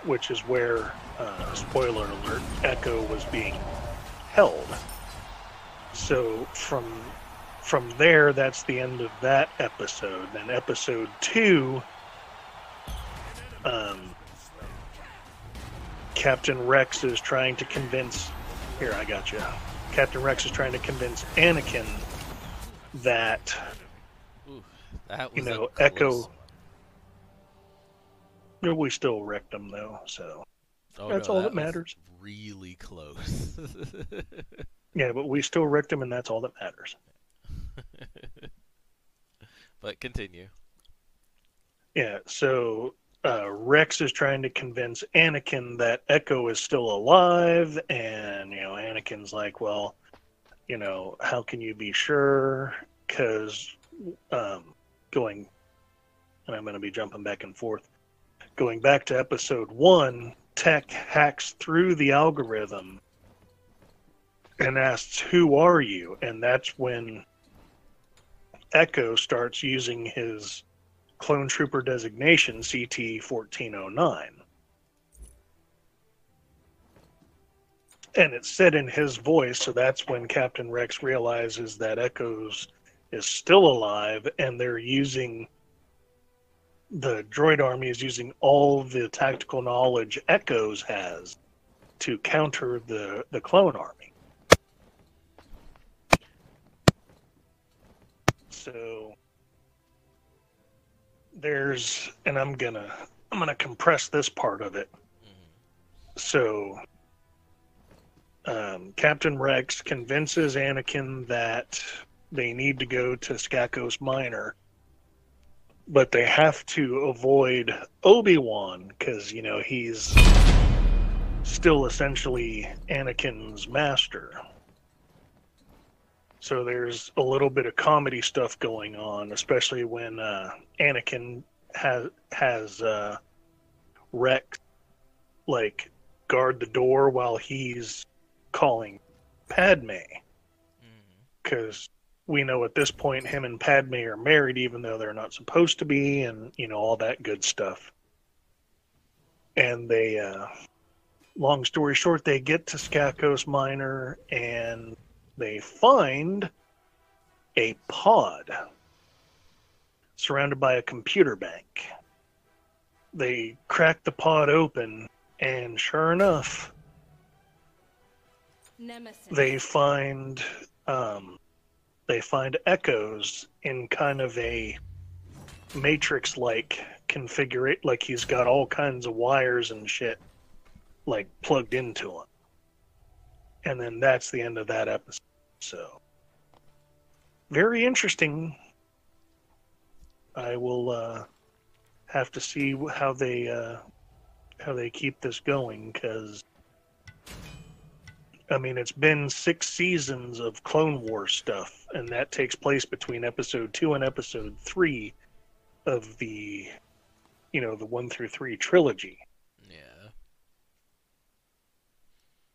which is where, uh, spoiler alert, Echo was being held. So from from there, that's the end of that episode. Then episode two um, Captain Rex is trying to convince. Here, I got you. Captain Rex is trying to convince Anakin that Ooh, that was you know Echo. We still wrecked them though, so Oh, that's no, all that was matters. Really close. yeah, but we still wrecked them, and that's all that matters. but continue. Yeah, so uh, Rex is trying to convince Anakin that Echo is still alive, and you know, Anakin's like, "Well, you know, how can you be sure?" Because um, going, and I'm going to be jumping back and forth. Going back to episode one, Tech hacks through the algorithm and asks, "Who are you?" And that's when Echo starts using his clone trooper designation CT 1409. And it's said in his voice, so that's when Captain Rex realizes that Echo's is still alive, and they're using the droid army is using all the tactical knowledge Echoes has to counter the the clone army. So there's, and I'm gonna I'm gonna compress this part of it. So um, Captain Rex convinces Anakin that they need to go to Skakos Minor, but they have to avoid Obi Wan because you know he's still essentially Anakin's master. So there's a little bit of comedy stuff going on, especially when uh, Anakin has has uh, Rex like guard the door while he's calling Padme, because we know at this point him and Padme are married, even though they're not supposed to be, and you know all that good stuff. And they, uh, long story short, they get to Skakos Minor and they find a pod surrounded by a computer bank. They crack the pod open, and sure enough, Nemesis. they find um, they find echoes in kind of a matrix like configurate like he's got all kinds of wires and shit like plugged into him. And then that's the end of that episode. So very interesting. I will uh have to see how they uh how they keep this going because I mean, it's been six seasons of Clone War stuff, and that takes place between episode two and episode three of the, you know, the one through three trilogy. Yeah.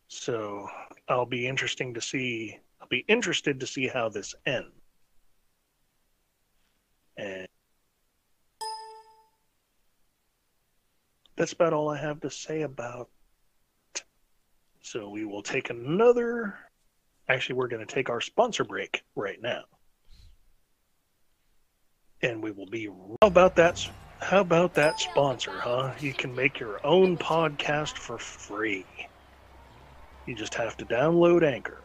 So I'll be interesting to see. I'll be interested to see how this ends. And that's about all I have to say about. So we will take another. Actually, we're going to take our sponsor break right now, and we will be. How about that? How about that sponsor, huh? You can make your own podcast for free. You just have to download Anchor.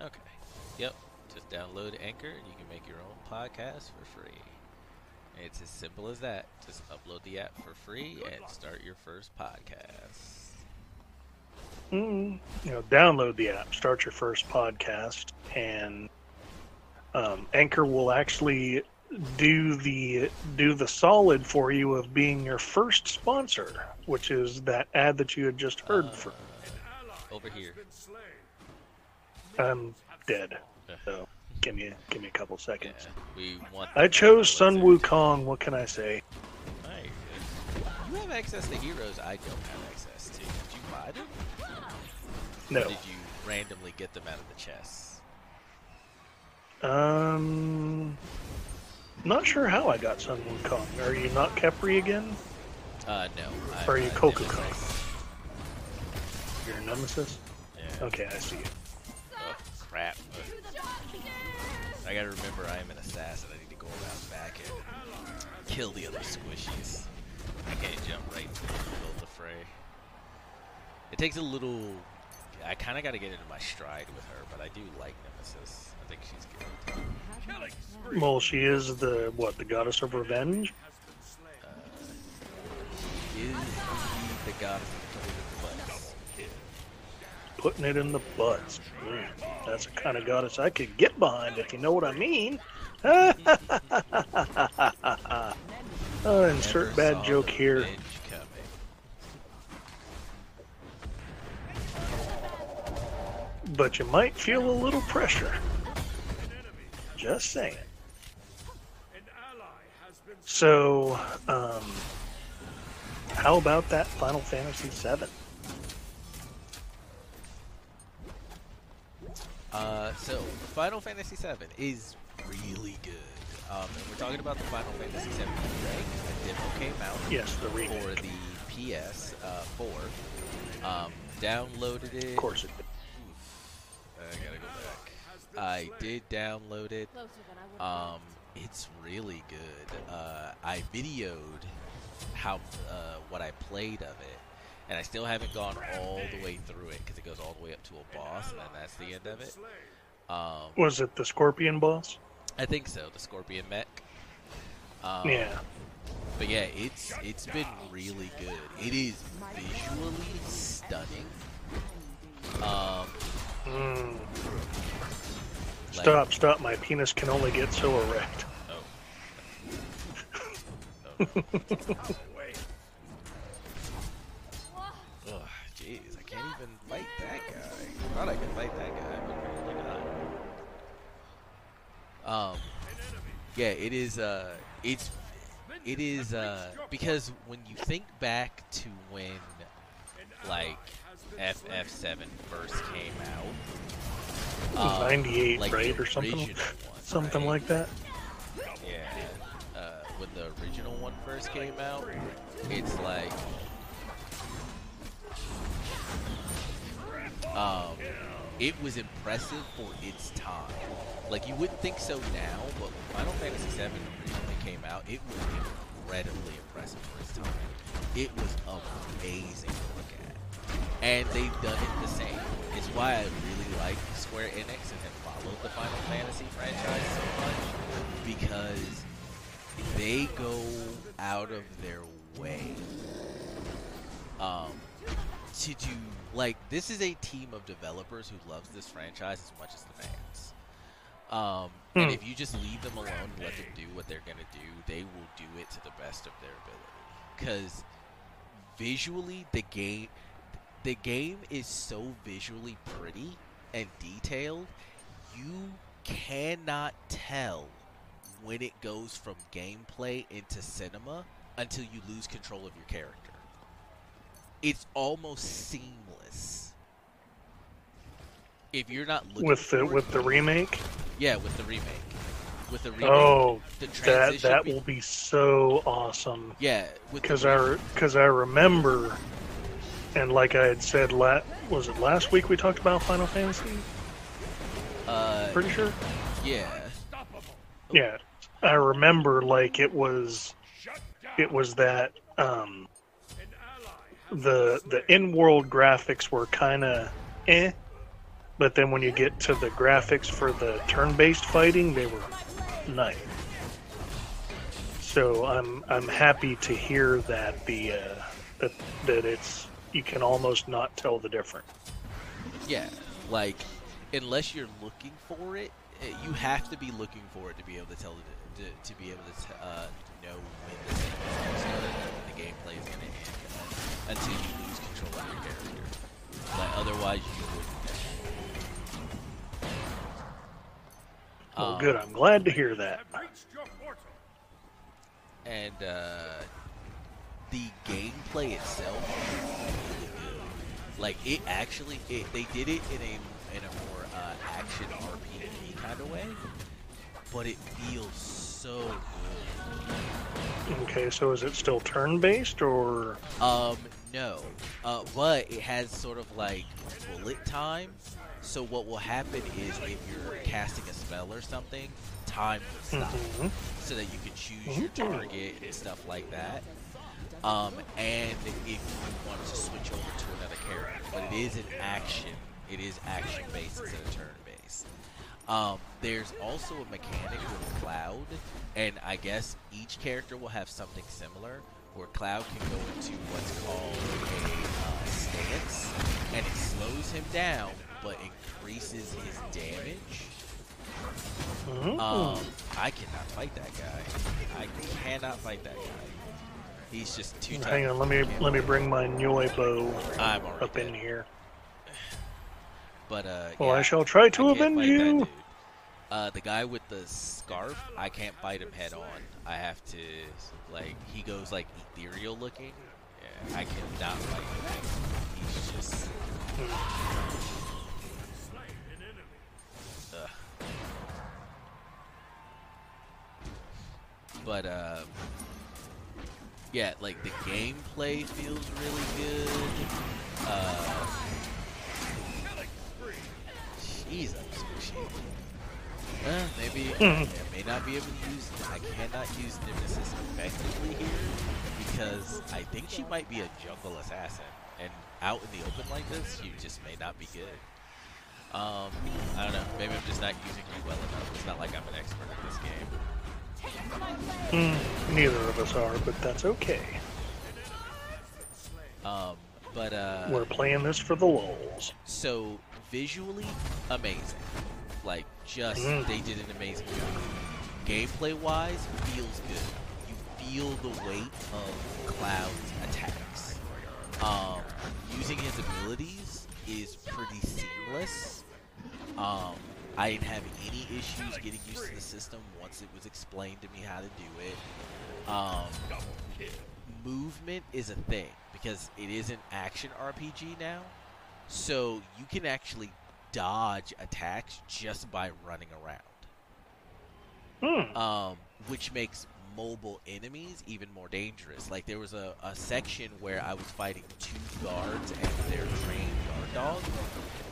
Uh, okay. Yep. Just download Anchor and you can make your own podcast for free. It's as simple as that. Just upload the app for free and start your first podcast. Mm, you know, download the app, start your first podcast, and um, Anchor will actually do the do the solid for you of being your first sponsor, which is that ad that you had just heard Uh, from. over here. I'm dead. So give me give me a couple Yeah, seconds. we want. I chose Sun Wukong. What can I say? Good. You have access to heroes I don't have access to. Did you buy them? No. Or did you randomly get them out of the chests? Um, not sure how I got Sun Wukong. Are you not Khepri again? Uh, no. I'm, Or are you? Nemesis. You're a Nemesis. Yeah. Okay, I see you. Oh, crap. I gotta remember I am an assassin. I need to go around back and kill the other squishies. I can't jump right into the middle of the fray. It takes a little. I kind of got to get into my stride with her, but I do like Nemesis. I think she's good. Well, she is the what? The goddess of revenge. has been slain. Uh, she is the goddess of the butts. Putting it in the butts. Mm, that's the kind of goddess I could get behind, if you know what I mean. oh, insert bad joke here. But you might feel a little pressure. Just saying. An ally has been So, um, how about that Final Fantasy VII? Uh, so Final Fantasy VII is really good. Um, and we're talking about the Final Fantasy VII remake. A demo came out Yes, the for the PS uh, 4. Um, downloaded it. Of course it did. I gotta go back. I did download it. Closer than I would Um, it's really good. Uh, I videoed how uh, what I played of it, and I still haven't gone all the way through it because it goes all the way up to a boss, and then that's the end of it. Um, Was it the Scorpion boss? I think so. The Scorpion mech. Um, yeah. But yeah, it's it's been really good. It is visually stunning. Um, Mm. like- Stop, stop. My penis can only get so erect. Oh. oh. Jeez, I can't even fight that guy. I thought I could fight that guy, but apparently not. Um, yeah, it is. Uh, it's it is uh because when you think back to when like FF7 first came out, um, 98, like right? Or something? one, Something right? like that? Yeah. Uh, when the original one first came out, it's like. Um, it was impressive for its time. Like you wouldn't think so now, but Final Fantasy VII originally came out, it was incredibly impressive for its time. It was amazing to look at, and they've done it the same. It's why I really like Square Enix and have followed the Final Fantasy franchise so much because they go out of their way um, to do like this is a team of developers who loves this franchise as much as the fans. Um, and Hmm. if you just leave them alone and let them do what they're gonna do, they will do it to the best of their ability. Because visually, the game, the game is so visually pretty and detailed, you cannot tell when it goes from gameplay into cinema until you lose control of your character. It's almost seamless. If you're not looking With the with it, the remake? yeah, with the remake, with the remake, Oh, the that that will be so awesome. yeah, with the Because I because I remember, and like I had said, la- was it last week we talked about Final Fantasy? uh, Pretty sure. yeah, Yeah, I remember like it was it was that um, the the in-world graphics were kind of eh, but then when you get to the graphics for the turn-based fighting, they were nice. So I'm I'm happy to hear that the uh, that that it's you can almost not tell the difference. yeah. Like, unless you're looking for it, eh, you have to be looking for it to be able to tell to, to be able to t- uh, know when the the gameplay is going to end until you lose control of your character. Like, otherwise, you wouldn't. know. Well, Um, good. I'm glad to hear that. Have reached your portal. and uh, the gameplay itself is really good. Like it actually, it, they did it in a in a more uh, action RPG kind of way, but it feels so good. Okay, so is it still turn-based or? Um, no, uh, but it has sort of like bullet time. So what will happen is if you're casting a spell or something, time will stop. Mhm. so that you can choose your target and stuff like that. Um, and if you want to switch over to another character, but it is an action. It is action based instead of turn based. Um, there's also a mechanic with Cloud, and I guess each character will have something similar. Where Cloud can go into what's called a uh, stance, and it slows him down, but increases his damage. Mhm. Um, I cannot fight that guy. I cannot fight that guy. He's just too tough. Hang on, let me let me bring my Nyoi Bo up in here. But uh, Well, yeah, I shall try to avenge you. Uh, the guy with the scarf, I can't fight him head on. I have to like he goes like ethereal looking. Yeah, I cannot fight him. He's just. Ugh. But uh, yeah, like the gameplay feels really good. Uh, I'm squishy. Uh, maybe I may not be able to use. I cannot use Nemesis effectively here because I think she might be a jungle assassin, and out in the open like this, you just may not be good. Um, I don't know. Maybe I'm just not using you well enough. It's not like I'm an expert at this game. Hmm, neither of us are, but that's okay. Um, but uh, We're playing this for the lulz. so visually amazing. Like just Mm. they did an amazing job. Gameplay wise, feels good. You feel the weight of Cloud's attacks. Um, using his abilities is pretty seamless. Um, I didn't have any issues getting used to the system once it was explained to me how to do it. Um, movement is a thing because it is an action RPG now. So you can actually dodge attacks just by running around. Hmm. Um, which makes mobile enemies even more dangerous. Like there was a, a section where I was fighting two guards and their trained guard dog,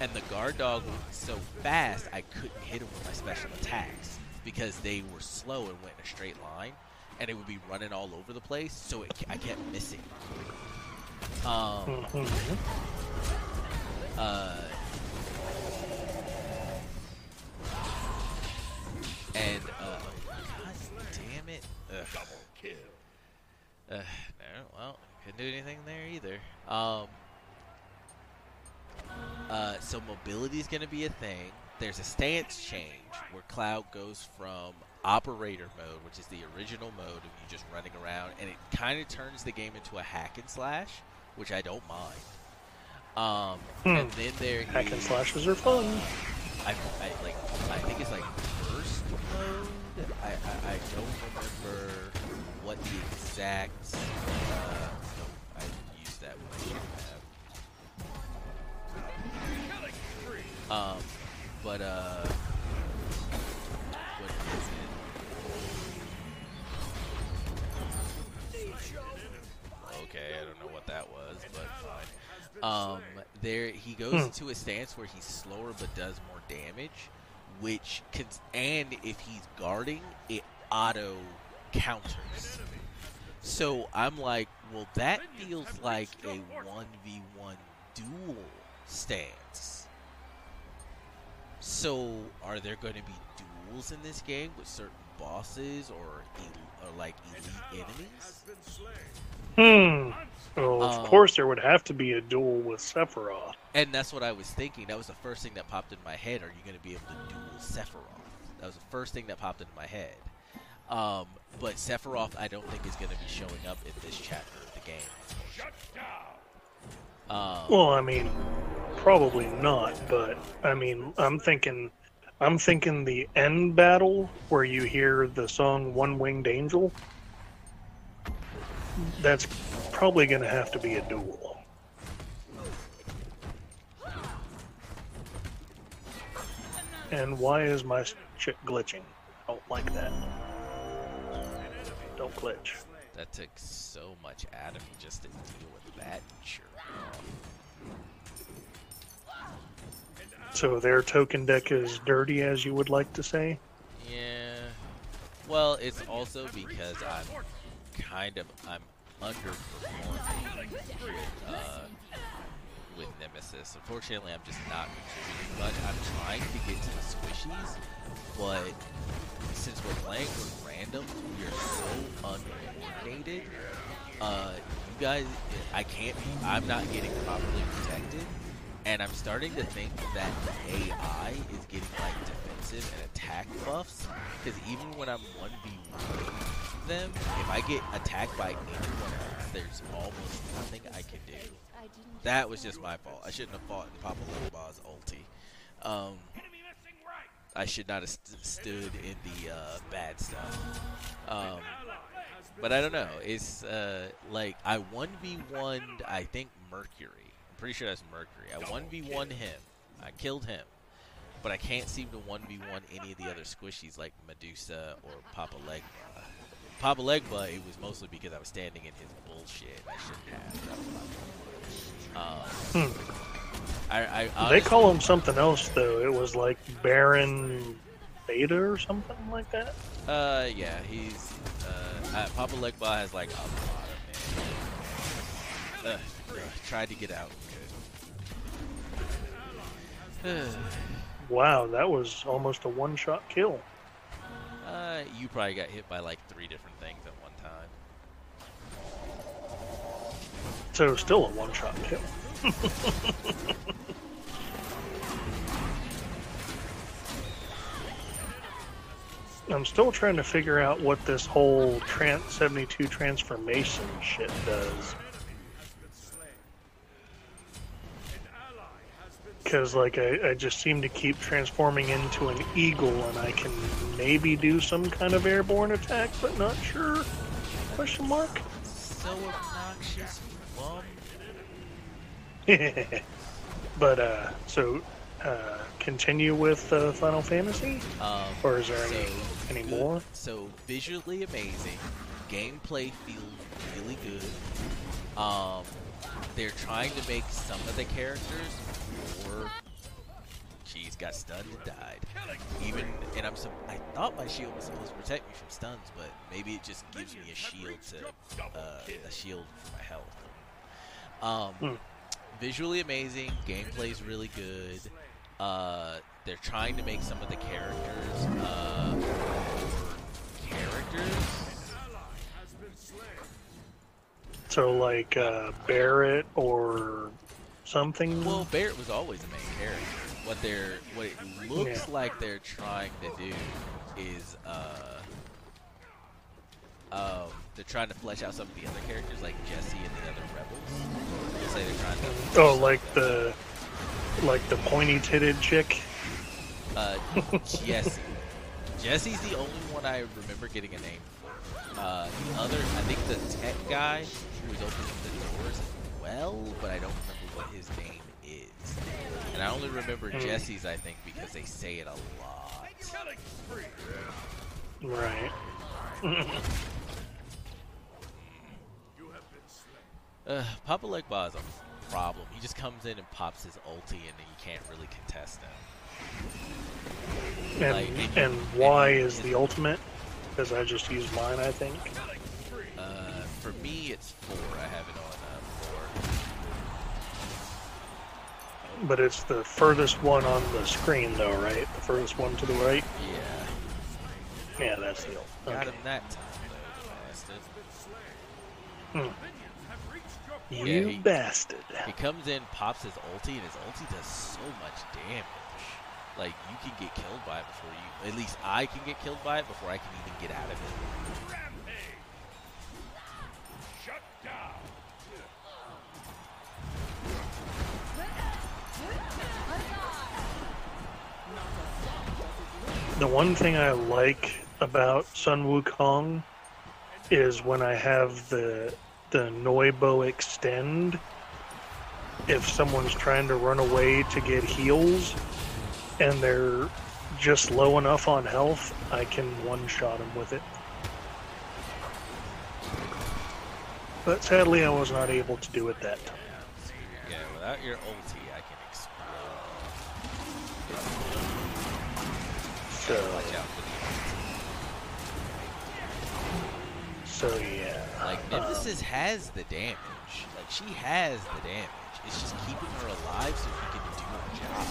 and the guard dog was so fast I couldn't hit him with my special attacks because they were slow and went in a straight line, and it would be running all over the place. So it, I kept missing. Um, Mhm. uh, damn it! Ugh. Uh, no, well, couldn't do anything there either. Um, uh, so mobility is going to be a thing. There's a stance change where Cloud goes from operator mode, which is the original mode of you just running around, and it kind of turns the game into a hack and slash, which I don't mind. Um, Hmm. and then there Hack and slashes are fun. I, I like I think it's like first mode. I, I, I don't remember what the exact. Uh, no, I used that when I shouldn't have. Um, but uh, what is it? Okay, I don't know what that was, but fine. Um, there he goes Hmm. into a stance where he's slower but does more damage, which can, and if he's guarding, it auto counters. So I'm like, well, that feels like a one v one duel stance. So are there going to be duels in this game with certain bosses or, el- or like elite enemies? Hmm. Well, of Um, course, there would have to be a duel with Sephiroth. And that's what I was thinking. That was the first thing that popped in my head. Are you going to be able to duel Sephiroth? That was the first thing that popped into my head. Um, but Sephiroth, I don't think is going to be showing up in this chapter of the game. Um, Well, I mean, probably not, but I mean, I'm thinking, I'm thinking the end battle where you hear the song "One Winged Angel." That's probably going to have to be a duel. And why is my shit glitching? I don't like that. Don't glitch. that took so much out of me just to deal with that. Sure. So their token deck is dirty, as you would like to say. Yeah. Well, it's also because I'm kind of I'm underperforming with, uh, with Nemesis. Unfortunately, I'm just not contributing much. I'm trying to get to the squishies, but since we're playing with random, we are so uncoordinated. Uh, you guys, I can't. I'm not getting properly protected, and I'm starting to think that AI is getting like defensive and attack buffs. Because even when I'm one v one them, if I get attacked by anyone else, there's almost nothing I can do. That was just my fault. I shouldn't have fought in Papa Legba's ulti. Um, I should not have st- stood in the uh, bad stuff. Um, but I don't know. It's uh, like I one v one. I think Mercury. I'm pretty sure that's Mercury. I one v one him. I killed him, but I can't seem to one v one any of the other squishies like Medusa or Papa Legba. Papa Legba, it was mostly because I was standing in his bullshit. I shouldn't have. That was my fault. Um, I, I They call him something else though. It was like Baron Beta or something like that. Uh, yeah, he's uh, uh Papa Legba has like a lot of man. Uh, uh, tried to get out. Wow, that was almost a one-shot kill. uh, you probably got hit by like three different things at one time. So still a one-shot kill. I'm still trying to figure out what this whole trans 72 transformation shit does. Because like I, I just seem to keep transforming into an eagle, and I can maybe do some kind of airborne attack, but not sure. Question mark. So obnoxious, but uh, so uh, continue with uh, Final Fantasy, Um, or is there any so any good- more? So visually amazing, gameplay feels really good. Um, they're trying to make some of the characters more. Jeez, got stunned and died. Even and I'm. I thought my shield was supposed to protect me from stuns, but maybe it just gives me a shield to uh, a shield for my health. Um, Hmm. visually amazing, gameplay's really good. Uh, they're trying to make some of the characters uh, characters. So like uh, Barrett or something. Well, Barrett was always the main character. What they're what it looks Yeah. like they're trying to do is uh um they're trying to flesh out some of the other characters like Jesse and the other rebels. They say they're trying to oh, like the like the pointy-titted chick. uh Jesse. Jesse's the only one I remember getting a name for. Uh, the other, I think the tech guy who was opening the doors as well, but I don't remember what his name is. And I only remember Hmm. Jesse's, I think, because they say it a lot. Right. Uh, Papa Legba is a problem. He just comes in and pops his ulti, and then you can't really contest him. And Like, and- and why and- is the ultimate? Because I just used mine, I think. Uh, for me, it's four. I have it on But it's the furthest one on the screen, though, right? The furthest one to the right. Yeah, Yeah, that's the ult. got Okay. him that time though, bastard. Hmm. You Yeah, he- bastard. He comes in, pops his ulti, and his ulti does so much damage. Like you can get killed by it before you. At least I can get killed by it before I can even get out of it. The one thing I like about Sun Wukong is when I have the the Nyoi Bo extend. If someone's trying to run away to get heals, and they're just low enough on health, I can one shot them with it. But sadly, I was not able to do it that time. Yeah, without your ulti, So, Watch out for so yeah. Like Nemesis has the damage. Like she has the damage. It's just keeping her alive so she can do her job.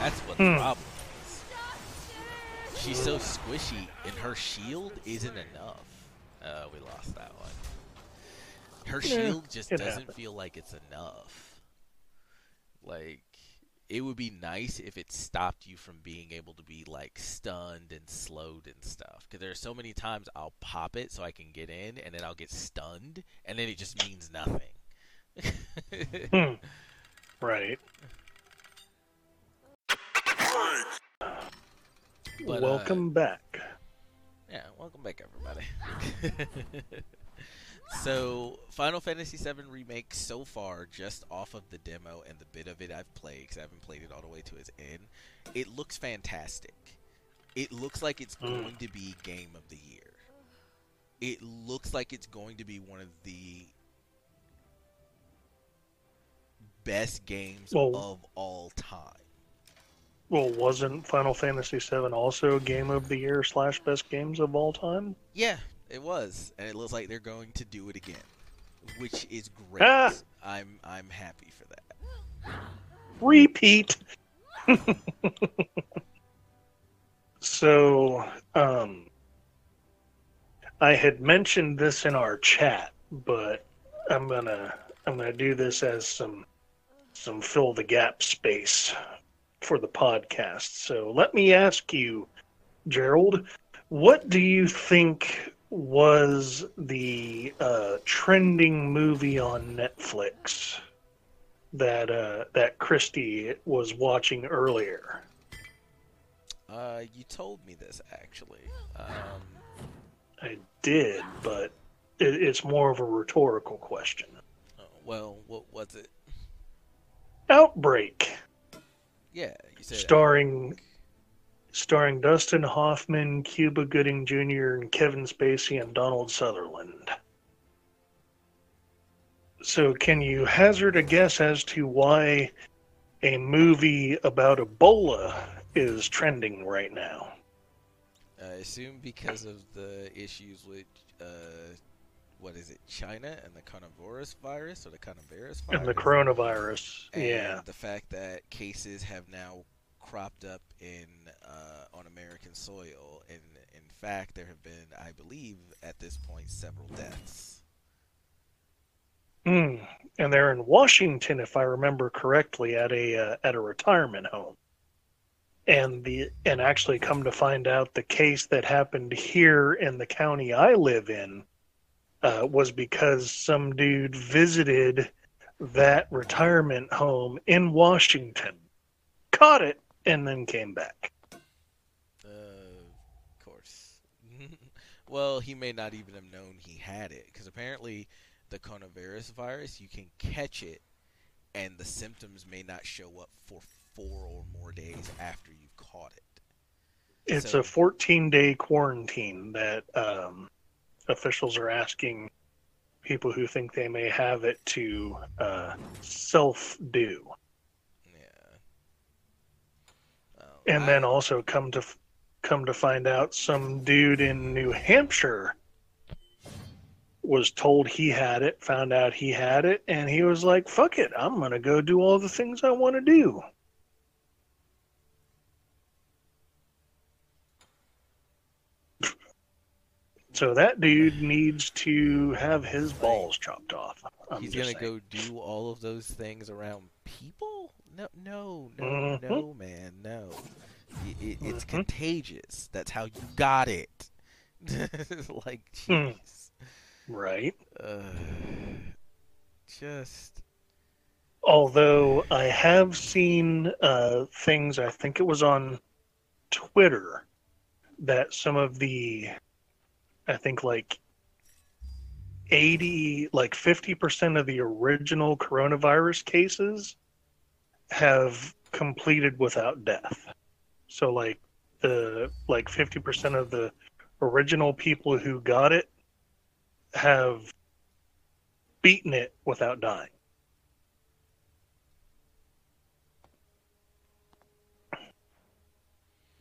That's what the Hmm. problem is. She's so squishy, and her shield isn't enough. Uh, we lost that one. Her Yeah, shield just doesn't happens. feel like it's enough. Like it would be nice if it stopped you from being able to be like stunned and slowed and stuff. Because there are so many times I'll pop it so I can get in, and then I'll get stunned, and then it just means nothing. Hmm. Right. But, uh, Welcome back. Yeah, welcome back, everybody. so, Final Fantasy VII Remake so far, just off of the demo and the bit of it I've played, because I haven't played it all the way to its end, it looks fantastic. It looks like it's Mm. going to be Game of the Year. It looks like it's going to be one of the best games Well- of all time. Well, wasn't Final Fantasy VII also Game of the Year slash Best Games of all time? Yeah, it was, and it looks like they're going to do it again, which is great. Ah. I'm I'm happy for that. Repeat. so, um, I had mentioned this in our chat, but I'm gonna I'm gonna do this as some some fill the gap space for the podcast. So let me ask you, Gerald, what do you think was the uh, trending movie on Netflix that uh, that Christy was watching earlier? Uh, you told me this actually. Um, I did, but it, it's more of a rhetorical question. oh, well, what was it? Outbreak, Yeah, you said starring starring Dustin Hoffman, Cuba Gooding Jr., and Kevin Spacey and Donald Sutherland. So, can you hazard a guess as to why a movie about Ebola is trending right now? I assume because of the issues with uh, what is it, China and the coronavirus virus or the coronavirus virus? And the coronavirus. and yeah. the fact that cases have now cropped up in uh, on American soil, and in fact, there have been, I believe, at this point, several deaths. Mm. And they're in Washington, if I remember correctly, at a uh, at a retirement home. And the and actually come to find out, the case that happened here in the county I live in uh, was because some dude visited that retirement home in Washington, caught it, and then came back. Uh, of course. well, he may not even have known he had it, because apparently, the coronavirus virus, you can catch it, and the symptoms may not show up for four or more days after you've caught it. It's So- a 14 day quarantine that um, officials are asking people who think they may have it to uh, self do. Yeah. Well, And then also come to come to find out some dude in New Hampshire was told he had it, found out he had it, and he was like, "Fuck it, I'm going to go do all the things I want to do." So that dude needs to have his balls chopped off. I'm He's gonna saying. go do all of those things around people? No, no, no, Mhm. no, man, no. It, it, it's Mhm. contagious. That's how you got it. like, Hmm. jeez. right. Uh, just Although I have seen uh, things, I think it was on Twitter, that some of the, I think like 80, like 50% of the original coronavirus cases have completed without death. So, like, the, like 50% of the original people who got it have beaten it without dying.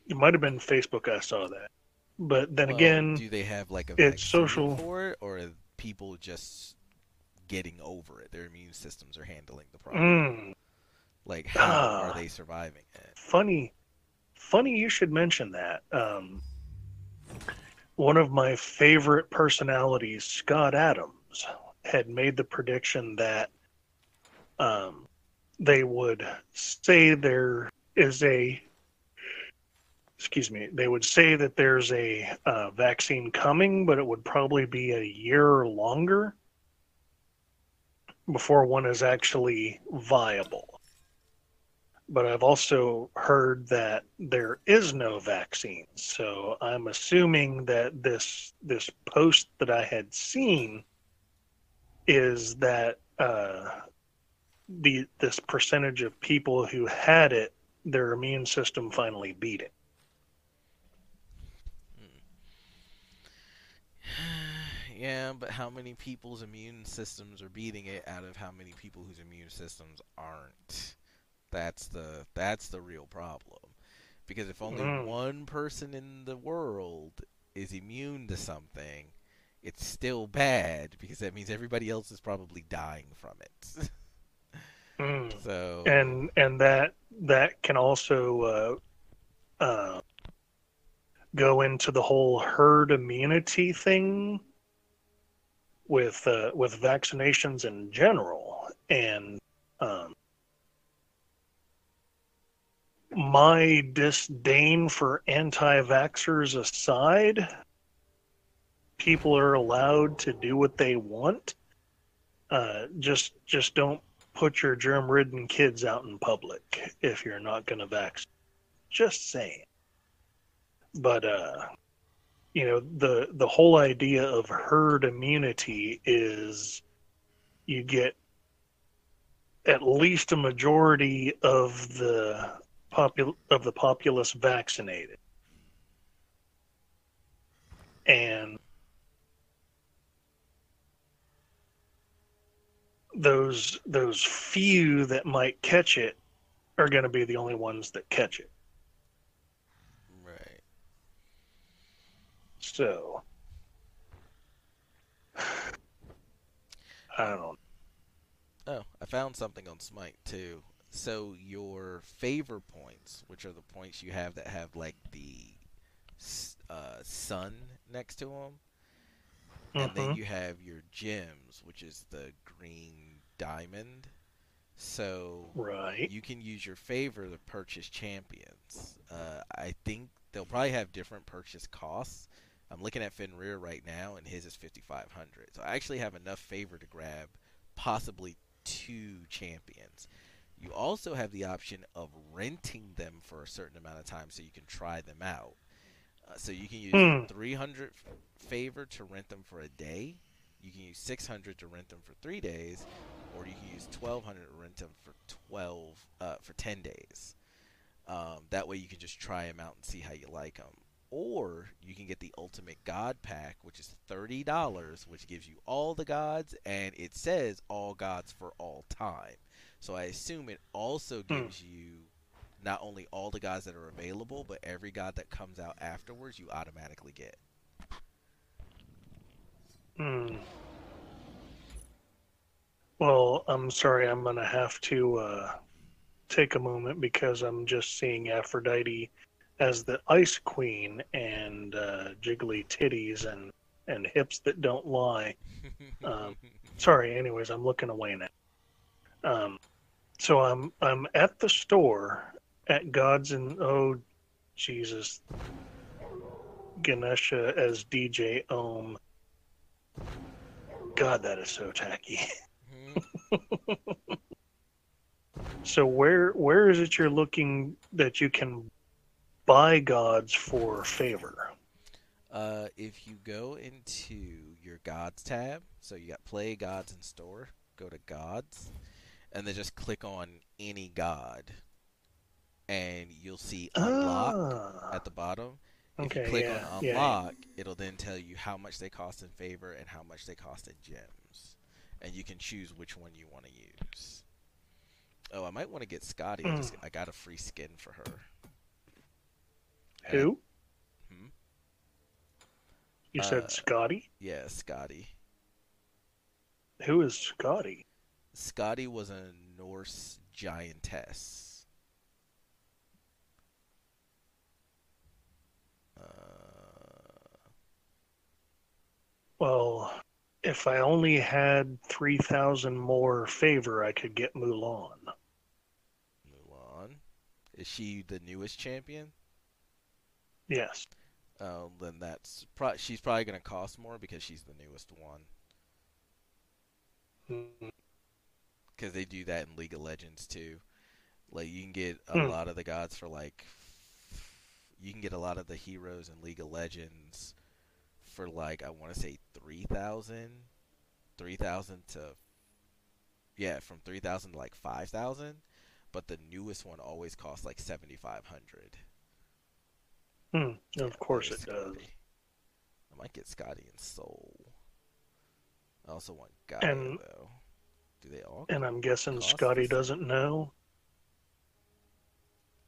It might have been Facebook I saw that. But then well, again, do they have like a it's social- for it, or people just getting over it? Their immune systems are handling the problem. mm, Like, how Ah. are they surviving it? funny funny you should mention that. Um, one of my favorite personalities, Scott Adams, had made the prediction that um, they would say there is a excuse me they would say that there's a uh, vaccine coming but it would probably be a year or longer before one is actually viable but I've also heard that there is no vaccine. So I'm assuming that this this post that I had seen is that uh, the this percentage of people who had it, their immune system finally beat it. Yeah, but how many people's immune systems are beating it out of how many people whose immune systems aren't? That's the that's the real problem. Because if only Mm. one person in the world is immune to something, it's still bad because that means everybody else is probably dying from it. Mm. so and and that that can also uh, uh, go into the whole herd immunity thing with uh, with vaccinations in general and um, my disdain for anti-vaxxers aside people are allowed to do what they want uh, just just don't put your germ-ridden kids out in public if you're not going to vaccinate. Just saying. But uh, you know the the whole idea of herd immunity is you get at least a majority of the popul- of the populace vaccinated, and those those few that might catch it are going to be the only ones that catch it. right. So I don't know. Oh, I found something on Smite too. So your favor points, which are the points you have that have like the uh, sun next to them, and then Mhm. you have your gems, which is the green diamond. So Right. you can use your favor to purchase champions. Uh, I think they'll probably have different purchase costs. I'm looking at Fenrir right now, and his is 5,500. So I actually have enough favor to grab possibly two champions. You also have the option of renting them for a certain amount of time so you can try them out. Uh, so you can use Hmm. 300 favor to rent them for a day. You can use 600 to rent them for three days, or you can use 1200 to rent them for 12 uh, for 10 days. Um, that way you can just try them out and see how you like them. Or you can get the Ultimate God Pack, which is thirty dollars, which gives you all the gods, and it says all gods for all time. So I assume it also Hmm. gives you not only all the gods that are available, but every god that comes out afterwards, you automatically get. Hmm. Well, I'm sorry. I'm going to have to uh, take a moment because I'm just seeing Aphrodite as the Ice Queen and uh, jiggly titties and, and hips that don't lie. Um, sorry. Anyways, I'm looking away now. Um, so I'm I'm at the store at Gods and oh Jesus Ganesha as DJ Ohm. God, that is so tacky. So where where is it you're looking that you can buy gods for favor? Uh, if you go into your gods tab, so you got play gods in store, go to gods, and then just click on any god, and you'll see unlock Ah, at the bottom. If okay, you click yeah, on yeah. unlock, it'll then tell you how much they cost in favor and how much they cost in gems, and you can choose which one you want to use. Oh, I might want to get Skadi. I, just, Hmm. I got a free skin for her. Who? Hmm? You Uh, said Skadi? Yeah, Skadi. Who is Skadi? Skadi was a Norse giantess. Uh, Well, if I only had three thousand more favor, I could get Mulan. Mulan. Is she the newest champion? Yes. Oh, then that's pro- she's probably gonna cost more because she's the newest one. Mm, Because they do that in League of Legends too. Like you can get a Hmm. lot of the gods for like, you can get a lot of the heroes in League of Legends for like I want to say 3,000, 3,000 to yeah, from three thousand to like five thousand. But the newest one always costs like seventy five hundred. Hmm. Of course it does. I might get Skadi and Sol. I also want Gaia And- though. Do they all? And I'm guessing Cost Scotty doesn't know.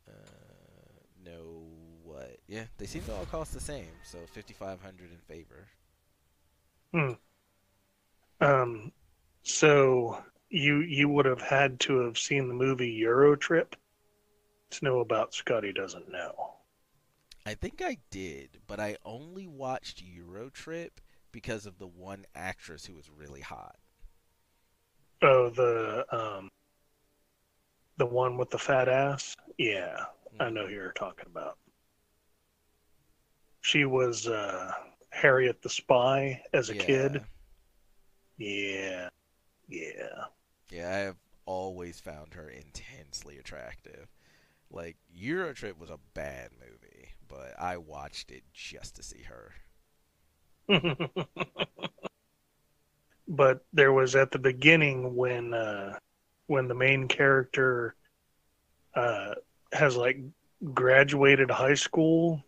Uh, no, what? Yeah, they seem to all cost the same. So 5,500 in favor. Hmm. Um, so you you would have had to have seen the movie Eurotrip to know about Scotty doesn't know. I think I did, but I only watched Eurotrip because of the one actress who was really hot. Oh, the um, the one with the fat ass. Yeah, I know who you're talking about. She was uh, Harriet the Spy as a Yeah. kid. Yeah, yeah. Yeah, I have always found her intensely attractive. Like Eurotrip was a bad movie, but I watched it just to see her. but there was at the beginning when uh, when the main character uh, has like graduated high school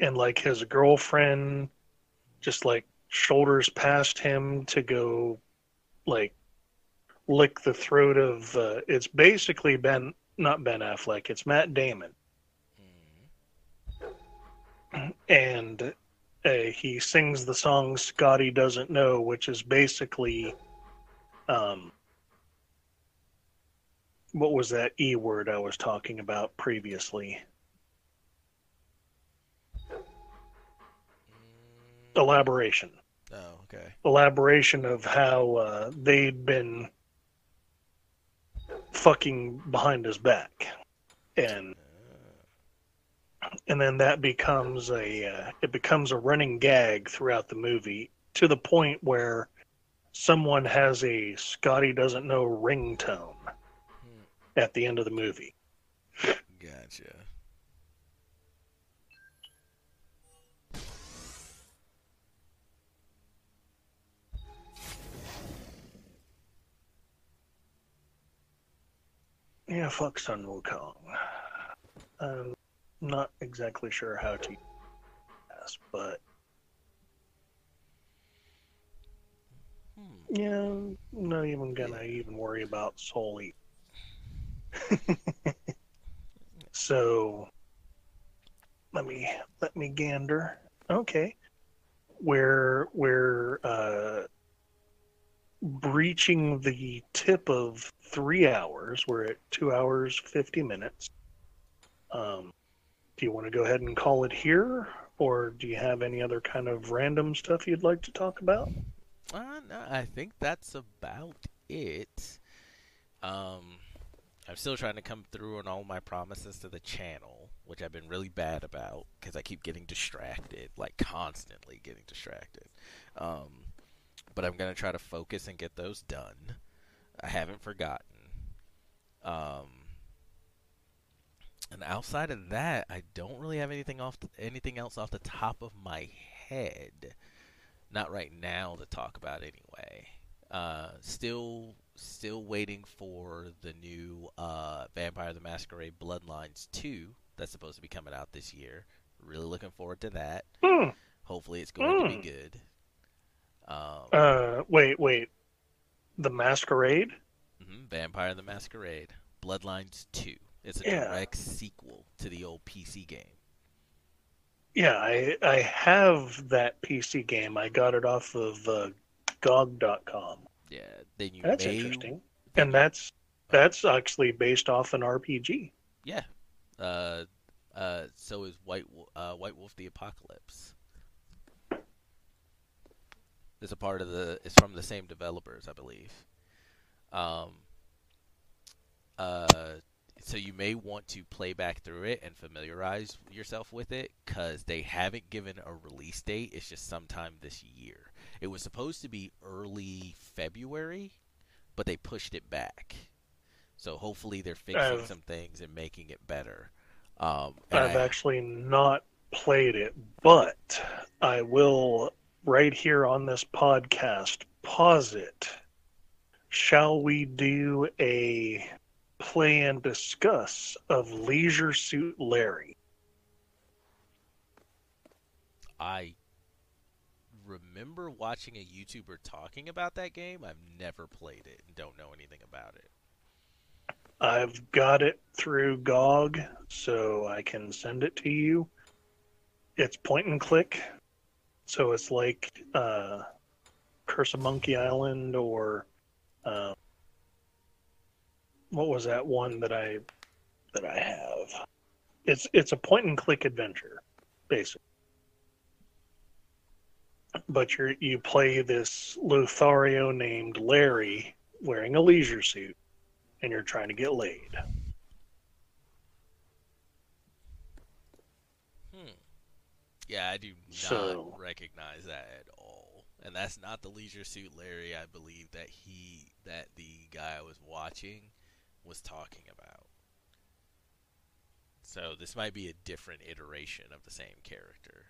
and like his girlfriend just like shoulders past him to go like lick the throat of uh, it's basically Ben not Ben Affleck it's Matt Damon Mhm. and uh, he sings the song Scotty Doesn't Know, which is basically, um, what was that E word I was talking about previously? Elaboration. oh, okay. Elaboration of how uh, they'd been fucking behind his back. And and then that becomes a uh, it becomes a running gag throughout the movie to the point where someone has a Scotty doesn't know ringtone Hmm. at the end of the movie. gotcha. Yeah, fuck Sun Wukong. I'm not exactly sure how to ask, but Hmm. yeah, I'm not even gonna even worry about Soul Eat. so let me let me gander. Okay. We're we're uh breaching the tip of three hours. We're at two hours fifty minutes. Um do you want to go ahead and call it here? Or do you have any other kind of random stuff you'd like to talk about? Uh, no, I think that's about it. Um, I'm still trying to come through on all my promises to the channel, which I've been really bad about because I keep getting distracted, like constantly getting distracted. Um, but I'm gonna try to focus and get those done. I haven't forgotten. Um, and outside of that, I don't really have anything off anything else off the top of my head not right now to talk about anyway. Uh, still, still waiting for the new uh, Vampire the Masquerade Bloodlines 2 that's supposed to be coming out this year. Really looking forward to that. Hmm. Hopefully, it's going to Hmm. be good. Um, Uh, wait, wait. The Masquerade? mhm, Vampire the Masquerade Bloodlines 2. It's a Yeah. direct sequel to the old PC game. Yeah, I I have that PC game. I got it off of uh, GOG.com. Yeah, then you That's may interesting, and that's that's actually based off an RPG. Yeah. Uh, uh, so is White uh, White Wolf: The Apocalypse. It's a part of the. It's from the same developers, I believe. Um. Uh, so you may want to play back through it and familiarize yourself with it, because they haven't given a release date. It's just sometime this year. It was supposed to be early February, but they pushed it back. So hopefully they're fixing I've- some things and making it better. Um, I've I- actually not played it, but I will right here on this podcast pause it. Shall we do a play and discuss of Leisure Suit Larry? I remember watching a YouTuber talking about that game. I've never played it and don't know anything about it. I've got it through GOG, so I can send it to you. It's point and click, so it's like uh, Curse of Monkey Island or uh, what was that one that I that I have? It's it's a point and click adventure, basically. But you you play this Lothario named Larry wearing a leisure suit, and you're trying to get laid. Hmm. Yeah, I do not So- recognize that at all. And that's not the Leisure Suit Larry I believe that he that the guy I was watching was talking about. So this might be a different iteration of the same character.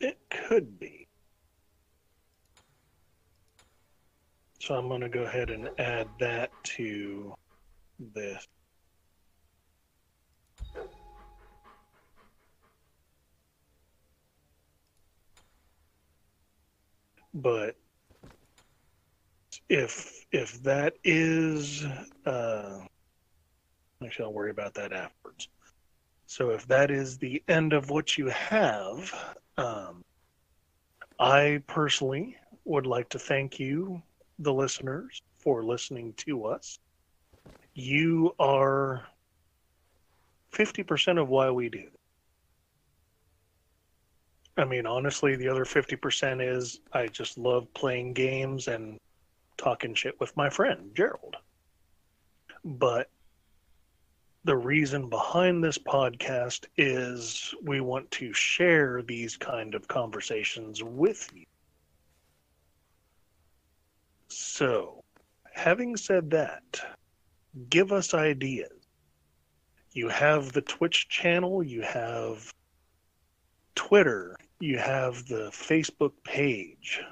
It could be. So I'm going to go ahead and add that to this. But if if that is uh, actually I'll worry about that afterwards. So if that is the end of what you have, um, I personally would like to thank you, the listeners, for listening to us. You are 50% of why we do. I mean, honestly, the other 50% is I just love playing games and talking shit with my friend, Gerald. But the reason behind this podcast is we want to share these kind of conversations with you. So, having said that, give us ideas. You have the Twitch channel, you have Twitter, you have the Facebook page.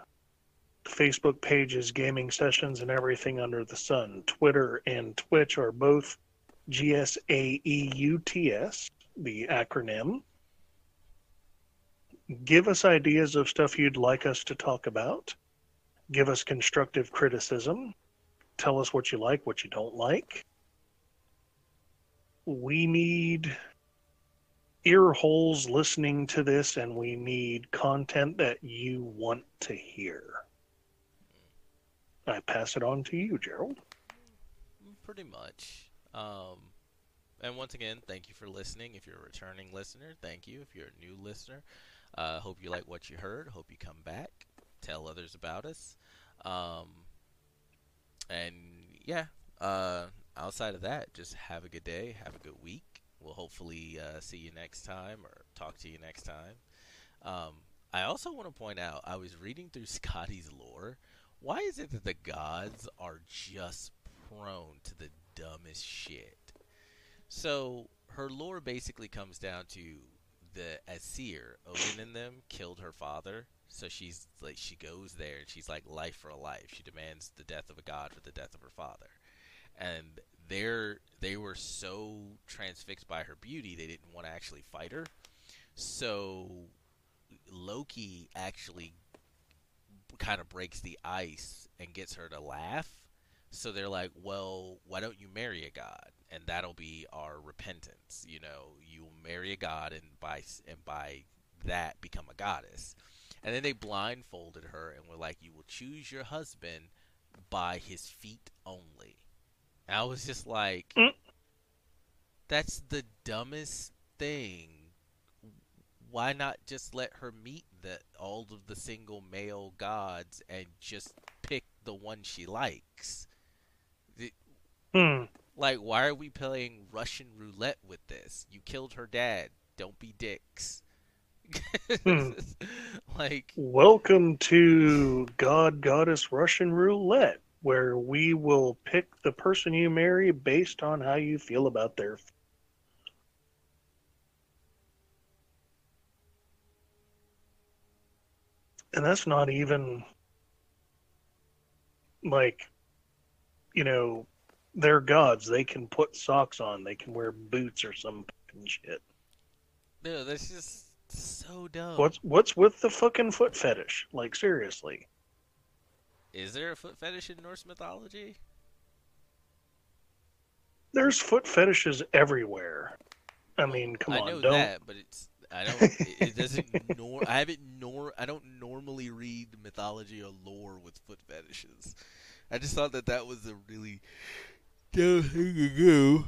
Facebook pages, gaming sessions and everything under the sun. Twitter and Twitch are both GSAEUTS, the acronym. Give us ideas of stuff you'd like us to talk about. Give us constructive criticism. Tell us what you like, what you don't like. We need ear holes listening to this, and we need content that you want to hear. I pass it on to you, Gerald. Pretty much. Um, and once again, thank you for listening. If you're a returning listener, thank you. If you're a new listener, uh, hope you like what you heard. Hope you come back. Tell others about us. Um, and yeah, uh, outside of that, just have a good day. Have a good week. We'll hopefully uh, see you next time or talk to you next time. Um, I also want to point out I was reading through Skadi's lore. Why is it that the gods are just prone to the dumbest shit? So her lore basically comes down to the Aesir, Odin and them killed her father. So she's like she goes there and she's like life for a life. She demands the death of a god for the death of her father. And they're they were so transfixed by her beauty they didn't want to actually fight her. So Loki actually kind of breaks the ice and gets her to laugh. So they're like, "Well, why don't you marry a god, and that'll be our repentance? You know, you will marry a god, and by and by that become a goddess." And then they blindfolded her and were like, "You will choose your husband by his feet only." And I was just like, Mm. "That's the dumbest thing." Why not just let her meet the all of the single male gods and just pick the one she likes? Hmm. Like, why are we playing Russian roulette with this? You killed her dad. Don't be dicks. Hmm. like, Welcome to God Goddess Russian Roulette, where we will pick the person you marry based on how you feel about their. And that's not even like, you know, they're gods. They can put socks on, they can wear boots or some fucking shit. dude that's just So dumb. What's what's with the fucking foot fetish? Like seriously. Is there a foot fetish in Norse mythology? There's foot fetishes everywhere. I mean, come I on, know don't that, but it's I don't. it, doesn't. Nor I haven't nor I don't normally read mythology or lore with foot fetishes. I just thought that that was a really dumb thing to do.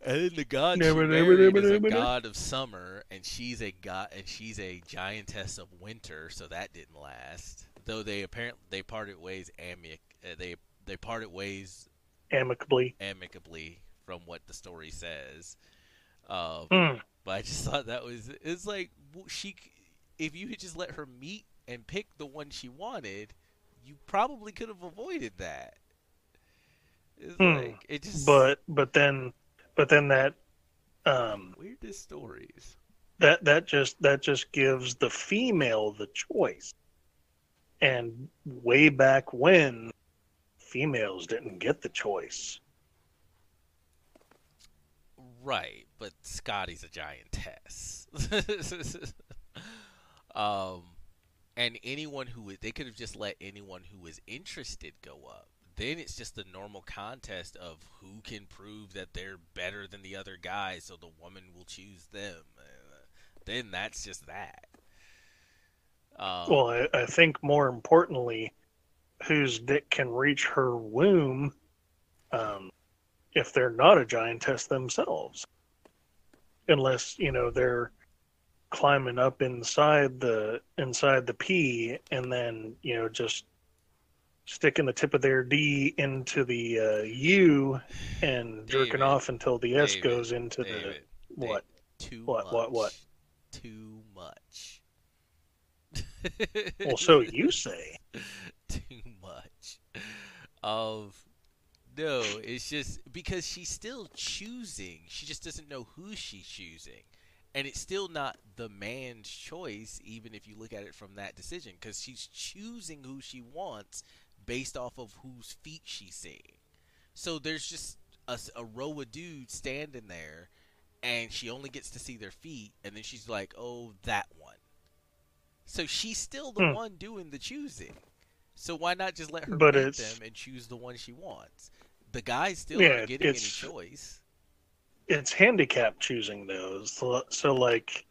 And then the god she Never, never, never, is a never, never. god of summer, and she's a god, and she's a giantess of winter. So that didn't last. Though they apparently they parted ways amic. Uh, they they parted ways amicably. amicably from what the story says. Um, Mm. but I just thought that was it's like she if you had just let her meet and pick the one she wanted, you probably could have avoided that. It's Hmm. like it just But but then but then that um weirdest stories. that that just that just gives the female the choice. And way back when females didn't get the choice. Right, but Skadi's a giantess. um, and anyone who they could have just let anyone who was interested go up. Then it's just a normal contest of who can prove that they're better than the other guy, so the woman will choose them. Uh, then that's just that. Um, Well, I, I think more importantly, whose dick can reach her womb um, if they're not a giantess themselves. Unless, you know, they're climbing up inside the inside the P and then, you know, just sticking the tip of their D into the uh, U and jerking off until the S David, goes into David, the what? Too What, much. what, what? Too much. Well, so you say. too much of no it's just because she's still choosing. She just doesn't know who she's choosing. And it's still not the man's choice even if you look at it from that decision because she's choosing who she wants based off of whose feet she's seeing. So there's just a row of dudes standing there and she only gets to see their feet and then she's like oh that one. So she's still the Hmm. one doing the choosing. So why not just let her But meet them and choose the one she wants? The guys still Yeah, aren't getting any choice. it's handicap choosing those. So, so like,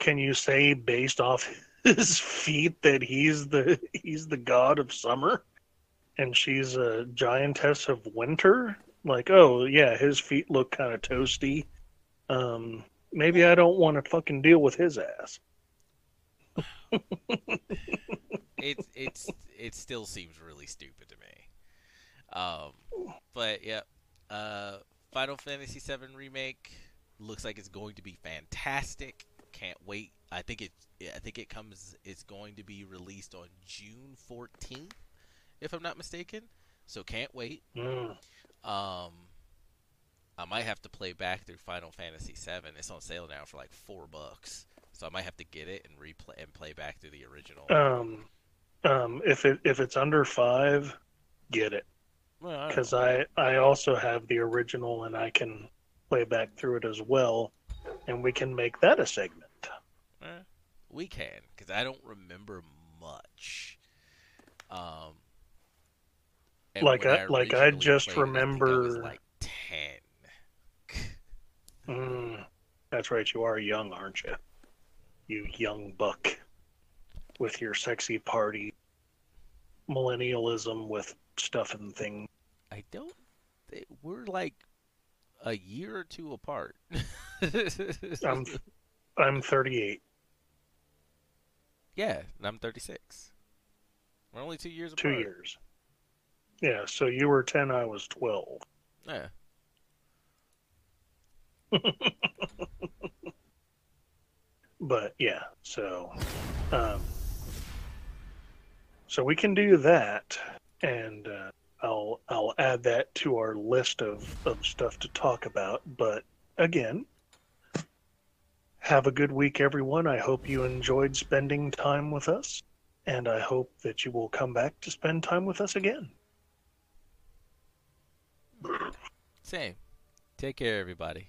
can you say based off his feet that he's the he's the god of summer, and she's a giantess of winter? Like, oh yeah, his feet look kind of toasty. Um, maybe I don't want to fucking deal with his ass. It's it's it still seems really stupid to me. Um, but yeah, uh, Final Fantasy VII remake looks like it's going to be fantastic. Can't wait. I think it I think it comes. It's going to be released on June fourteenth, if I'm not mistaken. So can't wait. Mm. Um, I might have to play back through Final Fantasy VII. It's on sale now for like four bucks, so I might have to get it and replay and play back through the original. Um, um, if it if it's under five, get it Well, I don't because. I I also have the original and I can play back through it as well, and we can make that a segment. Eh, we can because I don't remember much. Um, Like when I- like I just it, I I was remember- like ten. Mm, that's right, you are young, aren't you? You young buck with your sexy party millennialism with stuff and things. I don't. They, we're like a year or two apart. I'm I'm 38, yeah, and I'm 36. We're only two years two apart. years. Yeah, so you were 10, I was 12. Yeah. But yeah, so um, so we can do that, and uh, I'll I'll add that to our list of of stuff to talk about. But again, have a good week, everyone. I hope you enjoyed spending time with us, and I hope that you will come back to spend time with us again. Same. Take care, everybody.